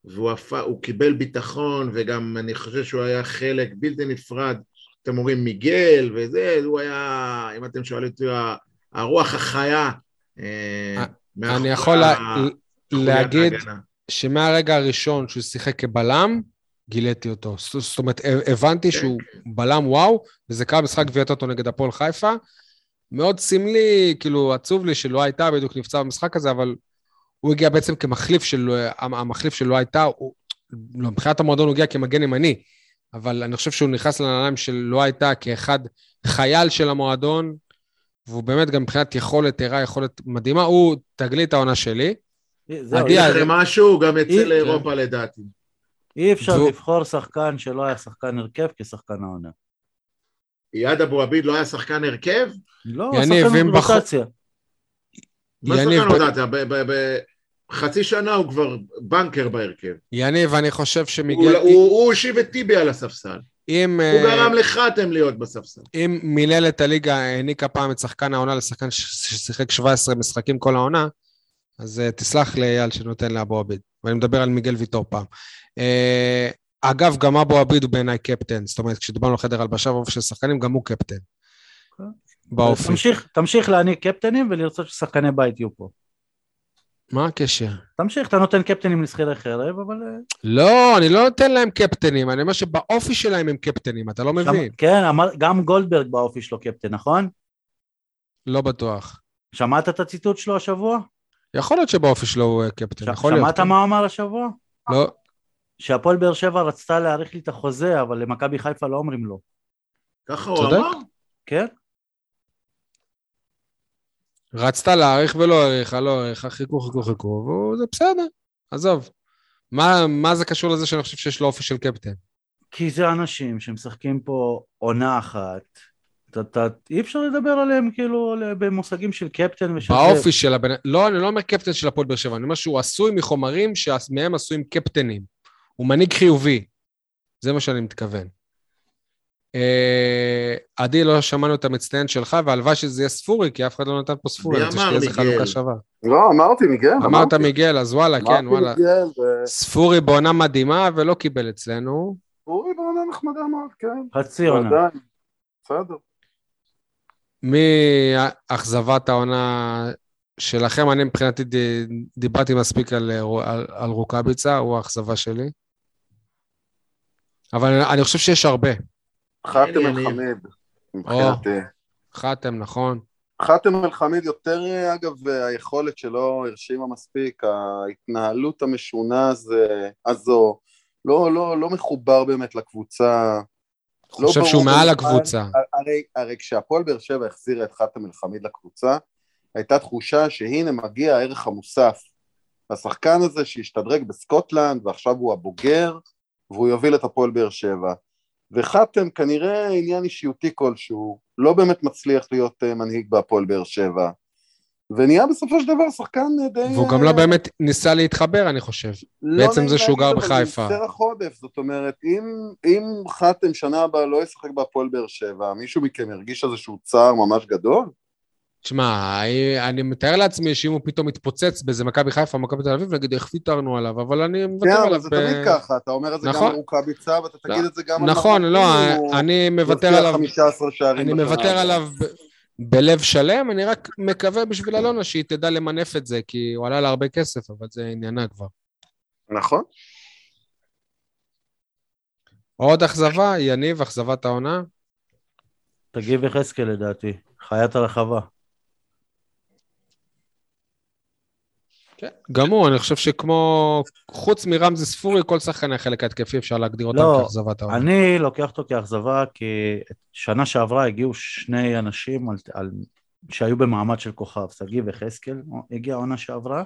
והוא הפ... קיבל ביטחון וגם אני חושב שהוא היה חלק בלתי נפרד, אתם אומרים מיגל וזה, הוא היה, אם אתם שואלים אותי, הרוח החיה. אה, מאחורי אני יכול ה- להגיד. שמהרגע הראשון שהוא שיחק כבלם, גיליתי אותו. זאת אומרת, הבנתי כן, שהוא בלם וואו, וזה קרה במשחק גביע טוטו נגד הפועל חיפה. מאוד סמלי, כאילו, עצוב לי שלא הייתה, בדיוק נפצע במשחק הזה, אבל הוא הגיע בעצם כמחליף של, המחליף שלא הייתה, הוא, לא, מבחינת המועדון הוא הגיע כמגן ימני, אבל אני חושב שהוא נכנס לנעליים של לא הייתה כאחד חייל של המועדון, והוא באמת גם מבחינת יכולת, הראה יכולת מדהימה, הוא תגלית העונה שלי. זהו, עדי, אי- אז- אחרי משהו, הוא גם יצא אי- לאירופה לדעתי. אי אפשר לבחור שחקן שלא היה שחקן הרכב כשחקן העונה. אייד אבו עביד לא היה שחקן הרכב? לא, שחקן רוטציה. מה יניב, שחקן ב- הודעת? בחצי שנה הוא כבר בנקר בהרכב. יניב, אני חושב שמיגל, הוא- הוא הושיב את טיבי על הספסל. אם... הוא אה, גרם לחתם להיות בספסל. אם מינהלת הליגה העניקה פעם את שחקן העונה לשחקן ששיחק 17 משחקים כל העונה, אז uh, תסלח לאייל שנותן לאבו עביד. ואני מדבר על מיגל ויטור פעם. Uh, אגב, גם אבו עביד הוא בעיניי קפטן. זאת אומרת, כשדיברנו על חדר הלבשה ואופי של שחקנים, גם הוא קפטן. באופי. תמשיך, תמשיך להעניק קפטנים ולרצות ששחקני בית יהיו פה. מה הקשר? תמשיך, אתה נותן קפטנים לשכירי חרב, אבל... אה, לא, אני לא נותן להם קפטנים, אני אומר שבאופי שלהם הם קפטנים, אתה לא שם- מבין. כן, אמר, גם גולדברג באופי שלו קפטן, נכון? לא בטוח. שמעת את הציטוט שלו השבוע? יכול להיות שבאופי שלו הוא אה, קפטן, ש- יכול להיות. שמעת כן. מה הוא אמר השבוע? לא. שהפועל באר שבע רצתה להאריך לי את החוזה, אבל למכבי חיפה לא אומרים לא. ככה הוא. אמר? כן? רצת להאריך ולא האריכה, לא האריכה, חיכו, חיכו, חיכו, וזה בסדר, עזוב. מה, מה זה קשור לזה שאני חושב שיש לו אופי של קפטן? כי זה אנשים שמשחקים פה עונה אחת. אתה, אתה, אי אפשר לדבר עליהם כאילו במושגים של קפטן ושל... באופי של הבן... לא, אני לא אומר קפטן של הפועל באר שבע, אני אומר שהוא עשוי מחומרים שמהם עשויים קפטנים. הוא מנהיג חיובי. זה מה שאני מתכוון. אה, עדי, לא שמענו את המצטיין שלך, והלוואי שזה יהיה ספורי, כי אף אחד לא נתן פה ספורי, אני רוצה שתהיה איזה? חלוקה שווה. לא, אמרתי מיגל, אמרת אמרתי. מיגל, אז וואלה, כן, וואלה. מיגל, ו- ספורי בעונה מדהימה ולא קיבל אצלנו. אורי בעונה נחמדה מאוד, כן. חצי עונה. בסדר. מאכזבת העונה שלכם, אני מבחינתי ד- דיברתי מספיק על, על, על רוקאביצה, הוא האכזבה שלי. אבל אני, אני חושב שיש הרבה. חתם הנה, אל אני- חמיד, מבחינתי. חתם, נכון. חאתם אל-חמיד יותר, אגב, היכולת שלו הרשימה מספיק, ההתנהלות המשונה הזה, הזו, לא, לא, לא מחובר באמת לקבוצה. לא חושב שהוא מעל הקבוצה. הרי, הרי כשהפועל באר שבע החזירה את חאתם אל-חמיד לקבוצה, הייתה תחושה שהנה מגיע הערך המוסף. השחקן הזה שהשתדרג בסקוטלנד ועכשיו הוא הבוגר והוא יוביל את הפועל באר שבע. וחתם כנראה עניין אישיותי כלשהו, לא באמת מצליח להיות אה, מנהיג בהפועל באר שבע. ונהיה בסופו של דבר שחקן די... והוא גם לא אה, באמת ניסה להתחבר, אני חושב. לא בעצם זה שהוא גר בחיפה. זה סרח עודף, זאת אומרת, אם, אם חתם שנה הבאה לא ישחק בהפועל באר שבע, מישהו מכם ירגיש איזשהו צער ממש גדול? תשמע, אני מתאר לעצמי שאם הוא פתאום מתפוצץ באיזה מכבי חיפה, מכבי תל אביב, נגיד איך ויתרנו עליו, אבל אני מוותר עליו. כן, אבל זה תמיד ככה, אתה אומר את זה גם נכון. על צו, ואתה תגיד לא. את זה גם על... נכון, לא, אני מוותר עליו... אני מוותר עליו בלב שלם, אני רק מקווה בשביל אלונה שהיא תדע למנף את זה, כי הוא עלה לה הרבה כסף, אבל זה עניינה כבר. נכון. עוד אכזבה, יניב, אכזבת העונה? תגיב יחזקאל לדעתי, חיית הרחבה. כן, גם הוא, אני חושב שכמו, חוץ מרמזי ספורי, כל שחקן החלק ההתקפי אפשר להגדיר אותם לא, כאכזבת העונה. אני לוקח אותו כאכזבה, כי שנה שעברה הגיעו שני אנשים על, על, שהיו במעמד של כוכב, שגיב וחזקאל, הגיע העונה שעברה,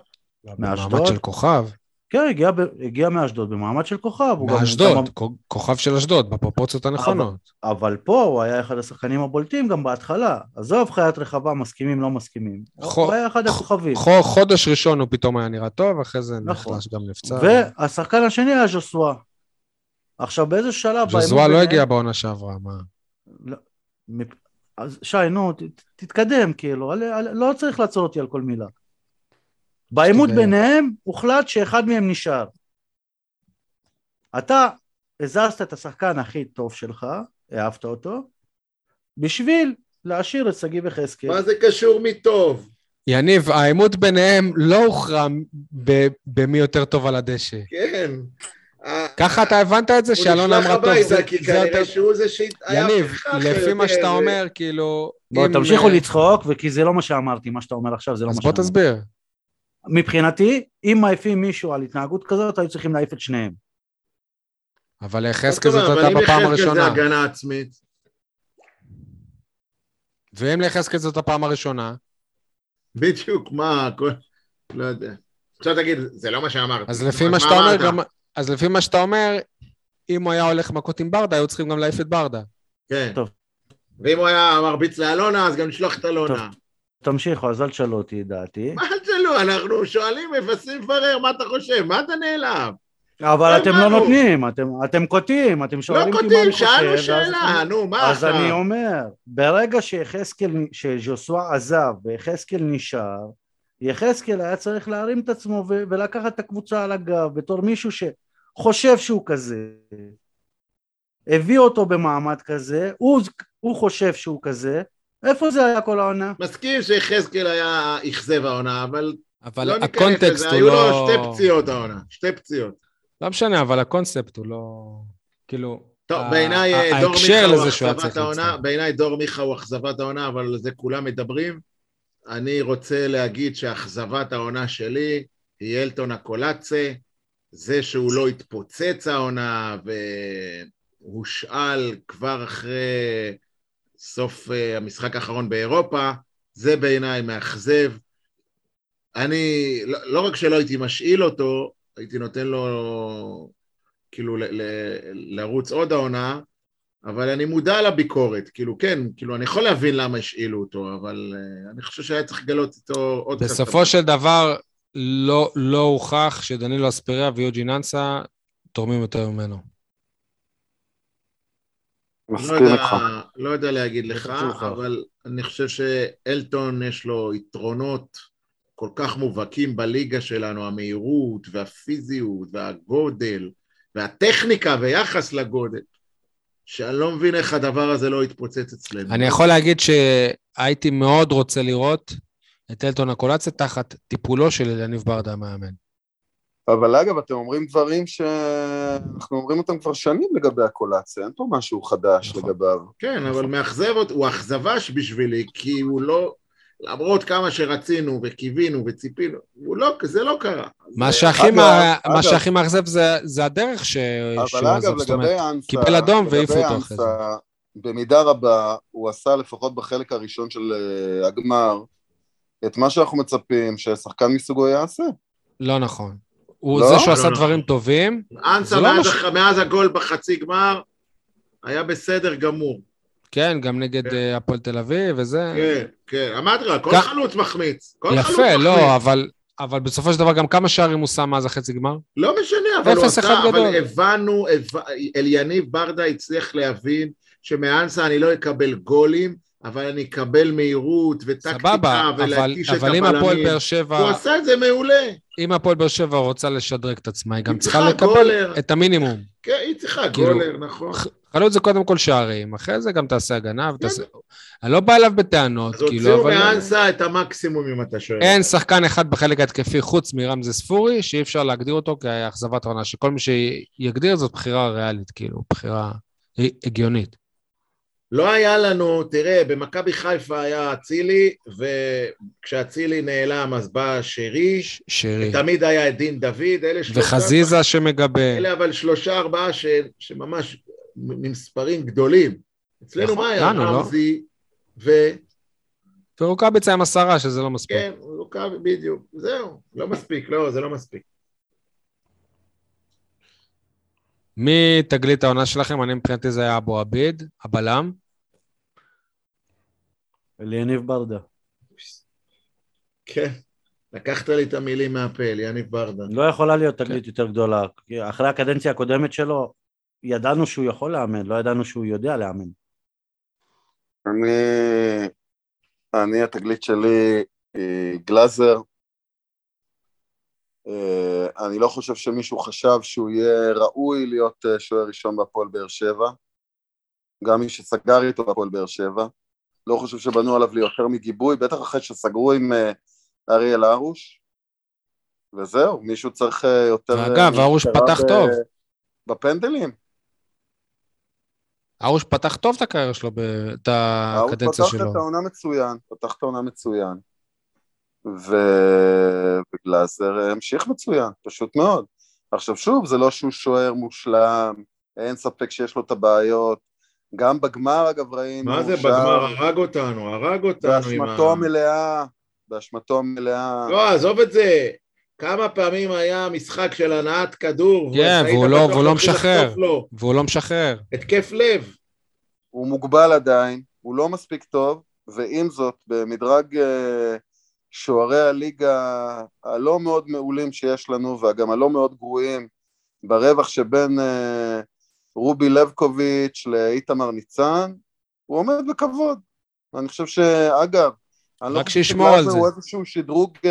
מאשדוד. במעמד של כוכב? כן, הגיע, הגיע מאשדוד במעמד של כוכב. מאשדוד, גם... כוכב של אשדוד, בפרופורציות הנכונות. אבל, אבל פה הוא היה אחד השחקנים הבולטים גם בהתחלה. עזוב חיית רחבה, מסכימים, לא מסכימים. ח... הוא היה אחד הכוכבים. ח... חודש ראשון הוא פתאום היה נראה טוב, אחרי זה נכון. נחלש גם נפצע. והשחקן השני היה ז'וסווה. עכשיו, באיזה שלב... ז'וסווה לא הגיע בעונה שעברה, מה? לא, אז שי, נו, ת, תתקדם, כאילו, לא צריך לעצור אותי על כל מילה. בעימות ביניהם הוחלט שאחד מהם נשאר. אתה הזזת את השחקן הכי טוב שלך, אהבת אותו, בשביל להשאיר את שגיב יחזקאל. מה זה קשור מטוב? יניב, העימות ביניהם לא הוכרע במי יותר טוב על הדשא. כן. ככה אתה הבנת את זה? שאלונה אמרה טוב, זה... הוא נשלח הביתה, כי כנראה שהוא זה שהיה... יניב, לפי מה שאתה אומר, כאילו... בואו, תמשיכו אה, לצחוק, וכי זה לא מה שאמרתי, מה שאתה אומר עכשיו זה לא מה שאמרתי. אז בוא תסביר. מבחינתי, אם מעיפים מישהו על התנהגות כזאת, היו צריכים להעיף את שניהם. אבל יחזקאל זאת הייתה בפעם הראשונה. אבל אם יחזקאל זה הגנה עצמית. ואם ליחזקאל זאת הפעם הראשונה? בדיוק, מה, הכל... לא יודע. עכשיו תגיד, זה לא מה שאמרתי. אז לפי מה שאתה אומר, גם... אז לפי מה שאתה אומר, אם הוא היה הולך מכות עם ברדה, היו צריכים גם להעיף את ברדה. כן. טוב. ואם הוא היה מרביץ לאלונה, אז גם לשלוח את אלונה. תמשיכו, אז אל תשאלו אותי דעתי. מה אל תשאלו? אנחנו שואלים, מפסים לברר, מה אתה חושב? מה אתה נעלב? אבל אתם לא נותנים, אתם קוטעים, אתם שואלים אותי מה אני חושב. לא קוטעים, שאלנו שאלה, נו, מה עכשיו? אז אני אומר, ברגע שיחזקאל, שז'וסווה עזב ויחזקאל נשאר, יחזקאל היה צריך להרים את עצמו ולקחת את הקבוצה על הגב בתור מישהו שחושב שהוא כזה. הביא אותו במעמד כזה, הוא, הוא חושב שהוא כזה, איפה זה היה כל העונה? מסכים שיחזקאל היה אכזב העונה, אבל... אבל לא הקונטקסט הוא לא... היו לו שתי פציעות העונה, שתי פציעות. לא משנה, אבל הקונספט הוא לא... כאילו... טוב, בעיניי דור מיכה הוא אכזבת העונה, בעיניי דור מיכה הוא אכזבת העונה, אבל על זה כולם מדברים. אני רוצה להגיד שאכזבת העונה שלי היא אלטון הקולאצה, זה שהוא לא התפוצץ העונה והושאל כבר אחרי סוף uh, המשחק האחרון באירופה, זה בעיניי מאכזב. אני, לא, לא רק שלא הייתי משאיל אותו, הייתי נותן לו כאילו ל, ל, לרוץ עוד העונה, אבל אני מודע לביקורת, כאילו כן, כאילו אני יכול להבין למה השאילו אותו, אבל uh, אני חושב שהיה צריך לגלות איתו עוד קצת. בסופו של דבר לא, לא הוכח שדנילו אספריה ויוג'י ננסה תורמים יותר ממנו. מסכים לא איתך. לא יודע להגיד לך, אבל אני חושב שאלטון יש לו יתרונות כל כך מובהקים בליגה שלנו, המהירות והפיזיות והגודל והטכניקה ויחס לגודל, שאני לא מבין איך הדבר הזה לא יתפוצץ אצלנו. אני יכול להגיד שהייתי מאוד רוצה לראות את אלטון הקולציה תחת טיפולו של יניב ברדה המאמן. אבל אגב, אתם אומרים דברים שאנחנו אומרים אותם כבר שנים לגבי הקולציה, אין פה משהו חדש נכון. לגביו. כן, אבל מאכזב אותו, הוא אכזבש בשבילי, כי הוא לא... למרות כמה שרצינו וקיווינו וציפינו, לא, זה לא קרה. מה שהכי, מאכזב זה, זה הדרך ש... אבל אגב, לגבי אנסה, קיבל אדום והעיפו אותו אחרי זה. במידה רבה, הוא עשה לפחות בחלק הראשון של uh, הגמר, את מה שאנחנו מצפים ששחקן מסוגו יעשה. לא נכון. הוא לא? זה שהוא עשה לא דברים נכון. טובים. אנסה לא מאז, לא מאז הגול בחצי גמר היה בסדר גמור. כן, גם נגד כן. אה, הפועל תל אביב וזה. כן, כן, אמרתי לך, כל חלוץ מחמיץ. כל יפה, חלוץ לא. אבל, אבל בסופו של דבר גם כמה שערים הוא שם מאז החצי גמר? לא משנה, אבל הוא עשה, אבל הבנו, אליניב ברדה הצליח להבין שמאנסה אני לא אקבל גולים, אבל אני אקבל מהירות וטקטיקה ולהקיש את הבלמים. אבל אם הפועל באר שבע... הוא עשה את זה מעולה. אם הפועל באר שבע רוצה לשדרג את עצמה, היא גם צריכה לקבל גולר. את המינימום. כן, היא צריכה כאילו, גולר, נכון. חלוץ זה קודם כל שערים, אחרי זה גם תעשה הגנה ותעשה... אני לא בא אליו בטענות, כאילו, אבל... אז הוציאו מאנסה את המקסימום, אם אתה שואל. אין שחקן אחד בחלק ההתקפי חוץ מרמזי ספורי, שאי אפשר להגדיר אותו כאכזבת עונה, שכל מי שיגדיר זאת בחירה ריאלית, כאילו, בחירה הגיונית. לא היה לנו, תראה, במכבי חיפה היה אצילי, וכשאצילי נעלם אז בא שרי. שרי. תמיד היה את דין דוד, אלה שלושה... וחזיזה שמגבה. אלה אבל שלושה ארבעה ש, שממש ממספרים גדולים. אצלנו מה היה? ארזי לא? ו... ורוקאביץ היה עם עשרה, שזה לא מספיק. כן, רוקאביץ, בדיוק. זהו, לא מספיק, לא, זה לא מספיק. מי תגלית העונה שלכם? אני מבחינתי זה היה אבו עביד, הבלם. אליניב ברדה. כן, לקחת לי את המילים מהפה, אליניב ברדה. לא יכולה להיות תגלית. יותר גדולה. אחרי הקדנציה הקודמת שלו, ידענו שהוא יכול לאמן, לא ידענו שהוא יודע לאמן. אני, אני התגלית שלי גלאזר, אה, אני לא חושב שמישהו חשב שהוא יהיה ראוי להיות אה, שוער ראשון בהפועל באר שבע, גם מי שסגר איתו בהפועל באר שבע, לא חושב שבנו עליו ליותר מגיבוי, בטח אחרי שסגרו עם אה, אריאל הרוש, וזהו, מישהו צריך יותר... ואגב, הרוש פתח ב... טוב. בפנדלים. הרוש פתח טוב את הקריירה שלו, את הקדנציה שלו. הרוש פתח את העונה מצוין, פתח את העונה מצוין. וגלאזר המשיך מצויין, פשוט מאוד. עכשיו שוב, זה לא שהוא שוער מושלם, אין ספק שיש לו את הבעיות. גם בגמר אגב ראינו... מה זה שם... בגמר? הרג אותנו, הרג אותנו באשמתו המלאה, באשמתו המלאה. לא, עזוב את זה. כמה פעמים היה משחק של הנעת כדור, כן, והוא לא, והוא לא משחרר, והוא לא משחרר. התקף לב. הוא מוגבל עדיין, הוא לא מספיק טוב, ועם זאת, במדרג אה, שוערי הליגה הלא מאוד מעולים שיש לנו וגם הלא מאוד גרועים ברווח שבין uh, רובי לבקוביץ' לאיתמר ניצן, הוא עומד בכבוד. אני חושב שאגב, אני לא חושב על זה. הוא איזשהו שדרוג uh,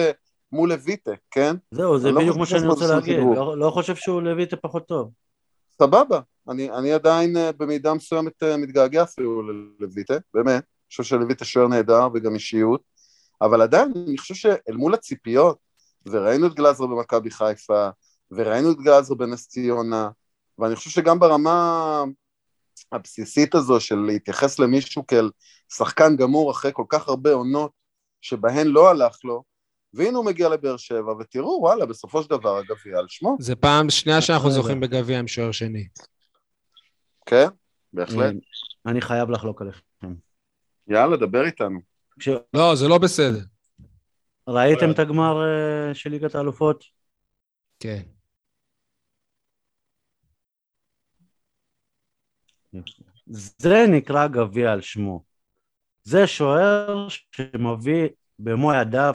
מול לויטה, כן? זהו, זה לא בדיוק מה שאני רוצה להגיד, לא, לא חושב שהוא לויטה פחות טוב. סבבה, אני, אני עדיין uh, במידה מסוימת uh, מתגעגע אפילו ללויטה, באמת, אני חושב שלויטה שוער נהדר וגם אישיות, אבל עדיין אני חושב שאל מול הציפיות, וראינו את גלאזר במכבי חיפה, וראינו את גלאזר בנס ציונה, ואני חושב שגם ברמה הבסיסית הזו של להתייחס למישהו כאל שחקן גמור אחרי כל כך הרבה עונות שבהן לא הלך לו, והנה הוא מגיע לבאר שבע, ותראו, וואלה, בסופו של דבר הגביע על שמו. זה פעם שנייה שאנחנו זוכים בגביע עם שוער שני. כן, בהחלט. אני חייב לחלוק עליכם. יאללה, דבר איתנו. לא, זה לא בסדר. ראיתם את הגמר uh, של ליגת האלופות? כן. זה נקרא גביע על שמו. זה שוער שמביא במו ידיו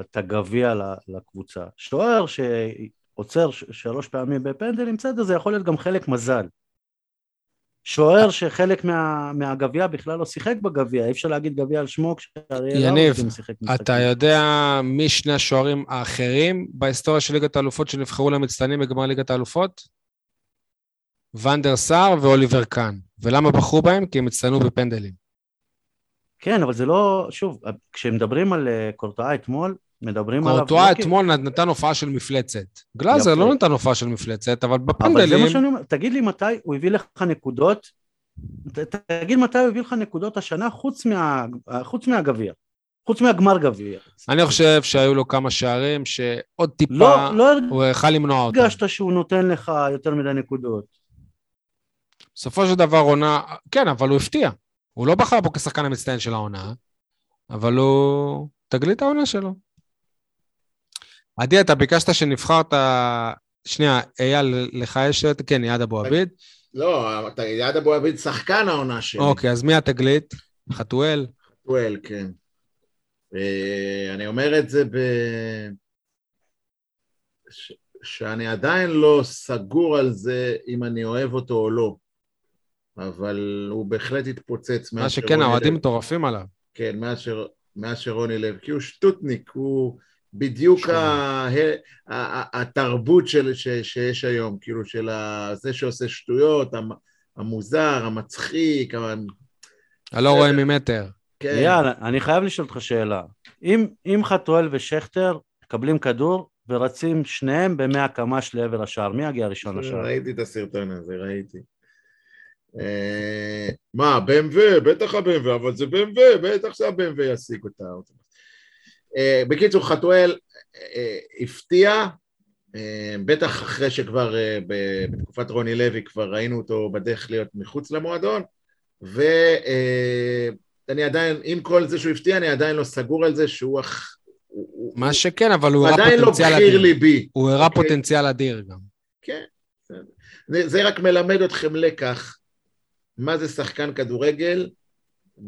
את הגביע לקבוצה. שוער שעוצר שלוש פעמים בפנדלים, בסדר, זה יכול להיות גם חלק מזל. שוער שחלק מה, מהגביע בכלל לא שיחק בגביע, אי אפשר להגיד גביע על שמו כשאריאל יניב, אתה יודע מי שני השוערים האחרים בהיסטוריה של ליגת האלופות שנבחרו למצטיינים בגמר ליגת האלופות? ונדר סאר ואוליבר קאן. ולמה בחרו בהם? כי הם הצטיינו בפנדלים. כן, אבל זה לא, שוב, כשמדברים על אה, קורטואה אתמול, מדברים עליו... קורטואה אתמול נתן הופעה של מפלצת. גלאזר לא נתן הופעה של מפלצת, אבל בפנדלים... אבל זה מה שאני אומר, תגיד לי מתי הוא הביא לך נקודות, תגיד מתי הוא הביא לך נקודות השנה חוץ, מה, חוץ מהגביע. חוץ מהגמר גביע. אני חושב שהיו לו כמה שערים שעוד טיפה, לא, לא הוא יכל למנוע אותם. הרגשת שהוא נותן לך יותר מדי נקודות. בסופו של דבר עונה, כן, אבל הוא הפתיע. הוא לא בחר בו כשחקן המצטיין של העונה, אבל הוא תגלית העונה שלו. עדי, אתה ביקשת שנבחרת... שנייה, אייל, לך יש... כן, יעד אבו עביד. לא, יעד אבו עביד שחקן העונה שלי. אוקיי, אז מי התגלית? חתואל? חתואל, כן. אה, אני אומר את זה ב... ש... שאני עדיין לא סגור על זה אם אני אוהב אותו או לא, אבל הוא בהחלט התפוצץ מה שכן, האוהדים מטורפים עליו. כן, מאז, ש... מאז שרוני לב, כי הוא שטוטניק, הוא בדיוק ה... ה... התרבות של... ש... שיש היום, כאילו של זה שעושה שטויות, המוזר, המצחיק, ה... הלא רואה ממטר. כן. יאללה, אני חייב לשאול אותך שאלה. אם, אם חתואל ושכטר מקבלים כדור ורצים שניהם במאה קמ"ש לעבר השער, מי יגיע ראשון לשער? ראיתי את הסרטון הזה, ראיתי. אה, מה, BMW? בטח ה-BMW, אבל זה BMW, בטח שה-BMW ישיג אותה. אה, בקיצור, חתואל אה, הפתיע, בטח אחרי שכבר בתקופת רוני לוי כבר ראינו אותו בדרך להיות מחוץ למועדון, ו... אני עדיין, עם כל זה שהוא הפתיע, אני עדיין לא סגור על זה שהוא... מה שכן, אבל הוא הראה פוטנציאל אדיר. עדיין לא בחיר ליבי. הוא הראה אוקיי? פוטנציאל אדיר גם. כן. זה רק מלמד אתכם לקח, מה זה שחקן כדורגל,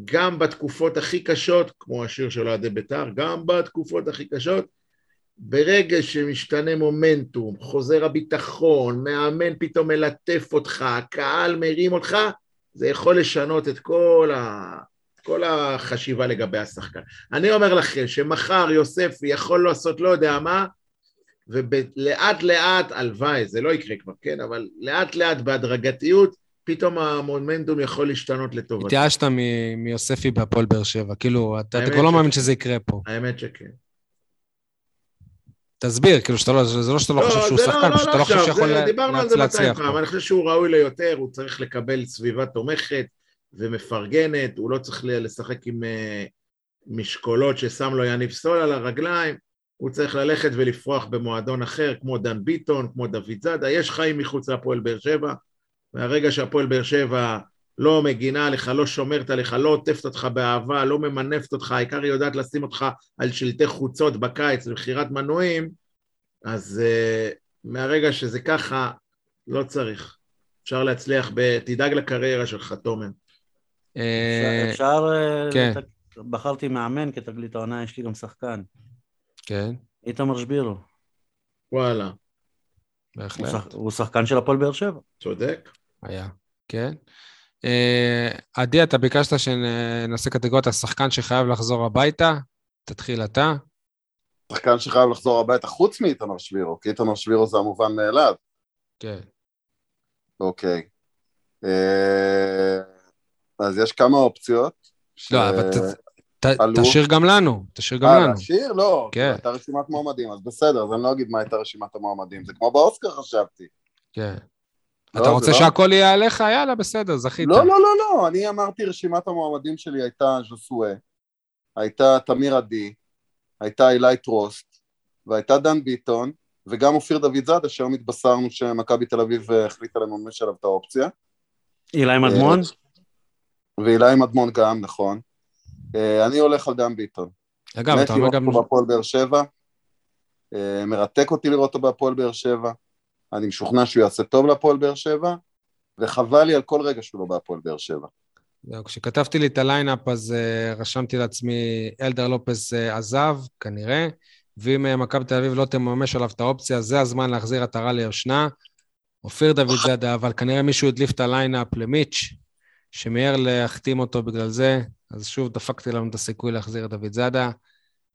גם בתקופות הכי קשות, כמו השיר של אוהדי בית"ר, גם בתקופות הכי קשות, ברגע שמשתנה מומנטום, חוזר הביטחון, מאמן פתאום מלטף אותך, הקהל מרים אותך, זה יכול לשנות את כל ה... כל החשיבה לגבי השחקן. אני אומר לכם שמחר יוספי יכול לעשות לא יודע מה, ולאט לאט, הלוואי, זה לא יקרה כבר, כן? אבל לאט לאט בהדרגתיות, פתאום המומנטום יכול להשתנות לטובתו. התייאשת מיוספי בהפועל באר שבע, כאילו, אתה כבר לא מאמין שזה יקרה פה. האמת שכן. תסביר, כאילו, שאתה לא, זה לא שאתה לא, לא חושב שהוא שחקן, פשוט אתה לא חושב שיכול להצליח. דיברנו על זה 200 פעם, אני חושב שהוא ראוי ליותר, הוא צריך לקבל סביבה תומכת, ומפרגנת, הוא לא צריך לשחק עם אה, משקולות ששם לו יניב סול על הרגליים, הוא צריך ללכת ולפרוח במועדון אחר, כמו דן ביטון, כמו דוד זאדה, יש חיים מחוץ להפועל באר שבע, והרגע שהפועל באר שבע לא מגינה עליך, לא שומרת עליך, לא עוטפת אותך באהבה, לא ממנפת אותך, העיקר היא יודעת לשים אותך על שלטי חוצות בקיץ למכירת מנויים, אז uh, מהרגע שזה ככה, לא צריך. אפשר להצליח, ב... תדאג לקריירה שלך, תומר. אה, אפשר... אה, כן. בחרתי מאמן כתגלית העונה, יש לי גם שחקן. כן. איתמר שבירו. וואלה. בהחלט. הוא שחקן של הפועל באר שבע. צודק. היה, כן. אה, עדי, אתה ביקשת שנעשה קטגוריית השחקן שחייב לחזור הביתה. תתחיל אתה. שחקן שחייב לחזור הביתה חוץ מאיתמר שבירו, כי איתמר שבירו זה המובן מאליו. כן. אוקיי. אז יש כמה אופציות. לא, אבל תשאיר גם לנו, תשאיר גם אה, לנו. אה, לשיר? לא, כן. הייתה רשימת מועמדים, אז בסדר, אז אני לא אגיד מה הייתה רשימת המועמדים, זה כמו באוסקר חשבתי. כן. לא, אתה רוצה לא... שהכל יהיה עליך? יאללה, בסדר, זכית. לא, לא, לא, לא, אני אמרתי רשימת המועמדים שלי הייתה ז'וסואה, הייתה תמיר עדי, הייתה אילי טרוסט, והייתה דן ביטון, וגם אופיר דוד זאדה, שהיום התבשרנו שמכבי תל אביב החליטה לממש עליו את האופציה. אילי מדמון? ואילי מדמון גם, נכון. אה, אני הולך על דן ביטון. אגב, אתה אומר גם... מת לראות אותו בהפועל באר שבע, אה, מרתק אותי לראות אותו בהפועל באר שבע, אני משוכנע שהוא יעשה טוב להפועל באר שבע, וחבל לי על כל רגע שהוא לא בהפועל באר שבע. זהו, כשכתבתי לי את ה lineup אז אה, רשמתי לעצמי אלדר לופס אה, עזב, כנראה, ואם אה, מכבי תל אביב לא תממש עליו את האופציה, זה הזמן להחזיר עטרה ליושנה. אופיר דוד זאדה, אבל כנראה מישהו הדליף את ה lineup למיץ', שמיהר להחתים אותו בגלל זה, אז שוב דפקתי לנו את הסיכוי להחזיר את דוד זאדה.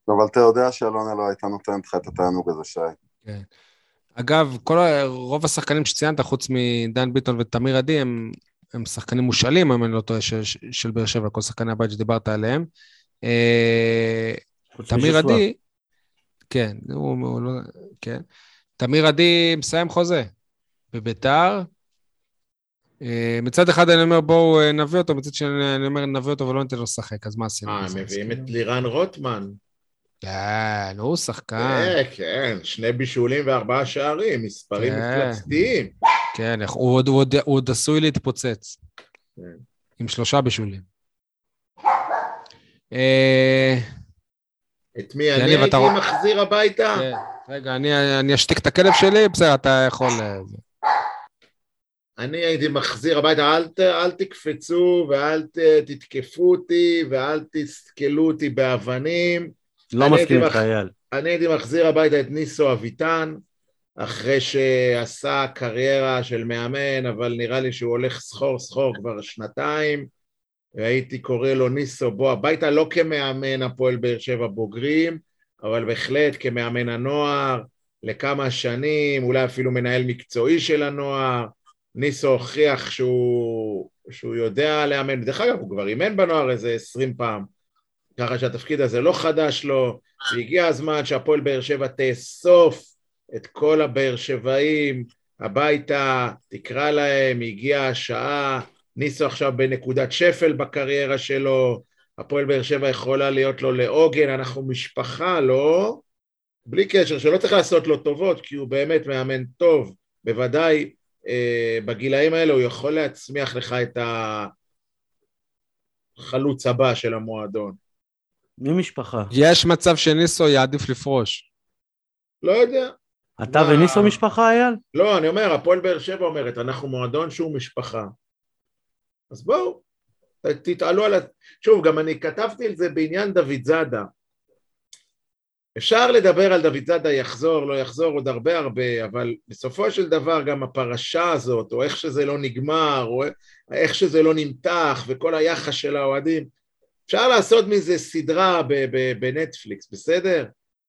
אבל אתה יודע שאלונה לא הייתה נותנת לך את התענוג הזה, שי. כן. אגב, כל, רוב השחקנים שציינת, חוץ מדן ביטון ותמיר עדי, הם, הם שחקנים מושאלים, אם אני לא טועה, של, של באר שבע, כל שחקני הבית שדיברת עליהם. אה, תמיר עדי, כן, הוא, הוא לא, כן. תמיר עדי מסיים חוזה בביתר, אה, מצד אחד אני אומר בואו אה, נביא אותו, מצד שני אני אומר נביא אותו ולא ניתן לו לשחק, אז מה עשינו? אה? מביאים את לירן רוטמן. כן, הוא שחקן. אה, כן, שני בישולים וארבעה שערים, מספרים כן. מפלצתיים. כן, הוא עוד- עשוי להתפוצץ. כן. עם שלושה בישולים. אה, את מי אני הייתי מחזיר הביתה? כן, רגע, אני אני אשתיק את הכלב שלי, בסדר, אתה יכול... אה. אני הייתי מחזיר הביתה, אל, ת, אל תקפצו ואל ת, תתקפו אותי ואל תסקלו אותי באבנים. לא מסכים איתך, אייל. אני הייתי מחזיר הביתה את ניסו אביטן, אחרי שעשה קריירה של מאמן, אבל נראה לי שהוא הולך סחור סחור כבר שנתיים, והייתי קורא לו ניסו, בוא הביתה, לא כמאמן הפועל באר שבע בוגרים, אבל בהחלט כמאמן הנוער, לכמה שנים, אולי אפילו מנהל מקצועי של הנוער. ניסו הוכיח שהוא, שהוא יודע לאמן, דרך אגב, הוא כבר אימן בנוער איזה עשרים פעם, ככה שהתפקיד הזה לא חדש לו, והגיע הזמן שהפועל באר שבע תאסוף את כל הבאר שבעים הביתה, תקרא להם, הגיעה השעה, ניסו עכשיו בנקודת שפל בקריירה שלו, הפועל באר שבע יכולה להיות לו לעוגן, אנחנו משפחה, לא? בלי קשר, שלא צריך לעשות לו טובות, כי הוא באמת מאמן טוב, בוודאי אה, בגילאים האלה הוא יכול להצמיח לך את החלוץ הבא של המועדון. מי משפחה? יש מצב שניסו יעדיף לפרוש. לא יודע. אתה מה? וניסו משפחה, אייל? לא, אני אומר, הפועל באר שבע אומרת, אנחנו מועדון שהוא משפחה. אז בואו, תתעלו על ה... שוב, גם אני כתבתי על זה בעניין דוד זאדה. אפשר לדבר על דוד זאדה יחזור, לא יחזור, עוד הרבה הרבה, אבל בסופו של דבר גם הפרשה הזאת, או איך שזה לא נגמר, או איך שזה לא נמתח, וכל היחס של האוהדים, אפשר לעשות מזה סדרה בנטפליקס, בסדר?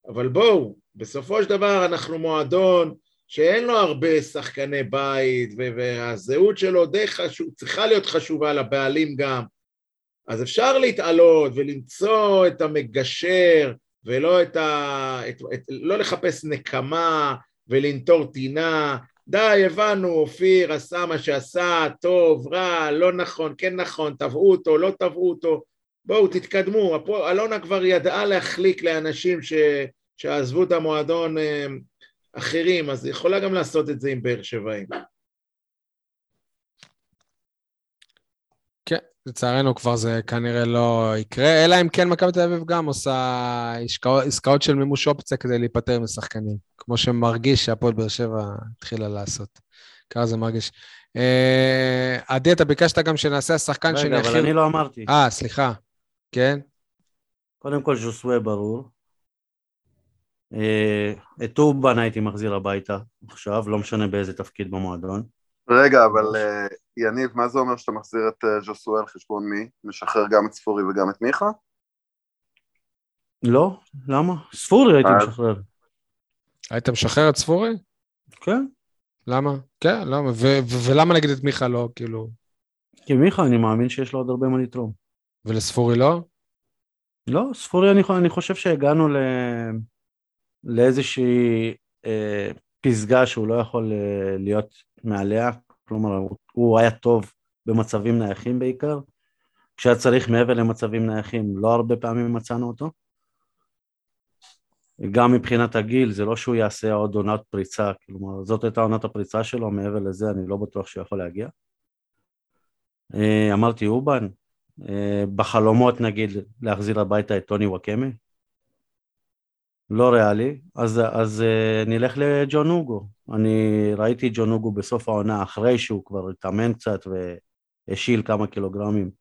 אבל בואו, בסופו של דבר אנחנו מועדון שאין לו הרבה שחקני בית, והזהות שלו די חשוב, צריכה להיות חשובה לבעלים גם. אז אפשר להתעלות ולמצוא את המגשר, ולא את ה... את, את, לא לחפש נקמה ולנטור טינה. די, הבנו, אופיר עשה מה שעשה, טוב, רע, לא נכון, כן נכון, תבעו אותו, לא תבעו אותו. בואו, תתקדמו. הפו- אלונה כבר ידעה להחליק לאנשים ש... שעזבו את המועדון אה, אחרים, אז היא יכולה גם לעשות את זה עם באר שבעים. כן, לצערנו כבר זה כנראה לא יקרה, אלא אם כן מכבי תל אביב גם עושה עסקאות, עסקאות של מימוש אופציה כדי להיפטר משחקנים, כמו שמרגיש שהפועל באר שבע התחילה לעשות. ככה זה מרגיש. אה, עדי, אתה ביקשת גם שנעשה השחקן רגע, שני אבל. אני לא אמרתי. אה, סליחה. כן? קודם כל ז'וסווה ברור. אה, את טובן הייתי מחזיר הביתה עכשיו, לא משנה באיזה תפקיד במועדון. רגע, אבל אה, יניב, מה זה אומר שאתה מחזיר את אה, ז'וסואל על חשבון מי? משחרר גם את ספורי וגם את מיכה? לא? למה? ספורי הייתי אה. משחרר. היית משחרר את ספורי? כן. למה? כן, למה? ו- ו- ולמה נגיד את מיכה לא, כאילו? כי מיכה, אני מאמין שיש לו עוד הרבה מה לתרום. ולספורי לא? לא, ספורי, אני, אני חושב שהגענו ל... לאיזושהי אה, פסגה שהוא לא יכול אה, להיות מעליה, כלומר, הוא, הוא היה טוב במצבים נייחים בעיקר, כשהיה צריך מעבר למצבים נייחים, לא הרבה פעמים מצאנו אותו. גם מבחינת הגיל, זה לא שהוא יעשה עוד עונת פריצה, כלומר, זאת הייתה עונת הפריצה שלו, מעבר לזה אני לא בטוח שהוא יכול להגיע. אה, אמרתי אובן, בחלומות נגיד להחזיר הביתה את טוני וואקמה, לא ריאלי, אז, אז אה, נלך לג'ון אוגו. אני ראיתי ג'ון אוגו בסוף העונה אחרי שהוא כבר התאמן קצת והשיל כמה קילוגרמים.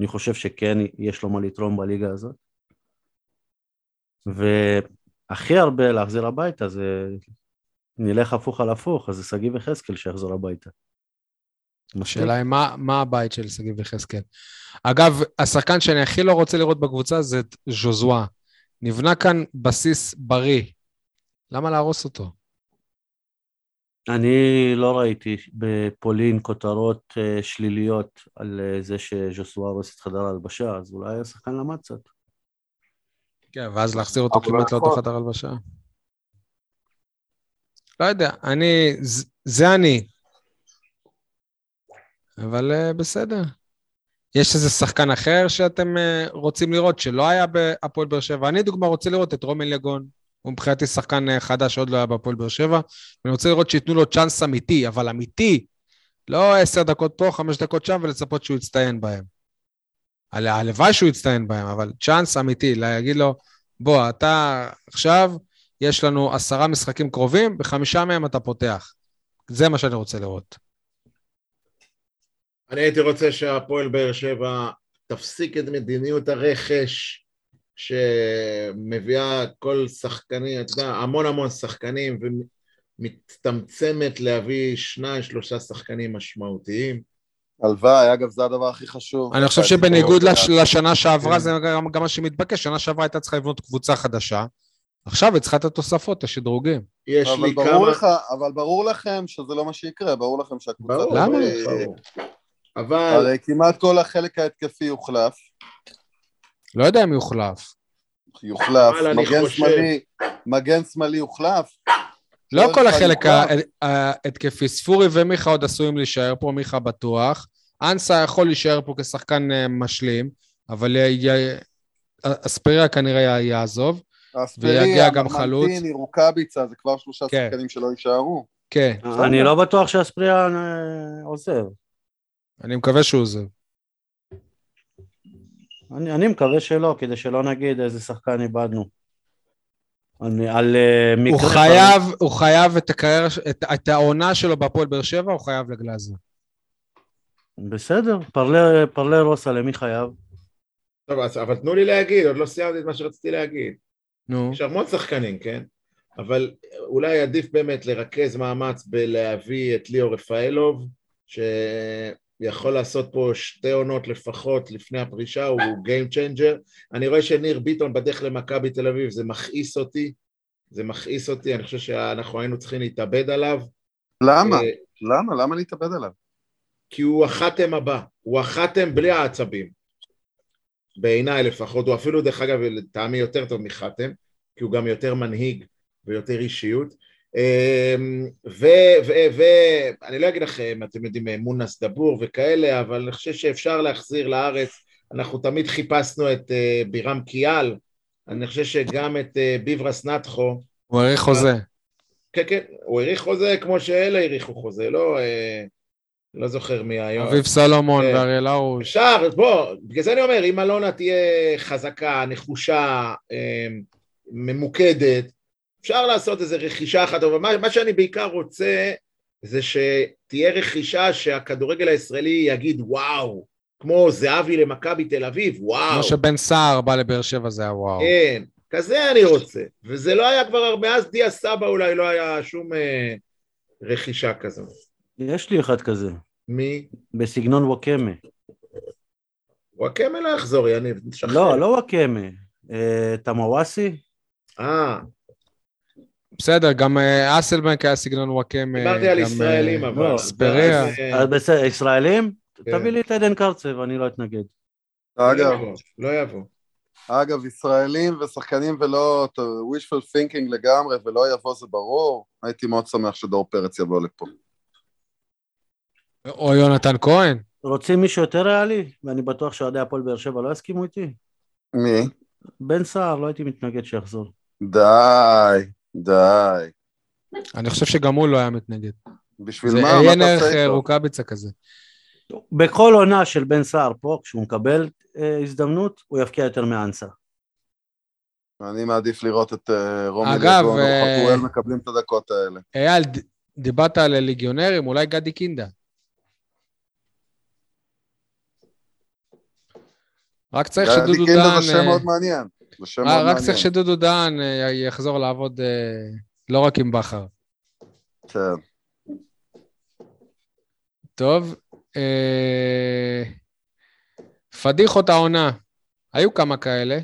אני חושב שכן יש לו מה לתרום בליגה הזאת. והכי הרבה להחזיר הביתה זה נלך הפוך על הפוך, אז זה שגיב יחזקאל שיחזור הביתה. מספיק? השאלה היא מה, מה הבית של שגיב יחזקאל. אגב, השחקן שאני הכי לא רוצה לראות בקבוצה זה את ז'וזואה. נבנה כאן בסיס בריא. למה להרוס אותו? אני לא ראיתי בפולין כותרות אה, שליליות על אה, זה שז'וסואה הורס את חדר ההלבשה, אז אולי השחקן למד קצת. כן, ואז להחזיר אותו לא כמעט לאותו יכול. חדר הלבשה. לא יודע, אני, זה אני. אבל uh, בסדר. יש איזה שחקן אחר שאתם uh, רוצים לראות שלא היה בהפועל באר שבע? אני, דוגמה, רוצה לראות את רומן יגון. הוא מבחינתי שחקן uh, חדש שעוד לא היה בהפועל באר שבע, ואני רוצה לראות שייתנו לו צ'אנס אמיתי, אבל אמיתי, לא עשר דקות פה, חמש דקות שם, ולצפות שהוא יצטיין בהם. הלוואי שהוא יצטיין בהם, אבל צ'אנס אמיתי, להגיד לו, בוא, אתה עכשיו, יש לנו עשרה משחקים קרובים, בחמישה מהם אתה פותח. זה מה שאני רוצה לראות. אני הייתי רוצה שהפועל באר שבע תפסיק את מדיניות הרכש שמביאה כל שחקנים, אתה יודע, המון המון שחקנים ומצטמצמת להביא שניים, שלושה שחקנים משמעותיים. הלוואי, אגב, זה הדבר הכי חשוב. אני חושב שבניגוד לש, לשנה שעברה, כן. זה גם, גם מה שמתבקש, שנה שעברה הייתה צריכה לבנות קבוצה חדשה, עכשיו היא צריכה את התוספות, את השדרוגים. יש לי כמה... לך, אבל ברור לכם שזה לא מה שיקרה, ברור לכם שהקבוצה... ברור, למה? ברור. אבל... הרי כמעט כל החלק ההתקפי יוחלף. לא יודע אם יוחלף. יוחלף, מגן שמאלי, מגן שמאלי יוחלף. לא כל החלק ההתקפי, ספורי ומיכה עוד עשויים להישאר פה, מיכה בטוח. אנסה יכול להישאר פה כשחקן אה, משלים, אבל אספריה כנראה יעזוב. ויגיע גם חלוץ. אספריה, רוקאביצה, זה כבר שלושה כן. שחקנים שלא יישארו. כן. אני לא בטוח שאספריה אה, עוזב. אני מקווה שהוא עוזב. אני, אני מקווה שלא, כדי שלא נגיד איזה שחקן איבדנו. על, על uh, מקרה... הוא חייב, פעם... הוא חייב את, הקריירה, את, את העונה שלו בהפועל באר שבע, הוא חייב לגלאזר. בסדר, פרלה, פרלה רוסה, למי חייב? טוב, אבל תנו לי להגיד, עוד לא סיימתי את מה שרציתי להגיד. נו. יש המון שחקנים, כן? אבל אולי עדיף באמת לרכז מאמץ בלהביא את ליאור רפאלוב, שיכול לעשות פה שתי עונות לפחות לפני הפרישה, הוא Game Changer. אני רואה שניר ביטון בדרך למכבי תל אביב, זה מכעיס אותי, זה מכעיס אותי, אני חושב שאנחנו היינו צריכים להתאבד עליו. למה? אה, למה? למה להתאבד עליו? כי הוא החתם הבא, הוא החתם בלי העצבים. בעיניי לפחות, הוא אפילו דרך אגב לטעמי יותר טוב מחתם, כי הוא גם יותר מנהיג ויותר אישיות. ואני לא אגיד לכם, אתם יודעים, מונס דבור וכאלה, אבל אני חושב שאפשר להחזיר לארץ, אנחנו תמיד חיפשנו את אה, בירם קיאל, אני חושב שגם את אה, ביברס נטחו. הוא האריך חוזה. כן, כן, הוא האריך חוזה כמו שאלה האריכו חוזה, לא... אה, לא זוכר מי היום. אביב סלומון כן. ואריאל הרוש. אפשר, בוא, בגלל זה אני אומר, אם אלונה תהיה חזקה, נחושה, אמ, ממוקדת, אפשר לעשות איזו רכישה אחת, אבל מה, מה שאני בעיקר רוצה זה שתהיה רכישה שהכדורגל הישראלי יגיד וואו, כמו זהבי למכבי תל אביב, וואו. כמו שבן סער בא לבאר שבע זה היה וואו. כן, כזה אני רוצה. וזה לא היה כבר, מאז דיה סבא אולי לא היה שום אה, רכישה כזאת. יש לי אחד כזה. מי? בסגנון וואקמה. וואקמה לא יחזור, יניב. לא, לא וואקמה. אה, תמוואסי? אה. בסדר, גם אה, אסלבנק היה סגנון וואקמה. דיברתי על ישראלים, אבל... לא, ספריה. בסדר, ישראלים? כן. תביא לי את עדן קרצב, אני לא אתנגד. אגב, לא יבוא. אגב, ישראלים ושחקנים ולא wishful thinking לגמרי ולא יבוא זה ברור, הייתי מאוד שמח שדור פרץ יבוא לפה. או יונתן כהן. רוצים מישהו יותר ריאלי? ואני בטוח שאוהדי הפועל באר שבע לא יסכימו איתי. מי? בן סער, לא הייתי מתנגד שיחזור. די, די. אני חושב שגם הוא לא היה מתנגד. בשביל מה? זה עיין ערך אה, רוקאביצה כזה. בכל עונה של בן סער פה, כשהוא מקבל אה, הזדמנות, הוא יפקיע יותר מאנסה. אני מעדיף לראות את אה, רומי אגב, לגון וחתואל מקבלים את הדקות האלה. אייל, דיברת על ליגיונרים, אולי גדי קינדה. רק צריך שדודו דן... זה שם מאוד מעניין. רק צריך שדודו דן אה, יחזור לעבוד אה, לא רק עם בכר. כן. טוב. אה, פדיחות העונה. היו כמה כאלה.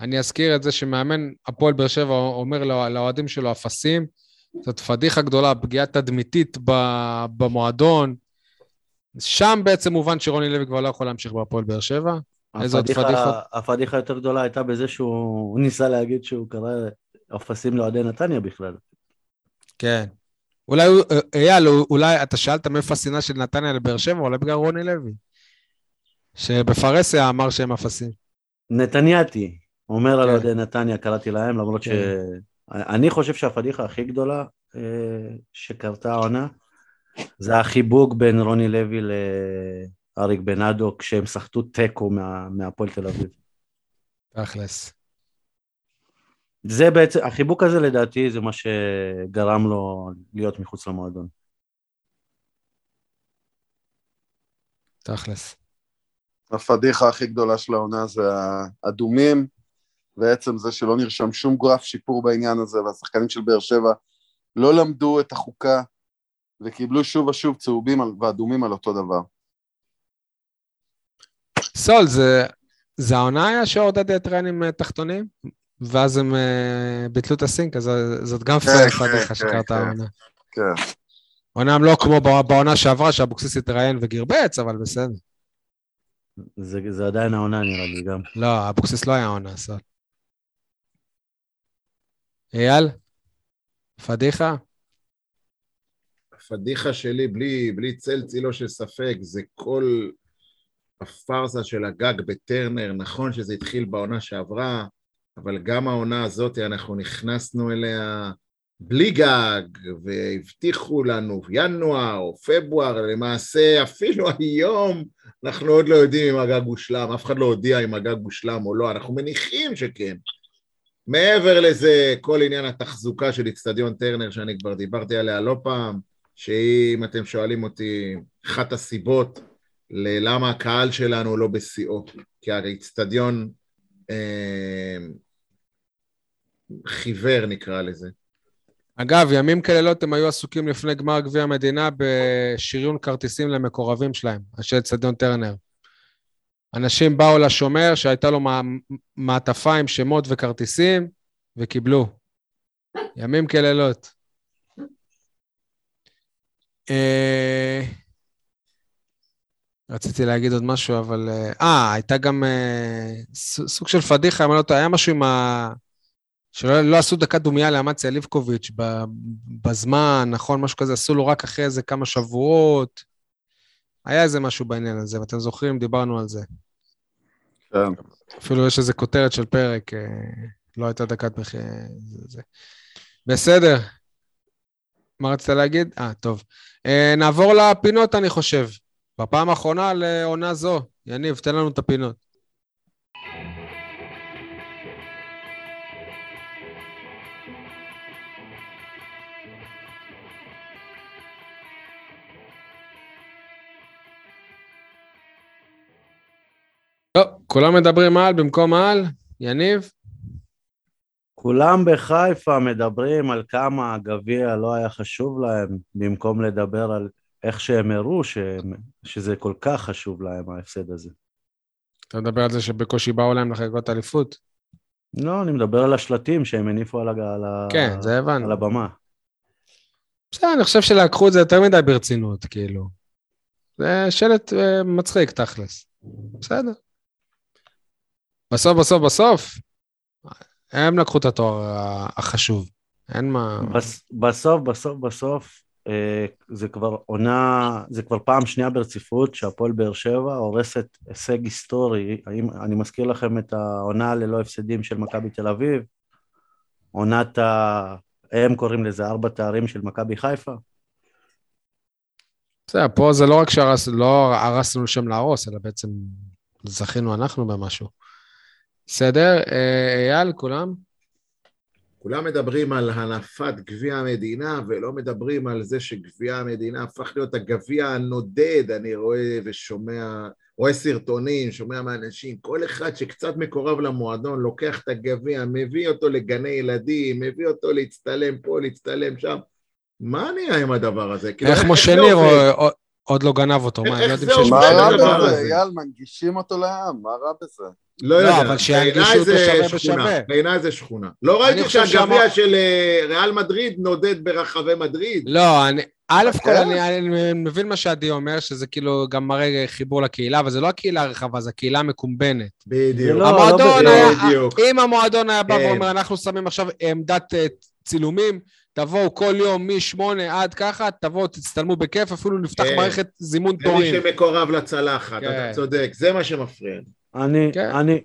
אני אזכיר את זה שמאמן הפועל באר שבע אומר לאוהדים שלו אפסים. זאת פדיחה גדולה, פגיעה תדמיתית במועדון. שם בעצם מובן שרוני לוי כבר לא יכול להמשיך בהפועל באר שבע. איזה עוד פדיחות? הפדיחה היותר גדולה הייתה בזה שהוא ניסה להגיד שהוא קרא אפסים לאוהדי נתניה בכלל. כן. אולי, אייל, אולי אתה שאלת מאיפה השנאה של נתניה לבאר שבע, אולי בגלל רוני לוי. שבפרהסיה אמר שהם אפסים. נתניאתי, אומר על כן. אוהדי נתניה, קראתי להם, למרות ש... כן. אני חושב שהפדיחה הכי גדולה אה, שקרתה העונה, זה החיבוק בין רוני לוי לאריק בנאדו כשהם סחטו תיקו מהפועל תל אביב. תכלס. זה בעצם, החיבוק הזה לדעתי זה מה שגרם לו להיות מחוץ למועדון. תכלס. הפדיחה הכי גדולה של העונה זה האדומים, ועצם זה שלא נרשם שום גרף שיפור בעניין הזה, והשחקנים של באר שבע לא למדו את החוקה וקיבלו שוב ושוב צהובים ואדומים על אותו דבר. סול, זה, זה העונה היה שעודד יתראיין עם אה, תחתונים? ואז הם uh, ביטלו את הסינק, אז זאת גם כן, פדיחה כן, העונה. כן. עונם לא כמו בעונה שעברה, שאבוקסיס התראיין וגירבץ, אבל בסדר. זה, זה עדיין העונה נראה לי גם. לא, אבוקסיס לא היה עונה, סול. אייל? פדיחה? הפדיחה שלי, בלי, בלי צל צילו של ספק, זה כל הפארסה של הגג בטרנר, נכון שזה התחיל בעונה שעברה, אבל גם העונה הזאת, אנחנו נכנסנו אליה בלי גג, והבטיחו לנו ינואר או פברואר, למעשה אפילו היום אנחנו עוד לא יודעים אם הגג הושלם, אף אחד לא הודיע אם הגג הושלם או לא, אנחנו מניחים שכן. מעבר לזה, כל עניין התחזוקה של אצטדיון טרנר, שאני כבר דיברתי עליה לא פעם, שהיא, אם אתם שואלים אותי, אחת הסיבות ללמה הקהל שלנו לא בשיאו, כי האצטדיון אה, חיוור נקרא לזה. אגב, ימים כלילות הם היו עסוקים לפני גמר גביע המדינה בשריון כרטיסים למקורבים שלהם, אנשי אצטדיון טרנר. אנשים באו לשומר שהייתה לו מעטפה עם שמות וכרטיסים, וקיבלו. ימים כלילות. אה, רציתי להגיד עוד משהו, אבל... אה, אה הייתה גם אה, סוג של פדיחה, אם אני לא טועה, היה משהו עם ה... שלא לא עשו דקת דומייה לאמציה ליבקוביץ' בזמן, נכון, משהו כזה, עשו לו רק אחרי איזה כמה שבועות. היה איזה משהו בעניין הזה, ואתם זוכרים, דיברנו על זה. כן. אפילו יש איזה כותרת של פרק, אה, לא הייתה דקת מחיר. זה. בסדר. מה רצית להגיד? אה, טוב. אה, נעבור לפינות, אני חושב. בפעם האחרונה לעונה זו. יניב, תן לנו את הפינות. טוב, כולם מדברים על במקום על? יניב? כולם בחיפה מדברים על כמה הגביע לא היה חשוב להם, במקום לדבר על איך שהם הראו שזה כל כך חשוב להם, ההפסד הזה. אתה מדבר על זה שבקושי באו להם לחגות אליפות? לא, אני מדבר על השלטים שהם הניפו על, על, כן, זה הבנו. על הבמה. בסדר, אני חושב שלקחו את זה יותר מדי ברצינות, כאילו. זה שלט uh, מצחיק, תכלס. בסדר. בסוף, בסוף, בסוף, הם לקחו את התואר החשוב. אין מה... בסוף, בסוף, בסוף, אה, זה כבר עונה, זה כבר פעם שנייה ברציפות שהפועל באר שבע הורסת הישג היסטורי. אני מזכיר לכם את העונה ללא הפסדים של מכבי תל אביב, עונת ה... הם קוראים לזה ארבע תארים של מכבי חיפה. בסדר, פה זה לא רק שהרסנו לא שם להרוס, אלא בעצם זכינו אנחנו במשהו. בסדר, אה, אייל, כולם? כולם מדברים על הנפת גביע המדינה ולא מדברים על זה שגביע המדינה הפך להיות הגביע הנודד, אני רואה ושומע, רואה סרטונים, שומע מאנשים, כל אחד שקצת מקורב למועדון לוקח את הגביע, מביא אותו לגני ילדים, מביא אותו להצטלם פה, להצטלם שם. מה נהיה עם הדבר הזה? כאילו, איך משה ניר עוד לא גנב אותו? מה, איך זה עובד? מה רע בזה? אייל, מנגישים אותו לעם, מה רע בזה? לא יודע, לא, אבל שירגישו אותו שווה בשווה. בעיניי זה שכונה. לא ראיתי שהגביע של אה, ריאל מדריד נודד ברחבי מדריד. לא, אני... א' כל אני, אני מבין מה שעדי אומר, שזה כאילו גם מראה חיבור לקהילה, אבל זה לא הקהילה הרחבה, זה הקהילה המקומבנת. בדיוק. לא, המועדון לא היה. אם המועדון היה בא כן. ואומר, אנחנו שמים עכשיו עמדת אה, צילומים, תבואו כל יום משמונה עד ככה, תבואו, תצטלמו בכיף, אפילו נפתח כן. מערכת זימון תורים. שמקורב לצלחת, כן. אתה צודק, זה מה שמפריע. אני, כן. אני,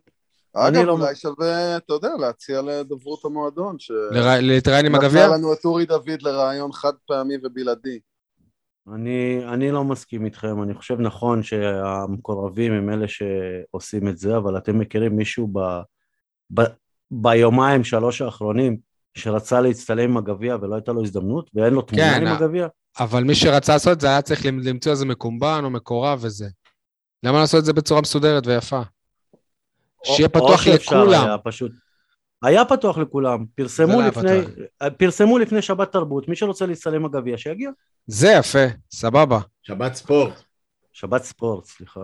אגב, אני לא- אולי שווה, אתה יודע, להציע לדוברות המועדון, ש... לרא- להתראיין עם הגביע? נתנה לנו את אורי דוד לרעיון חד פעמי ובלעדי. אני, אני לא מסכים איתכם, אני חושב נכון שהמקורבים הם אלה שעושים את זה, אבל אתם מכירים מישהו ב, ב, ביומיים שלוש האחרונים שרצה להצטלם עם הגביע ולא הייתה לו הזדמנות ואין לו תמונה כן, עם הגביע? אבל מי שרצה לעשות את זה היה צריך למצוא איזה מקומבן או מקורב וזה. למה לעשות את זה בצורה מסודרת ויפה? שיהיה פתוח לכולם. היה פשוט. היה פתוח לכולם, פרסמו לא לפני, פתוח. פרסמו לפני שבת תרבות, מי שרוצה להצטלם עם הגביע שיגיע. זה יפה, סבבה. שבת ספורט. שבת ספורט, סליחה.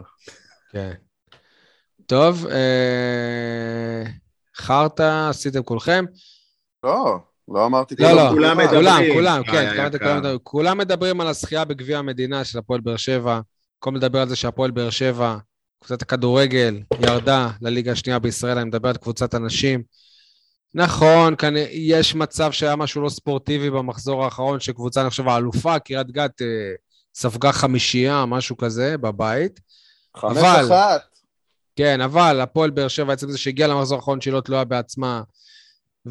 כן. טוב, אה... חרטא, עשיתם כולכם. לא, לא אמרתי לא, כלום. לא, כולם כולם, מדברים. כולם, אה, כן, כולם מדברים. כולם מדברים על הזכייה בגביע המדינה של הפועל באר שבע. במקום לדבר על זה שהפועל באר שבע, קבוצת הכדורגל, ירדה לליגה השנייה בישראל, אני מדבר על קבוצת הנשים. נכון, כאן יש מצב שהיה משהו לא ספורטיבי במחזור האחרון, שקבוצה, אני חושב, האלופה, קריית גת, אה, ספגה חמישייה, משהו כזה, בבית. חמש אבל- אחת. כן, אבל הפועל באר שבע, עצם זה שהגיע למחזור האחרון שהיא לא תלויה בעצמה,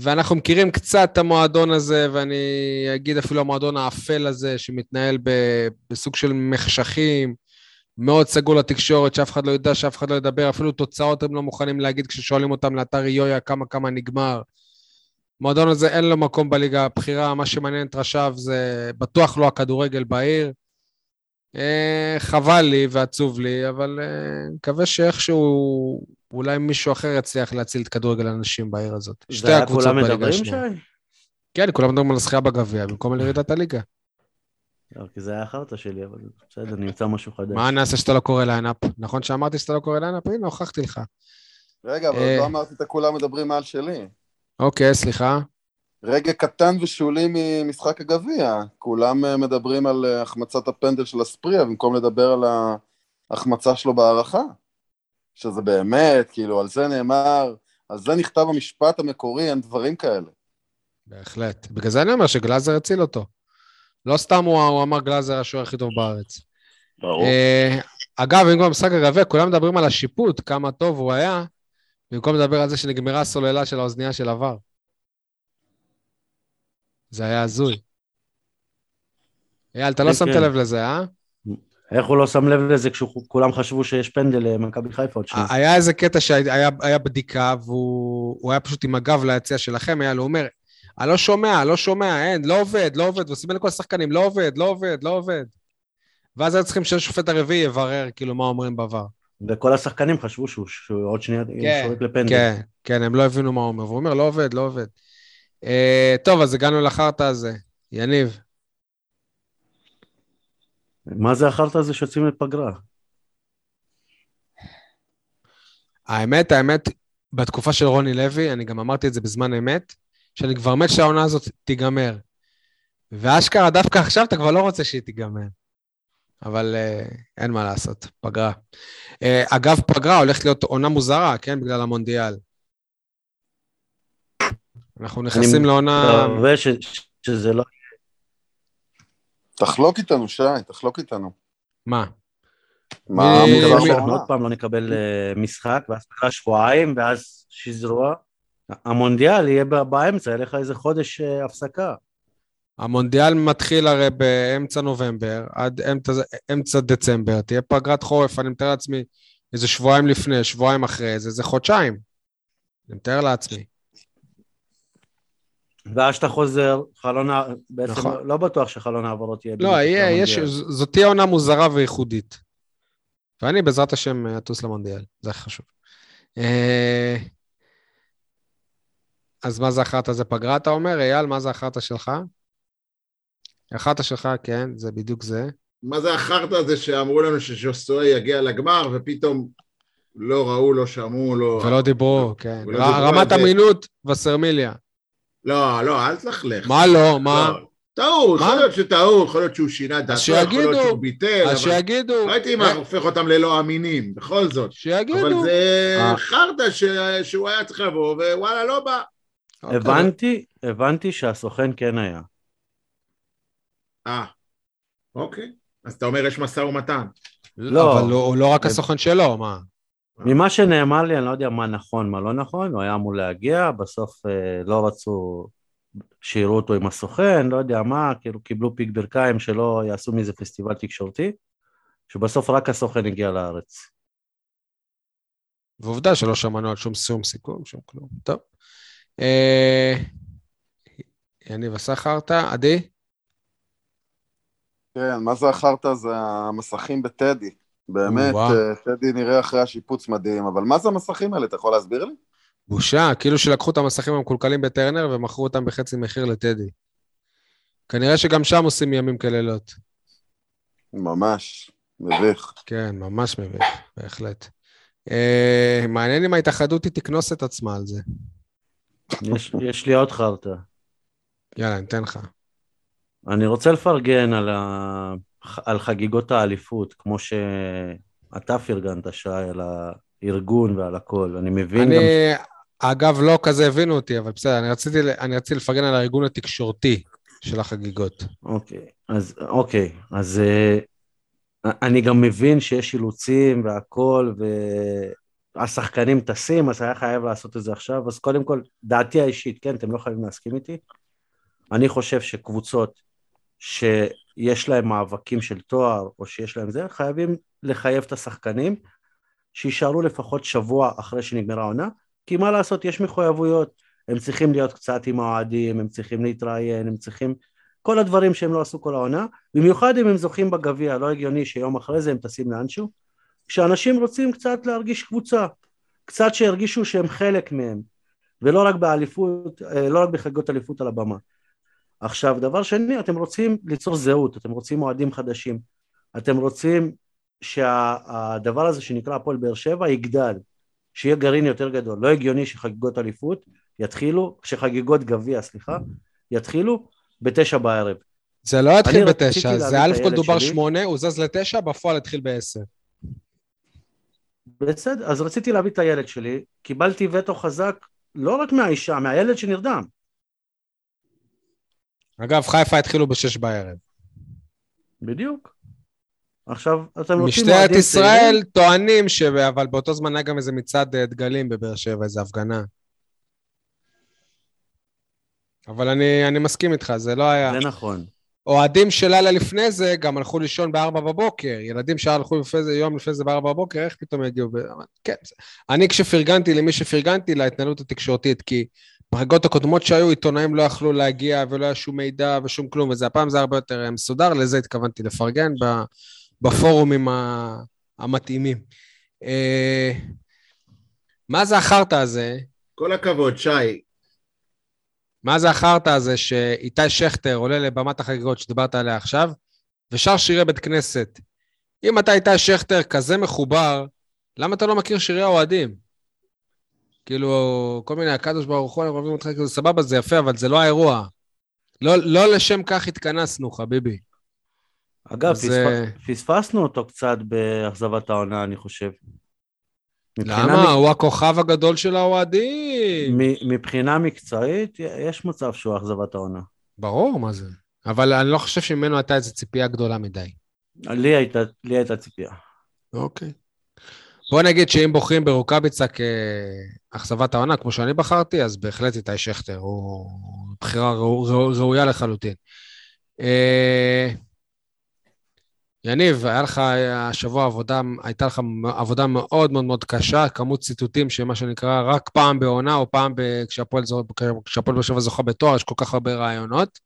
ואנחנו מכירים קצת את המועדון הזה, ואני אגיד אפילו המועדון האפל הזה, שמתנהל ב- בסוג של מחשכים, מאוד סגור לתקשורת, שאף אחד לא יודע, שאף אחד לא ידבר, אפילו תוצאות הם לא מוכנים להגיד כששואלים אותם לאתר יויה כמה כמה נגמר. המועדון הזה אין לו מקום בליגה הבכירה, מה שמעניין את ראשיו זה בטוח לא הכדורגל בעיר. אה, חבל לי ועצוב לי, אבל אה, מקווה שאיכשהו אולי מישהו אחר יצליח להציל את כדורגל הנשים בעיר הזאת. שתי זה היה הקבוצות כולם בליגה מדברים, השנייה. שי? כן, כולם מדברים על הזכייה בגביע, במקום על ירידת הליגה. לא, כי זה היה החרטא שלי, אבל בסדר, נמצא משהו חדש. מה אני אעשה שאתה לא קורא lineup? נכון שאמרתי שאתה לא קורא lineup? הנה, הוכחתי לך. רגע, אבל אה. לא אמרתי את הכולם מדברים מעל שלי. אוקיי, סליחה. רגע קטן ושולי ממשחק הגביע. כולם אה, מדברים על אה, החמצת הפנדל של אספריה, במקום לדבר על ההחמצה שלו בהערכה. שזה באמת, כאילו, על זה נאמר, על זה נכתב המשפט המקורי, אין דברים כאלה. בהחלט. בגלל זה אני אומר שגלאזר הציל אותו. לא סתם הוא, הוא אמר גלאזר השוער הכי טוב בארץ. ברור. אה, אגב, אם כבר משחק הגביע, כולם מדברים על השיפוט, כמה טוב הוא היה, במקום לדבר על זה שנגמרה הסוללה של האוזנייה של עבר. זה היה הזוי. אייל, אתה לא כן, שמת כן. לב לזה, אה? איך הוא לא שם לב לזה כשכולם חשבו שיש פנדל למכבי חיפה עוד שנייה? היה איזה קטע שהיה היה בדיקה, והוא הוא היה פשוט עם הגב ליציע שלכם, היה לו אומר, אני לא שומע, לא שומע, אין, לא עובד, לא עובד, ועושים לכל השחקנים, לא עובד, לא עובד, לא עובד. ואז היו צריכים שהשופט הרביעי יברר, כאילו, מה אומרים בעבר. וכל השחקנים חשבו שהוא שהוא עוד שנייה כן, שורק לפנדל. כן, כן, הם לא הבינו מה הוא אומר, והוא אומר, לא עובד, לא עובד. אה, טוב, אז הגענו לחרטא הזה. יניב, מה זה החרטא הזה שיוצאים לפגרה? האמת, האמת, בתקופה של רוני לוי, אני גם אמרתי את זה בזמן אמת, שאני כבר מת שהעונה הזאת תיגמר. ואשכרה, דווקא עכשיו אתה כבר לא רוצה שהיא תיגמר. אבל אה, אין מה לעשות, פגרה. אה, אגב, פגרה הולכת להיות עונה מוזרה, כן? בגלל המונדיאל. אנחנו נכנסים אני לעונה... מקווה ש- שזה לא... תחלוק איתנו, שי, תחלוק איתנו. מה? מה שהעונה? עוד פעם לא נקבל אה, משחק, ואז פגרה שבועיים, ואז שזרוע. המונדיאל יהיה ב- באמצע, יהיה לך איזה חודש אה, הפסקה. המונדיאל מתחיל הרי באמצע נובמבר, עד אמצע, אמצע דצמבר, תהיה פגרת חורף, אני מתאר לעצמי, איזה שבועיים לפני, שבועיים אחרי זה, זה חודשיים. אני מתאר לעצמי. ואז שאתה חוזר, חלון, ה- בעצם נכון. לא- לא בטוח שחלון העברות יהיה... לא, יהיה. יש, זאת תהיה עונה מוזרה וייחודית. ואני בעזרת השם אטוס למונדיאל, זה הכי חשוב. אה, אז מה זה החרטא? זה פגרה, אתה אומר? אייל, מה זה החרטא שלך? החרטא שלך, כן, זה בדיוק זה. מה זה החרטא הזה שאמרו לנו שז'וסוי יגיע לגמר, ופתאום לא ראו, לא שמעו, לא... ולא דיברו, כן. רמת זה. אמינות וסרמיליה. לא, לא, אל תלכלך. מה לא? מה? לא. טעו? יכול להיות שטעו, יכול להיות שהוא שינה דעתו, יכול. להיות שהוא ביטל, אז אבל שיגידו. לא הייתי אה, הופך אותם ללא אמינים, בכל זאת. אבל שיגידו. זה אה. חרטא ש- שהוא היה צריך לבוא, ווואלה, לא בא. אוקיי. הבנתי, הבנתי שהסוכן כן היה. אה, אוקיי. אז אתה אומר יש משא ומתן. לא, אבל הוא לא רק הסוכן שלו, מה? ממה שנאמר לי, אני לא יודע מה נכון, מה לא נכון, הוא היה אמור להגיע, בסוף אה, לא רצו שיראו אותו עם הסוכן, לא יודע מה, כאילו קיבלו פיק ברכיים שלא יעשו מזה פסטיבל תקשורתי, שבסוף רק הסוכן הגיע לארץ. ועובדה שלא שמענו על שום סיום סיכום, שום כלום. טוב. אה, יניב עשה חרטא, עדי? כן, מה זה החרטא? זה המסכים בטדי. באמת, אה, טדי נראה אחרי השיפוץ מדהים, אבל מה זה המסכים האלה? אתה יכול להסביר לי? בושה, כאילו שלקחו את המסכים המקולקלים בטרנר ומכרו אותם בחצי מחיר לטדי. כנראה שגם שם עושים ימים כלילות. ממש, מביך. כן, ממש מביך, בהחלט. אה, מעניין אם ההתאחדות היא תקנוס את עצמה על זה. יש, יש לי עוד חרטא. יאללה, ניתן לך. אני רוצה לפרגן על, ה... על חגיגות האליפות, כמו שאתה פרגנת, שי, על הארגון ועל הכל. אני מבין אני, גם... אגב, לא כזה הבינו אותי, אבל בסדר, אני רציתי, אני רציתי לפרגן על הארגון התקשורתי של החגיגות. אוקיי, אז, אוקיי, אז אה, אני גם מבין שיש אילוצים והכל, והשחקנים טסים, אז היה חייב לעשות את זה עכשיו, אז קודם כל, דעתי האישית, כן, אתם לא חייבים להסכים איתי. אני חושב שקבוצות שיש להם מאבקים של תואר, או שיש להם זה, חייבים לחייב את השחקנים שיישארו לפחות שבוע אחרי שנגמרה העונה, כי מה לעשות, יש מחויבויות, הם צריכים להיות קצת עם האוהדים, הם צריכים להתראיין, הם צריכים... כל הדברים שהם לא עשו כל העונה, במיוחד אם הם זוכים בגביע, לא הגיוני שיום אחרי זה הם טסים לאנשהו, כשאנשים רוצים קצת להרגיש קבוצה, קצת שירגישו שהם חלק מהם, ולא רק באליפות, אה, לא רק בחגיגות אליפות על הבמה. עכשיו, דבר שני, אתם רוצים ליצור זהות, אתם רוצים אוהדים חדשים, אתם רוצים שהדבר שה, הזה שנקרא הפועל באר שבע יגדל, שיהיה גרעין יותר גדול. לא הגיוני שחגיגות אליפות יתחילו, שחגיגות גביע, סליחה, יתחילו בתשע בערב. זה לא יתחיל בתשע, זה א' כל דובר שמונה, הוא זז לתשע, בפועל התחיל בעשר. בסדר, אז רציתי להביא את הילד שלי, קיבלתי וטו חזק לא רק מהאישה, מהילד שנרדם. אגב, חיפה התחילו בשש בערב. בדיוק. עכשיו, אתם רוצים... משטרת ישראל צעירים? טוענים ש... אבל באותו זמן היה גם איזה מצעד אה, דגלים בבאר שבע, איזו הפגנה. אבל אני, אני מסכים איתך, זה לא היה... זה נכון. אוהדים של לילה לפני זה גם הלכו לישון בארבע בבוקר. ילדים שהלכו לפני זה, יום לפני זה בארבע בבוקר, איך פתאום יגיעו? ב... כן. אני כשפרגנתי למי שפרגנתי להתנהלות התקשורתית, כי בחגיגות הקודמות שהיו, עיתונאים לא יכלו להגיע ולא היה שום מידע ושום כלום, וזה הפעם זה הרבה יותר מסודר, לזה התכוונתי לפרגן בפורומים המתאימים. אה, מה זה החרטא הזה? כל הכבוד, שי. מה זה החרטא הזה שאיתי שכטר עולה לבמת החגיגות שדיברת עליה עכשיו, ושר שירי בית כנסת? אם אתה איתי שכטר כזה מחובר, למה אתה לא מכיר שירי האוהדים? כאילו, כל מיני, הקדוש ברוך הוא, אנחנו אוהבים אותך, כאילו, סבבה, זה יפה, אבל זה לא האירוע. לא, לא לשם כך התכנסנו, חביבי. אגב, אז... פספ... אה, פספסנו אותו קצת באכזבת העונה, אני חושב. למה? מ... הוא הכוכב הגדול של האוהדים. מבחינה מקצועית, יש מצב שהוא אכזבת העונה. ברור, מה זה. אבל אני לא חושב שממנו הייתה איזו ציפייה גדולה מדי. לי הייתה, לי הייתה ציפייה. אוקיי. בוא נגיד שאם בוחרים ברוקאביצה כאכזבת העונה, כמו שאני בחרתי, אז בהחלט איתי שכטר, הוא בחירה ראויה לחלוטין. אה, יניב, היה לך השבוע עבודה, הייתה לך עבודה מאוד מאוד מאוד קשה, כמות ציטוטים שמה שנקרא רק פעם בעונה, או פעם. כשהפועל באר זוכה בתואר, יש כל כך הרבה רעיונות.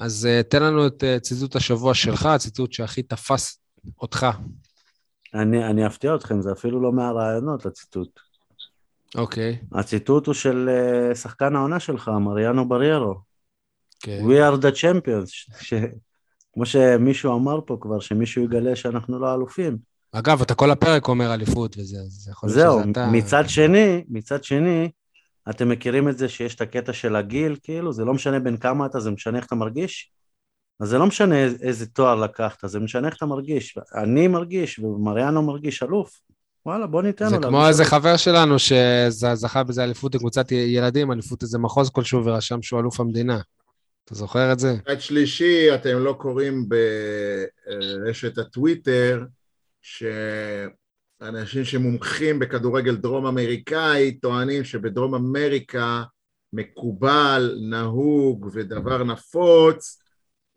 אז uh, תן לנו את uh, ציטוט השבוע שלך, הציטוט שהכי תפס אותך. אני, אני אפתיע אתכם, זה אפילו לא מהרעיונות, הציטוט. אוקיי. Okay. הציטוט הוא של uh, שחקן העונה שלך, מריאנו בריירו. כן. Okay. We are the champions. ש... כמו שמישהו אמר פה כבר, שמישהו יגלה שאנחנו לא אלופים. אגב, אתה כל הפרק אומר אליפות וזה, אז יכול להיות שזה אתה... זהו, מצד שני, מצד שני, אתם מכירים את זה שיש את הקטע של הגיל, כאילו, זה לא משנה בין כמה אתה, זה משנה איך אתה מרגיש? אז זה לא משנה איזה תואר לקחת, זה משנה איך אתה מרגיש. אני מרגיש, ומריאנו מרגיש אלוף. וואלה, בוא ניתן לו. זה כמו איזה חבר שלנו שזכה בזה אליפות לקבוצת ילדים, אליפות איזה מחוז כלשהו, ורשם שהוא אלוף המדינה. אתה זוכר את זה? עד שלישי, אתם לא קוראים ברשת הטוויטר, שאנשים שמומחים בכדורגל דרום אמריקאי טוענים שבדרום אמריקה מקובל, נהוג ודבר נפוץ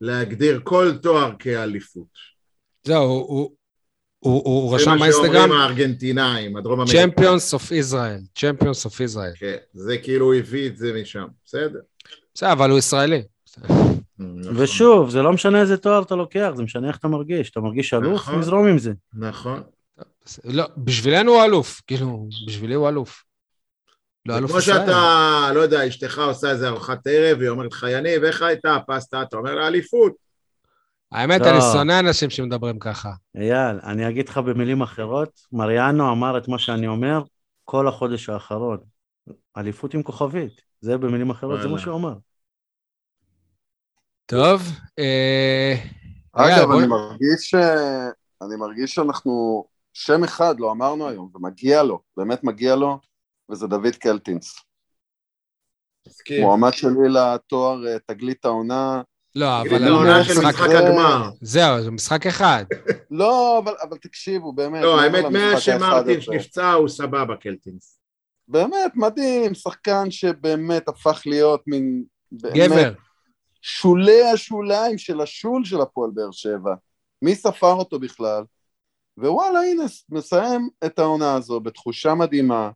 להגדיר כל תואר כאליפות. זהו, הוא, הוא, הוא רשם באינסטגרם... זה מה שאומרים הארגנטינאים, הדרום אמריקאים. Champions of Israel, Champions of Israel. כן, זה כאילו הוא הביא את זה משם, בסדר. בסדר, אבל הוא ישראלי. נכון. ושוב, זה לא משנה איזה תואר אתה לוקח, זה משנה איך אתה מרגיש. אתה מרגיש אלוף, נכון. נזרום עם זה. נכון. לא, בשבילנו הוא אלוף, כאילו, בשבילי הוא אלוף. לא כמו. שאתה, לא יודע, אשתך עושה איזה ארוחת ערב, היא אומרת לך, יניב, איך הייתה הפסטה? אתה אומר לה, אליפות. האמת, לא. אני שונא אנשים שמדברים ככה. אייל, אני אגיד לך במילים אחרות, מריאנו אמר את מה שאני אומר כל החודש האחרון. אליפות עם כוכבית. זה במילים אחרות, זה מה. שהוא אמר. טוב, אה... אגב, בוא- אני מרגיש ש... אני מרגיש שאנחנו... שם אחד לא אמרנו היום, ומגיע לו, באמת מגיע לו, וזה דוד קלטינס. מסכים. מועמד שלי לתואר אה, תגלית העונה. לא, אבל זה עונה של. משחק הגמר. זהו, זה משחק אחד. לא, אבל, אבל תקשיבו, באמת. לא, האמת, מאז הזה. נפצע, הוא סבבה, קלטינס. באמת, מדהים, שחקן שבאמת הפך להיות מין... גבר. שולי השוליים של השול של הפועל באר שבע. מי ספר אותו בכלל? ווואלה, הנה, מסיים את העונה הזו בתחושה מדהימה,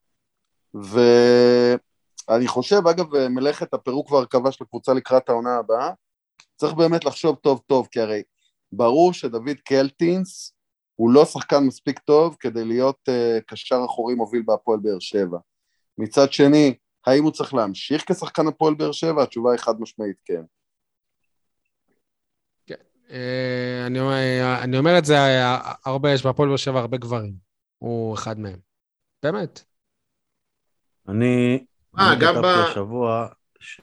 ואני חושב, אגב, מלאכת הפירוק והרכבה של הקבוצה לקראת העונה הבאה, צריך באמת לחשוב טוב טוב, כי הרי ברור שדוד קלטינס הוא לא שחקן מספיק טוב כדי להיות uh, קשר אחורי מוביל בהפועל באר שבע. מצד שני, האם הוא צריך להמשיך כשחקן הפועל באר שבע? התשובה היא חד משמעית כן. אה, אני אומר- אני אומר את זה, אה, הרבה, יש בהפועל באר שבע הרבה גברים. הוא אחד מהם. באמת. אני... אה, אני גם כתבתי ב- השבוע ש...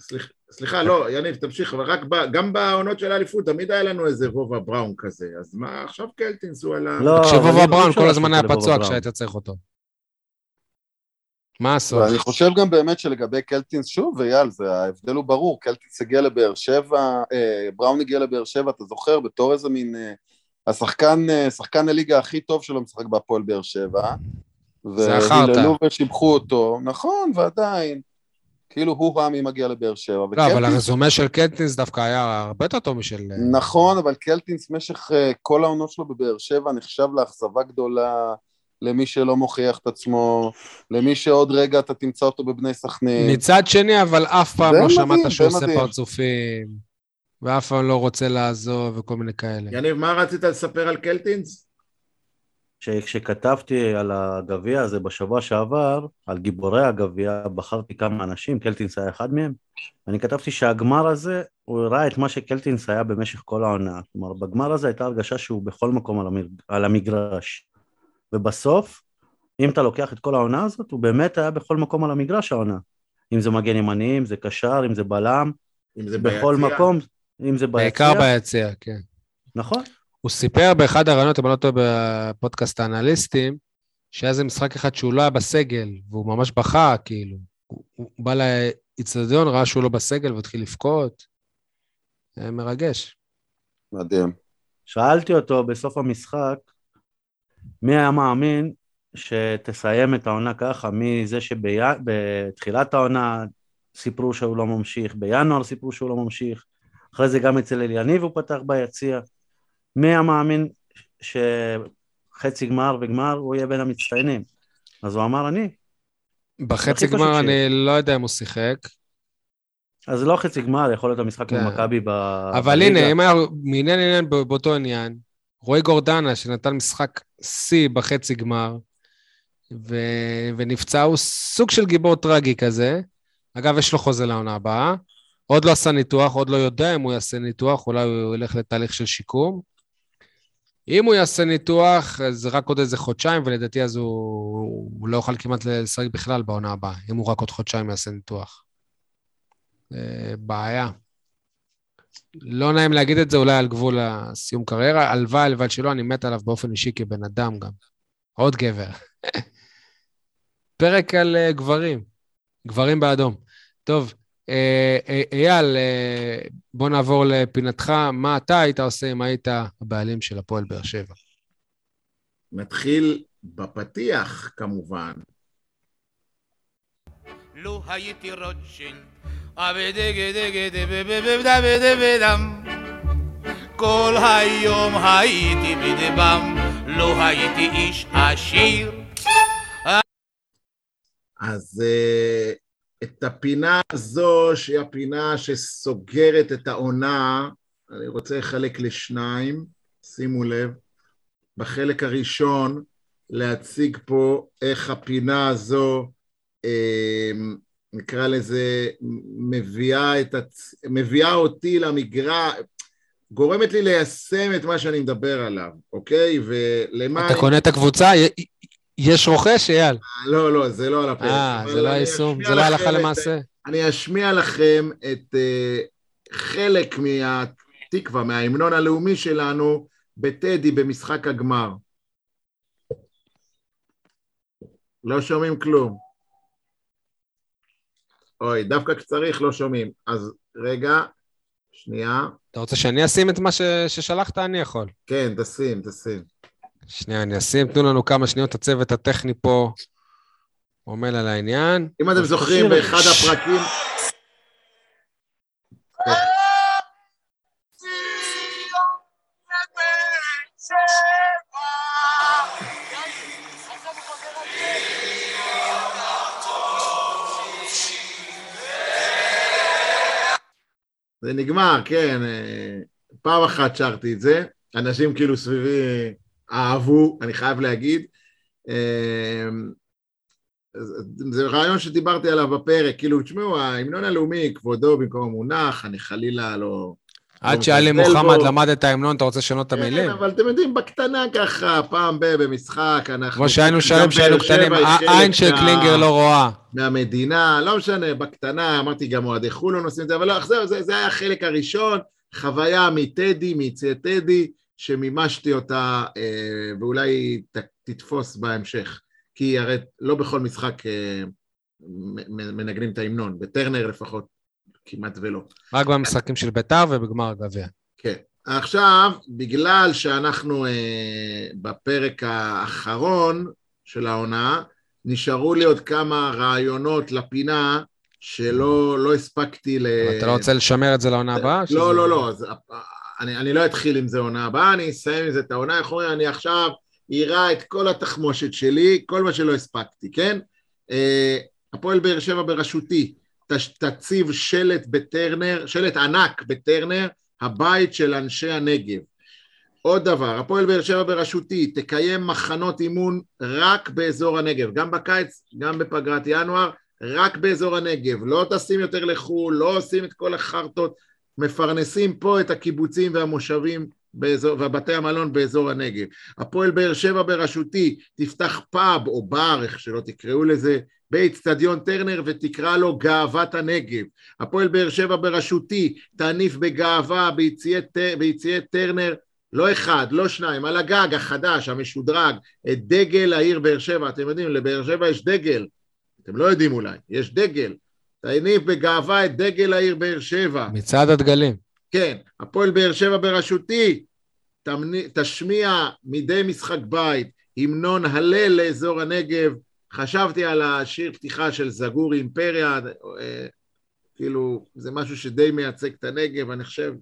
סליח- סליחה, לא, יניב, תמשיך, אבל רק ב- גם בעונות של האליפות תמיד היה לנו איזה וובה בראון כזה, אז מה, עכשיו קלטינס הוא על ה... לא, אי בראון כל הזמן היה פצוע כשהיית צריך אותו. מה הסוף? ואני חושב גם באמת שלגבי קלטינס, שוב, אייל, זה ההבדל הוא ברור, קלטינס הגיע לבאר שבע, אה, בראון הגיע לבאר שבע, אתה זוכר, בתור איזה מין, אה, השחקן, אה, שחקן הליגה הכי טוב שלו משחק בהפועל באר שבע. והיללו ושיבחו אותו, נכון, ועדיין, כאילו הוא מי מגיע לבאר שבע, לא, אבל וקלטינס, הרזומה של קלטינס דווקא היה הרבה יותר טוב משל... אה, נכון, אבל קלטינס במשך אה, כל העונות שלו בבאר שבע נחשב לאכזבה גדולה, למי שלא מוכיח את עצמו, למי שעוד רגע אתה תמצא אותו בבני סכנין. מצד שני, אבל אף פעם לא מדהים, שמעת שהוא עושה. פרצופים, ואף פעם לא רוצה לעזוב וכל מיני כאלה. יניב, מה רצית לספר על קלטינס? כשכתבתי על הגביע הזה בשבוע שעבר, על גיבורי הגביע, בחרתי כמה אנשים, קלטינס היה אחד מהם. אני כתבתי שהגמר הזה, הוא הראה את מה שקלטינס היה במשך כל העונה. כלומר, בגמר הזה הייתה הרגשה שהוא בכל מקום על, המג... על המגרש. ובסוף, אם אתה לוקח את כל העונה הזאת, הוא באמת היה בכל מקום על המגרש העונה. אם זה מגן ימני, אם זה קשר, אם זה בלם, אם זה בכל ביציע? מקום, אם זה ביציע. בעיקר ביציע, כן. נכון. הוא סיפר באחד הראיונות, אם אני לא טועה, בפודקאסט האנליסטים, שהיה איזה משחק אחד שהוא לא היה בסגל, והוא ממש בכה, כאילו. הוא, הוא בא לאיצטדיון, ראה שהוא לא בסגל והתחיל לבכות. היה מרגש. מדהים. שאלתי אותו בסוף המשחק, מי היה מאמין שתסיים את העונה ככה, מזה שבתחילת העונה סיפרו שהוא לא ממשיך, בינואר סיפרו שהוא לא ממשיך, אחרי זה גם אצל אליניב הוא פתח ביציע. מי היה מאמין שחצי גמר וגמר הוא יהיה בין המצטיינים? אז הוא אמר אני. בחצי גמר. אני לא יודע אם הוא שיחק, אז לא חצי גמר, יכול להיות המשחק כן. מול מכבי ב... אבל. הנה, אם היה מעניין עניין בא- באותו עניין, רועי גורדנה, שנתן משחק שיא בחצי גמר, ו... ונפצע, הוא סוג של גיבור טרגי כזה. אגב, יש לו חוזה לעונה הבאה. עוד לא עשה ניתוח, עוד לא יודע אם הוא יעשה ניתוח, אולי הוא ילך לתהליך של שיקום. אם הוא יעשה ניתוח, אז רק עוד איזה חודשיים, ולדעתי אז הוא, הוא לא יוכל כמעט לשחק בכלל בעונה הבאה, אם הוא רק עוד חודשיים יעשה ניתוח. זה בעיה. לא נעים להגיד את זה, אולי על גבול הסיום קריירה. הלוואי, הלוואי שלא, אני מת עליו באופן אישי כבן אדם גם. עוד גבר. פרק על uh, גברים. גברים באדום. טוב, אה, אה, אייל, בוא נעבור לפינתך. מה אתה היית עושה אם היית הבעלים של הפועל באר שבע? נתחיל בפתיח, כמובן. לו הייתי רוטשילד, כל היום הייתי בדבם, לא הייתי איש עשיר. אז uh, את הפינה הזו, שהיא הפינה שסוגרת את העונה, אני רוצה לחלק לשניים, שימו לב. בחלק הראשון, להציג פה איך הפינה הזו, אה, נקרא לזה, מביאה, הצ... מביאה אותי למגרש, גורמת לי ליישם את מה שאני מדבר עליו, אוקיי? ולמה... אתה קונה את הקבוצה? יש רוכש, אייל? לא, לא, זה לא על הפרק. אה, זה לא היישום, זה לא הלכה למעשה. אני אשמיע לכם את uh, חלק מהתקווה, מההמנון הלאומי שלנו, בטדי במשחק הגמר. לא שומעים כלום. אוי, דווקא כשצריך לא שומעים. אז רגע, שנייה. אתה רוצה שאני אשים את מה ש... ששלחת? אני יכול. כן, תשים, תשים. שנייה, אני אשים, תנו לנו כמה שניות, הצוות הטכני פה עמל על העניין. אם אתם זוכרים, באחד הפרקים... זה נגמר, כן. אה, פעם אחת שרתי את זה, אנשים כאילו סביבי אהבו, אני חייב להגיד. אה, זה רעיון שדיברתי עליו בפרק, כאילו, תשמעו, ההמנון הלאומי, כבודו במקום המונח, אני חלילה לא... עד שעלי מוחמד למד את ההמנון, אתה רוצה לשנות את כן, המילים? כן, אבל אתם יודעים, בקטנה ככה, פעם ב... במשחק, אנחנו... כמו שהיינו שרים כשהיינו קטנים, עין של קלינגר לא רואה. מהמדינה, לא משנה, בקטנה, אמרתי גם אוהדי חולון עושים את זה, אבל לא, זהו, זה, היה החלק הראשון, חוויה מטדי, מיציאי טדי, שמימשתי אותה, אה, ואולי תתפוס בהמשך. כי הרי לא בכל משחק אה, מנגנים את ההמנון, בטרנר לפחות כמעט ולא. רק במשחקים של ביתר ובגמר הגביע. כן. עכשיו, בגלל שאנחנו אה, בפרק האחרון של העונה, נשארו לי עוד כמה רעיונות לפינה שלא לא הספקתי ל... אתה לא רוצה לשמר את זה לעונה הבאה? לא. לא, לא. אני, אני לא אתחיל עם זה עונה הבאה, אני אסיים עם זה את העונה, איך אומרים, אני עכשיו אירה את כל התחמושת שלי, כל מה שלא הספקתי, כן? אה, הפועל באר שבע בראשותי, תציב שלט בטרנר, שלט ענק בטרנר, הבית של אנשי הנגב. עוד דבר, הפועל באר שבע בראשותי תקיים מחנות אימון רק באזור הנגב, גם בקיץ, גם בפגרת ינואר, רק באזור הנגב, לא טסים יותר לחו"ל, לא עושים את כל החרטות, מפרנסים פה את הקיבוצים והמושבים באזור, ובתי המלון באזור הנגב. הפועל באר שבע בראשותי תפתח פאב או בר, איך שלא תקראו לזה, באצטדיון טרנר ותקרא לו גאוות הנגב. הפועל באר שבע בראשותי תניף בגאווה ביציאי טרנר לא אחד, לא שניים, על הגג החדש, המשודרג, את דגל העיר באר שבע. אתם יודעים, לבאר שבע יש דגל. אתם לא יודעים אולי, יש דגל. תניף בגאווה את דגל העיר באר שבע. מצעד הדגלים. כן, הפועל באר שבע בראשותי תשמיע מדי משחק בית המנון הלל לאזור הנגב. חשבתי על השיר פתיחה של זגורי אימפריה, אה, כאילו זה משהו שדי מייצג את הנגב, אני חושב.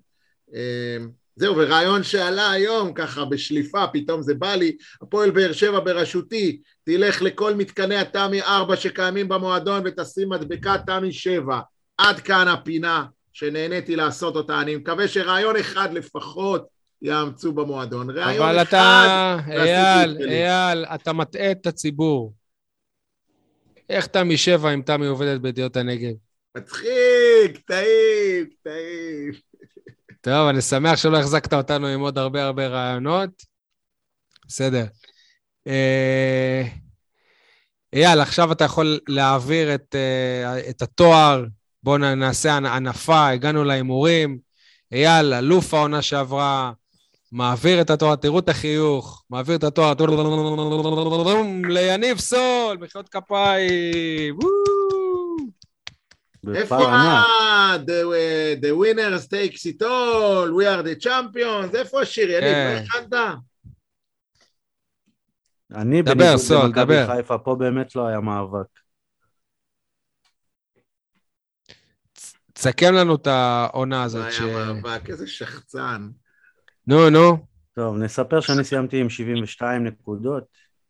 זהו, ורעיון שעלה היום ככה בשליפה, פתאום זה בא לי, הפועל באר שבע בראשותי, תלך לכל מתקני התמי 4 שקיימים במועדון ותשים מדבקה תמי 7. עד כאן הפינה. שנהניתי לעשות אותה, אני מקווה שרעיון אחד לפחות יאמצו במועדון. רעיון אבל אחד... אבל אתה, אייל, אייל, אתה מטעה את הציבור. איך תמי שבע אם תמי עובדת בידיעות הנגב? מצחיק, טעים, טעים. טוב, אני שמח שלא החזקת אותנו עם עוד הרבה הרבה רעיונות. בסדר. אה, אייל, עכשיו אתה יכול להעביר את, אה, את התואר בואו נעשה הנפה, הגענו להימורים. אייל, אלוף העונה שעברה, מעביר את התואר, תראו את החיוך, מעביר את התואר ליניב סול, מחיאות כפיים. איפה בפער ענק. ה- the, winners takes it all, we are the champions, איפה השיר, יניב, כן. לא הכנת? אני דבר, בניגוד סול, למכבי דבר. חיפה, פה באמת לא היה מאבק. תסכם לנו את העונה זה הזאת. היה ש... מאבק, איזה שחצן. נו, נו. טוב, נספר שאני סיימתי עם 72 נקודות.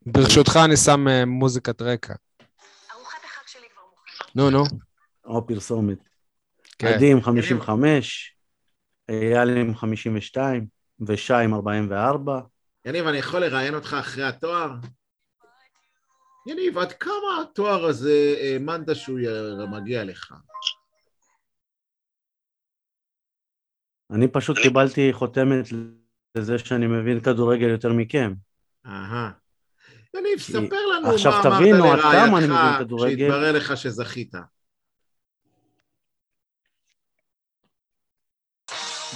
ברשותך אני שם אה, מוזיקת רקע. ארוחת החג שלי כבר מוכנה. נו, נו. או פרסומת. כן. עדי עם 55, אייל עם 52, ושי עם 44. יניב, אני יכול לראיין אותך אחרי התואר? יניב, עד כמה התואר הזה האמנת שהוא י- מגיע לך? אני פשוט קיבלתי חותמת לזה שאני מבין כדורגל יותר מכם. אהה. יניב, ספר לנו מה אמרת לרעייתך כדורגל. שהתברר לך שזכית.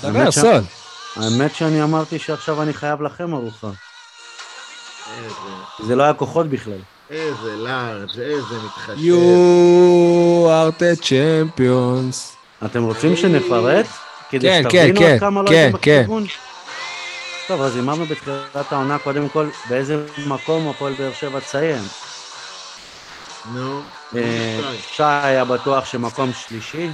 דבר, סול. האמת שאני אמרתי שעכשיו אני חייב לכם ארוחה. איזה, זה לא היה כוחות בכלל. איזה לארג', איזה מתחשב. You are the champions. אתם רוצים שנפרט? כדי כן, שתבינו כן, עד כמה לא כן, הייתם כן. בכיוון? טוב, אז הימרנו בתחילת העונה, קודם כל, באיזה מקום הפועל באר שבע תסיים. נו, אה. שי היה בטוח שמקום שלישי,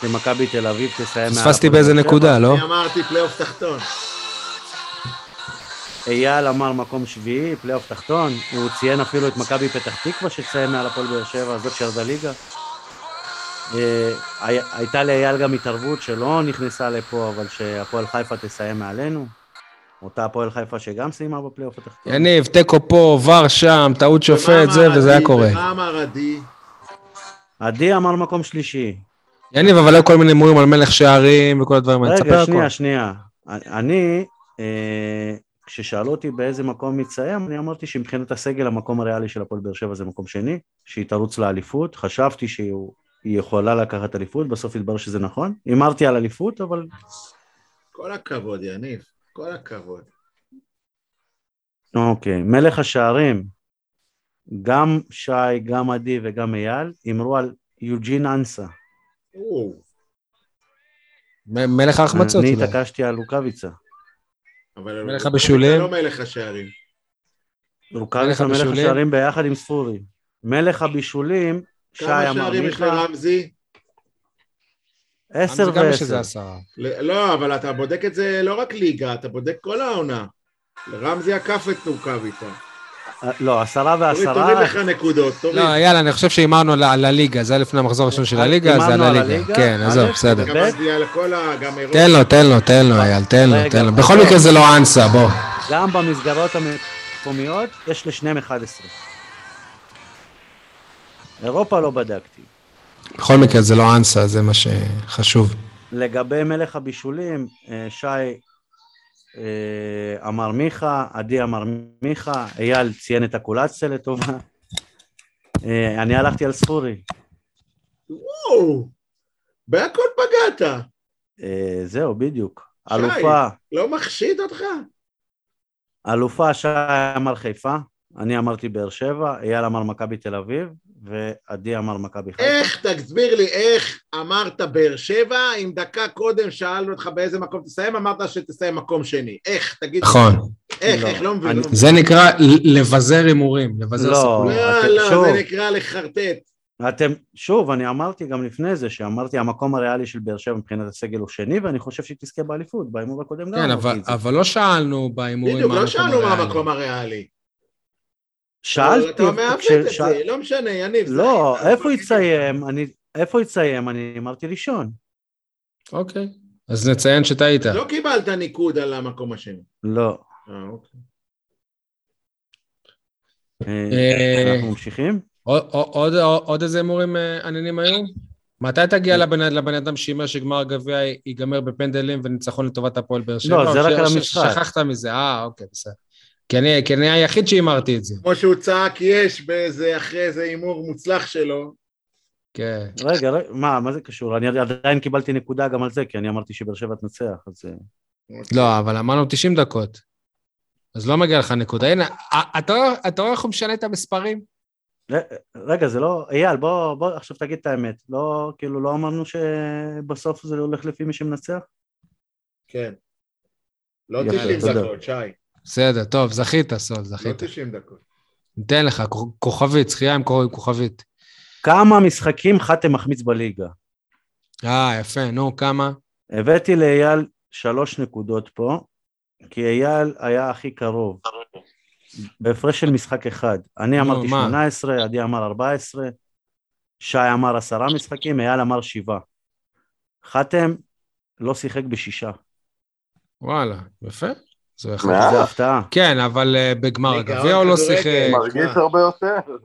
שמכבי תל אביב תסיים פספסתי באיזה. נקודה, לא? אני אמרתי פלייאוף תחתון. אייל אמר מקום שביעי, פלייאוף תחתון, הוא ציין אפילו את מכבי פתח תקווה שתסיים מעל הפועל באר שבע, זאת שירדה ליגה. אה, הי- הייתה לאייל גם התערבות שלא נכנסה לפה, אבל שהפועל חיפה תסיים מעלינו. אותה הפועל חיפה שגם סיימה בפלייאוף התחתון. יניב, תיקו פה, ור שם, טעות שופט, זה, וזה היה קורה. ומה אמר עדי? עדי אמר מקום שלישי. יניב, אבל היו כל מיני הימורים על מלך שערים וכל הדברים האלה. רגע. שנייה, שנייה. אני, אה, כששאלו אותי באיזה מקום מתסיים, אני אמרתי שמבחינת הסגל המקום הריאלי של הפועל באר שבע זה מקום שני, שהיא תרוץ לאליפות, חשבתי שהיא היא יכולה לקחת אליפות, בסוף התברר שזה נכון. הימרתי על אליפות, אבל כל הכבוד, יניב. כל הכבוד. אוקיי. מלך השערים, גם שי, גם עדי וגם אייל, הימרו על יוג'ין אנסה. מלך ההחמצות. אני. התעקשתי על לוקאביצה. אבל... מלך הוא הבישולים? לא מלך השערים. לוקאביצה מלך? השערים ביחד עם ספורי. מלך הבישולים, שי כמה אמר שערים יש מיכה, לרמזי? עשר ועשר. עשרה. לא, אבל אתה בודק את זה לא רק ליגה, אתה בודק כל העונה. רמזי עקף את רוקאביצה. לא, עשרה ועשרה. תוריד לך נקודות, תוריד. לא, יאללה, אני חושב שהימרנו על- הליגה, זה היה לפני המחזור הראשון של הליגה, זה על הליגה. כן, עזוב, בסדר. תן לו, תן לו, תן לו, אייל, תן לו, תן לו. בכל מקרה זה לא אנסה, בוא. גם במסגרות המקומיות יש לשניהם 11. אירופה לא בדקתי. בכל מקרה זה לא אנסה, זה מה שחשוב. לגבי מלך הבישולים, אה, שי אמר מיכה, עדי אמר מיכה, אייל ציין את הקולציה לטובה. אה, אני הלכתי על ספורי. וואו, בהכל פגעת. אה, זהו, בדיוק. שי. אלופה, לא מחשיד אותך? אלופה שי אמר חיפה, אני אמרתי באר שבע, אייל אמר מכבי תל אביב, ועדי אמר מכבי חיפה. איך, תסביר לי, איך אמרת באר שבע, אם דקה קודם שאלנו אותך באיזה מקום תסיים, אמרת שתסיים מקום שני. איך, תגיד. נכון. איך, לא, איך, לא מבין. אני- לא מבין. זה נקרא לבזר הימורים, לבזר לא. סיכולים. לא, אתם- לא, שוב. זה נקרא לחרטט. אתם, שוב, אני אמרתי גם לפני זה, שאמרתי המקום הריאלי של באר שבע מבחינת הסגל הוא שני, ואני חושב שהיא תזכה באליפות, בהימור הקודם גם כן, אבל-. אבל לא שאלנו בהימורים בדיוק, מה לא שאלנו מה. המקום הריאלי. שאלתי, אתה מעוות את זה, לא משנה, יניב. זה לא, איפה יתסיים? אני, איפה יתסיים? אני אמרתי ראשון. אוקיי. אז נציין שטעית. לא קיבלת ניקוד על המקום השני. לא. אה, אוקיי. אה, אה, אנחנו ממשיכים? עוד- איזה הימורים עניינים היו? מתי תגיע לבן אדם שאומר שגמר גביע ייגמר בפנדלים וניצחון לטובת הפועל באר שבע? לא, זה רק על המשחק. שכחת מזה, אה, אוקיי, בסדר. כי אני כי אני היחיד שהימרתי את זה. כמו שהוא צעק יש באיזה, אחרי איזה הימור מוצלח שלו. כן. רגע, רגע, מה, מה זה קשור? אני עדיין קיבלתי נקודה גם על זה, כי אני אמרתי שבאר שבע תנצח, אז... אה, לא, אבל אמרנו 90 דקות. אז לא מגיע לך נקודה. הנה, אתה רואה- איך הוא משנה את המספרים? רגע, זה לא... אייל, בוא, בוא עכשיו תגיד את האמת. לא, כאילו, לא אמרנו שבסוף זה הולך לפי מי שמנצח? כן. לא יפה, 90 תודה. דקות, שי. בסדר, טוב, זכית, סול, לא זכית. 90 דקות. ניתן לך, כוכ- כוכבית, זכייה עם כוכ- כוכבית. כמה משחקים חתם מחמיץ בליגה? אה, יפה, נו, כמה? הבאתי לאייל שלוש נקודות פה, כי אייל היה הכי קרוב. בהפרש של משחק אחד. אני נו, אמרתי מה? 18, עדי אמר 14, שי אמר עשרה משחקים, אייל אמר שבעה. חתם לא שיחק בשישה. וואלה, יפה. זה הפתעה. כן, אבל אה, בגמר הגביע הוא לא. שיחק, מרגיש הרבה יותר.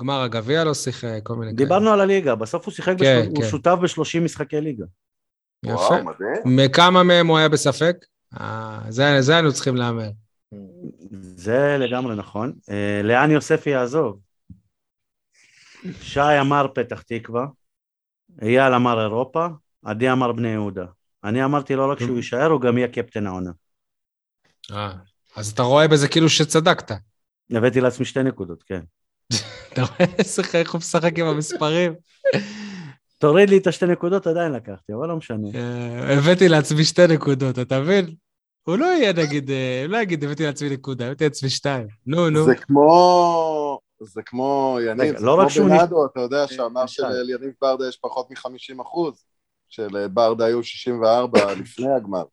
גמר הגביע לא שיחק, כל מיני כאלה. דיברנו על הליגה, בסוף הוא שיחק, כן, בשל... הוא כן. שותף ב-30 משחקי ליגה. יפה. מכמה מהם הוא היה בספק? אה, זה זה היינו צריכים להמר. זה לגמרי נכון. אה, לאן יוספי יעזוב? שי אמר פתח תקווה, אייל אמר אירופה, עדי אמר בני יהודה. אני אמרתי לא רק שהוא יישאר, הוא גם יהיה קפטן העונה. אה, אז אתה רואה בזה כאילו שצדקת. הבאתי לעצמי שתי נקודות, כן. אתה רואה איזה איך הוא משחק עם המספרים? תוריד לי את השתי נקודות, עדיין לקחתי, אבל לא משנה. אה, הבאתי לעצמי שתי נקודות, אתה מבין? הוא לא יהיה נגיד, אה, הוא לא יגיד הבאתי לעצמי נקודה, הבאתי לעצמי שתיים. נו, נו. זה כמו... זה כמו יניב, זה לא כמו בנאדו, אתה יודע שאמר נשאל. שליניב ברדה יש פחות מ-50 אחוז, שלברדה היו 64 לפני הגמר.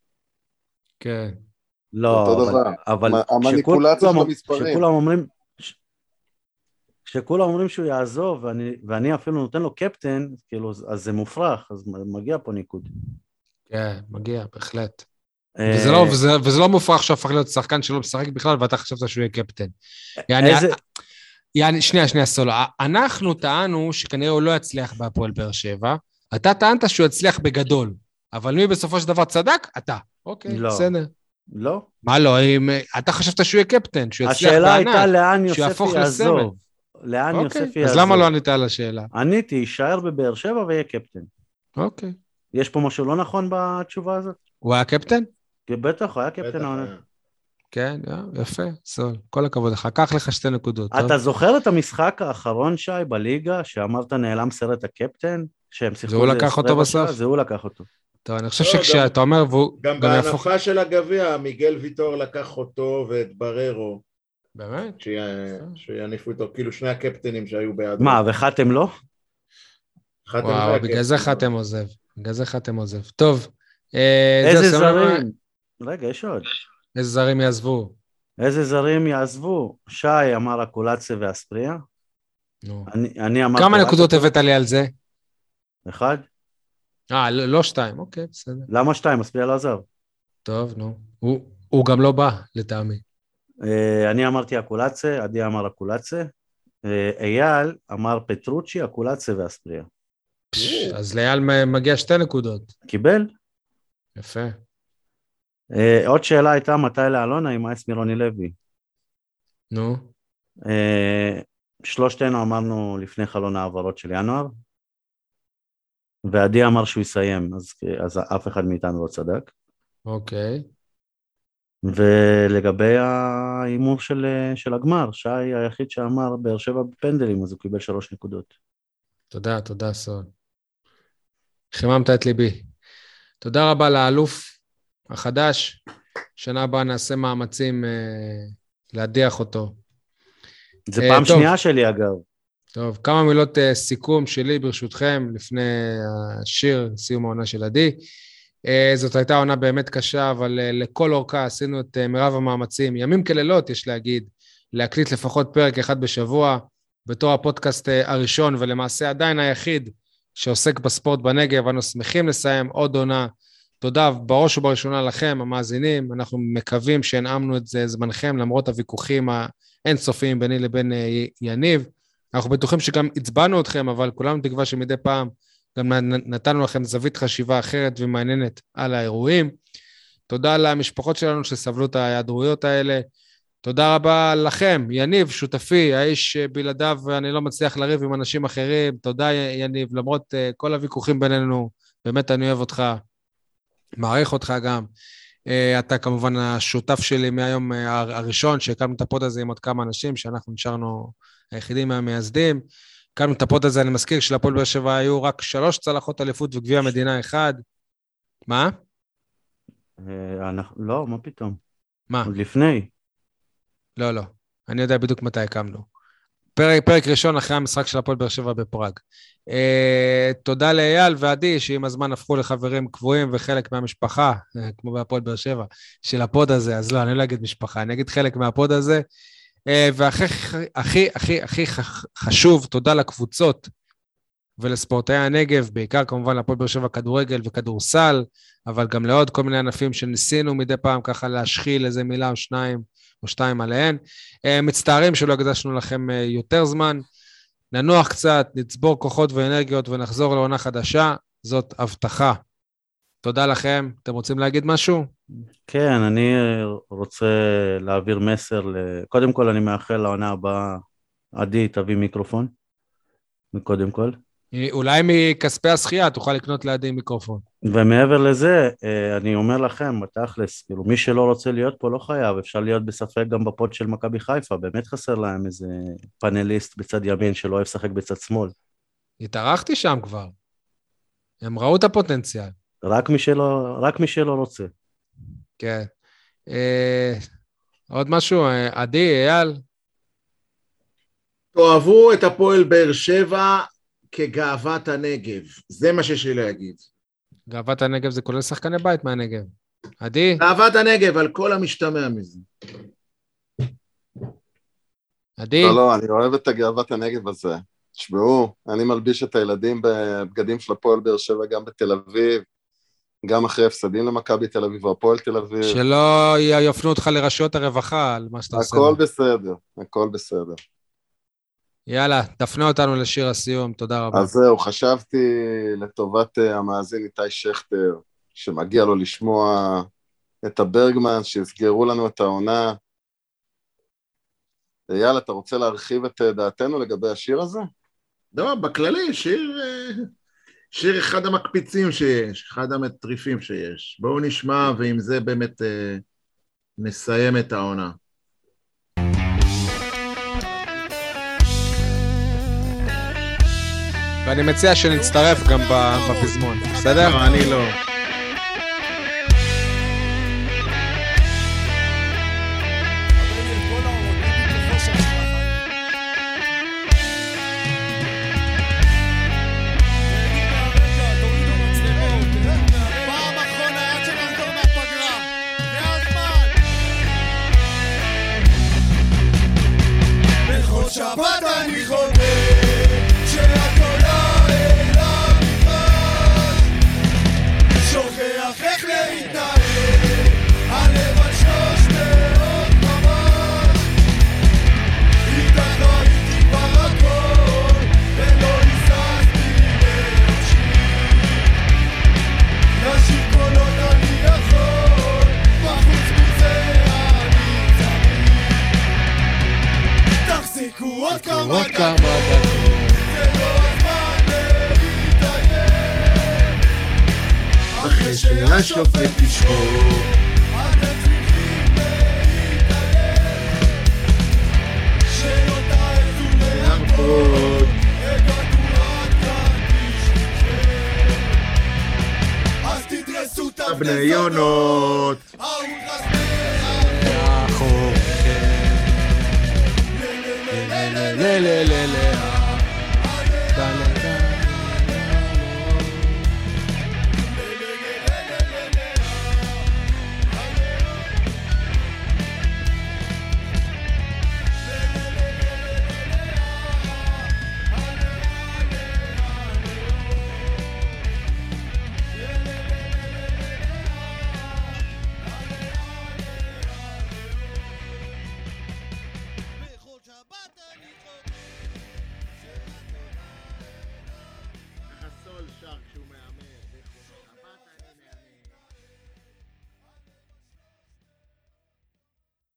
לא. אותו אבל- דבר. אבל המ- המניפולציה של המספרים. כשכולם אומרים... כשכולם אומרים שהוא יעזוב, ואני, ואני אפילו נותן לו קפטן, כאילו, אז אז זה מופרך, אז מגיע פה ניקוד. כן, מגיע, בהחלט. אה, וזה לא, וזה, וזה לא מופרך שהוא הפך להיות שחקן שלא משחק בכלל, ואתה חשבת שהוא יהיה קפטן. יעני, איזה- יעני, שנייה, שנייה, סולו. אנחנו טענו שכנראה הוא לא יצליח בהפועל באר שבע, אתה טענת שהוא יצליח בגדול, אבל מי בסופו של דבר צדק? אתה. אוקיי, לא. בסדר. לא. מה לא, אם... אתה חשבת שהוא יהיה קפטן, שהוא יצליח השאלה בענק. הייתה לאן יוספי יעזוב. לסמל. לאן אוקיי, יוספי אז יעזוב. למה לא ענית על השאלה? עניתי, יישאר בבאר שבע ויהיה קפטן. אוקיי. יש פה משהו לא נכון בתשובה הזאת? הוא היה קפטן? כי בטח, הוא היה קפטן בטח, העונה. אה. כן, אה, יפה, סול. כל הכבוד לך. קח לך שתי נקודות. טוב? אתה זוכר את המשחק האחרון, שי, בליגה, שאמרת נעלם סרט הקפטן? שהם שיחקו והוא איזה לקח אותו? בסוף? זה הוא לקח אותו. טוב, אני חושב לא, שכשאתה אומר, והוא גם גם יהפוך... בהנפה של הגביע, מיגל ויטור לקח אותו ואת בררו, באמת? שיה- שיניפו איתו, כאילו שני הקפטנים שהיו ביד. מה, וחתם לא? חתם וואו. בגלל זה חתם עוזב. בגלל זה חתם עוזב. טוב. אה, איזה? זרים? רגע, יש עוד. איזה זרים יעזבו? איזה זרים יעזבו? שי אמר אקולציה ואספריה. נו. אני, אני אמרתי... כמה נקודות הבאת לי על זה? אחד? אה, לא לא שתיים, אוקיי, בסדר. למה שתיים? אספריה לא עזב. טוב, נו. הוא- הוא גם לא בא, לטעמי. אה, אני אמרתי אקולציה, עדי אמר אקולציה. אה, אייל אמר פטרוצ'י, אקולציה ואספריה. אז לאייל מגיע שתי נקודות. קיבל? יפה. אה, עוד שאלה הייתה מתי לאלונה יימאס מרוני לוי. נו. שלושתנו אמרנו לפני חלון העברות של ינואר, ועדי אמר שהוא יסיים, אז, אז אף אחד מאיתנו לא צדק. אוקיי. ולגבי ההימור של, של הגמר, שי היחיד שאמר באר שבע בפנדלים, אז הוא קיבל שלוש נקודות. תודה, תודה, סול. חיממת את ליבי. תודה רבה לאלוף החדש. שנה הבאה נעשה מאמצים אה, להדיח אותו. זה אה, פעם טוב. שנייה שלי אגב. טוב, כמה מילות uh, סיכום שלי ברשותכם לפני השיר, סיום העונה של עדי. Uh, זאת הייתה עונה באמת קשה, אבל uh, לכל אורכה עשינו את uh, מירב המאמצים, ימים כלילות, יש להגיד, להקליט לפחות פרק אחד בשבוע, בתור הפודקאסט uh, הראשון, ולמעשה עדיין היחיד שעוסק בספורט בנגב. אנו שמחים לסיים עוד עונה. תודה בראש ובראשונה לכם, המאזינים. אנחנו מקווים שהנעמנו את זה זמנכם, למרות הוויכוחים האינסופיים ביני לבין uh, יניב. אנחנו בטוחים שגם הצבענו אתכם, אבל כולנו תקווה שמדי פעם גם נתנו לכם זווית חשיבה אחרת ומעניינת על האירועים. תודה למשפחות שלנו שסבלו את ההיעדרויות האלה. תודה רבה לכם, יניב, שותפי, האיש בלעדיו אני לא מצליח לריב עם אנשים אחרים. תודה, יניב, למרות uh, כל הוויכוחים בינינו, באמת אני אוהב אותך, מעריך אותך גם. אה, אתה כמובן השותף שלי מהיום אה, הראשון, שהקמנו את ה pod הזה עם עוד כמה אנשים, שאנחנו נשארנו היחידים מהמייסדים. הקמנו את ה pod הזה, אני מזכיר, שלהפועל באר שבע היו רק שלוש צלחות אליפות וגביע המדינה אחד. מה? אה, אנחנו- לא, מה פתאום? מה? עוד לפני. לא, לא. אני יודע בדיוק מתי הקמנו. פרק, פרק ראשון אחרי המשחק של הפועל באר שבע בפראג. אה, תודה לאייל ועדי, שעם הזמן הפכו לחברים קבועים וחלק מהמשפחה, אה, כמו בהפועל באר שבע, של ה pod הזה. אז לא, אני לא אגיד משפחה, אני אגיד חלק מה pod הזה. והכי, הכי, הכי, חשוב, תודה לקבוצות ולספורטאי הנגב, בעיקר כמובן להפועל באר שבע כדורגל וכדורסל, אבל גם לעוד כל מיני ענפים שניסינו מדי פעם ככה להשחיל איזה מילה או שניים או שתיים עליהן. אה, מצטערים שלא הקדשנו לכם אה, יותר זמן. ננוח קצת, נצבור כוחות ואנרגיות ונחזור לעונה חדשה, זאת הבטחה. תודה לכם. אתם רוצים להגיד משהו? כן, אני רוצה להעביר מסר, ל... קודם כל אני מאחל לעונה הבאה, עדי תביא מיקרופון, קודם כל. אולי מכספי הזכייה תוכל לקנות לידי מיקרופון. ומעבר לזה, אה, אני אומר לכם, בתכלס, כאילו, מי שלא רוצה להיות פה לא חייב, אפשר להיות בספק גם בפוד של מכבי חיפה, באמת חסר להם איזה פאנליסט בצד ימין שלא אוהב לשחק בצד שמאל. התארחתי שם כבר. הם ראו את הפוטנציאל. רק מי שלא, רק מי שלא רוצה. כן. אה, עוד משהו? אה, עדי, אייל? תאהבו את הפועל באר שבע כגאוות הנגב. זה מה שיש לי להגיד. גאוות הנגב זה כולל שחקני בית מהנגב. עדי? גאוות הנגב, על כל המשתמע מזה. עדי? לא, לא, אני אוהב את גאוות הנגב הזה. תשמעו, אני מלביש את הילדים בבגדים של הפועל באר שבע גם בתל אביב, גם אחרי הפסדים למכבי תל אביב והפועל תל אביב. שלא יפנו אותך לרשויות הרווחה על מה שאתה עושה. הכל בסדר, הכל בסדר. יאללה, תפנה אותנו לשיר הסיום, תודה רבה. אז זהו, חשבתי לטובת אה, המאזין איתי שכטר, שמגיע לו לשמוע את הברגמן, שיסגרו לנו את העונה. אייל, אתה רוצה להרחיב את אה, דעתנו לגבי השיר הזה? לא, בכללי, שיר, אה, שיר אחד המקפיצים שיש, אחד המטריפים שיש. בואו נשמע, ועם זה באמת אה, נסיים את העונה. ואני מציע שנצטרף גם בפזמון, בסדר? לא, אני לא.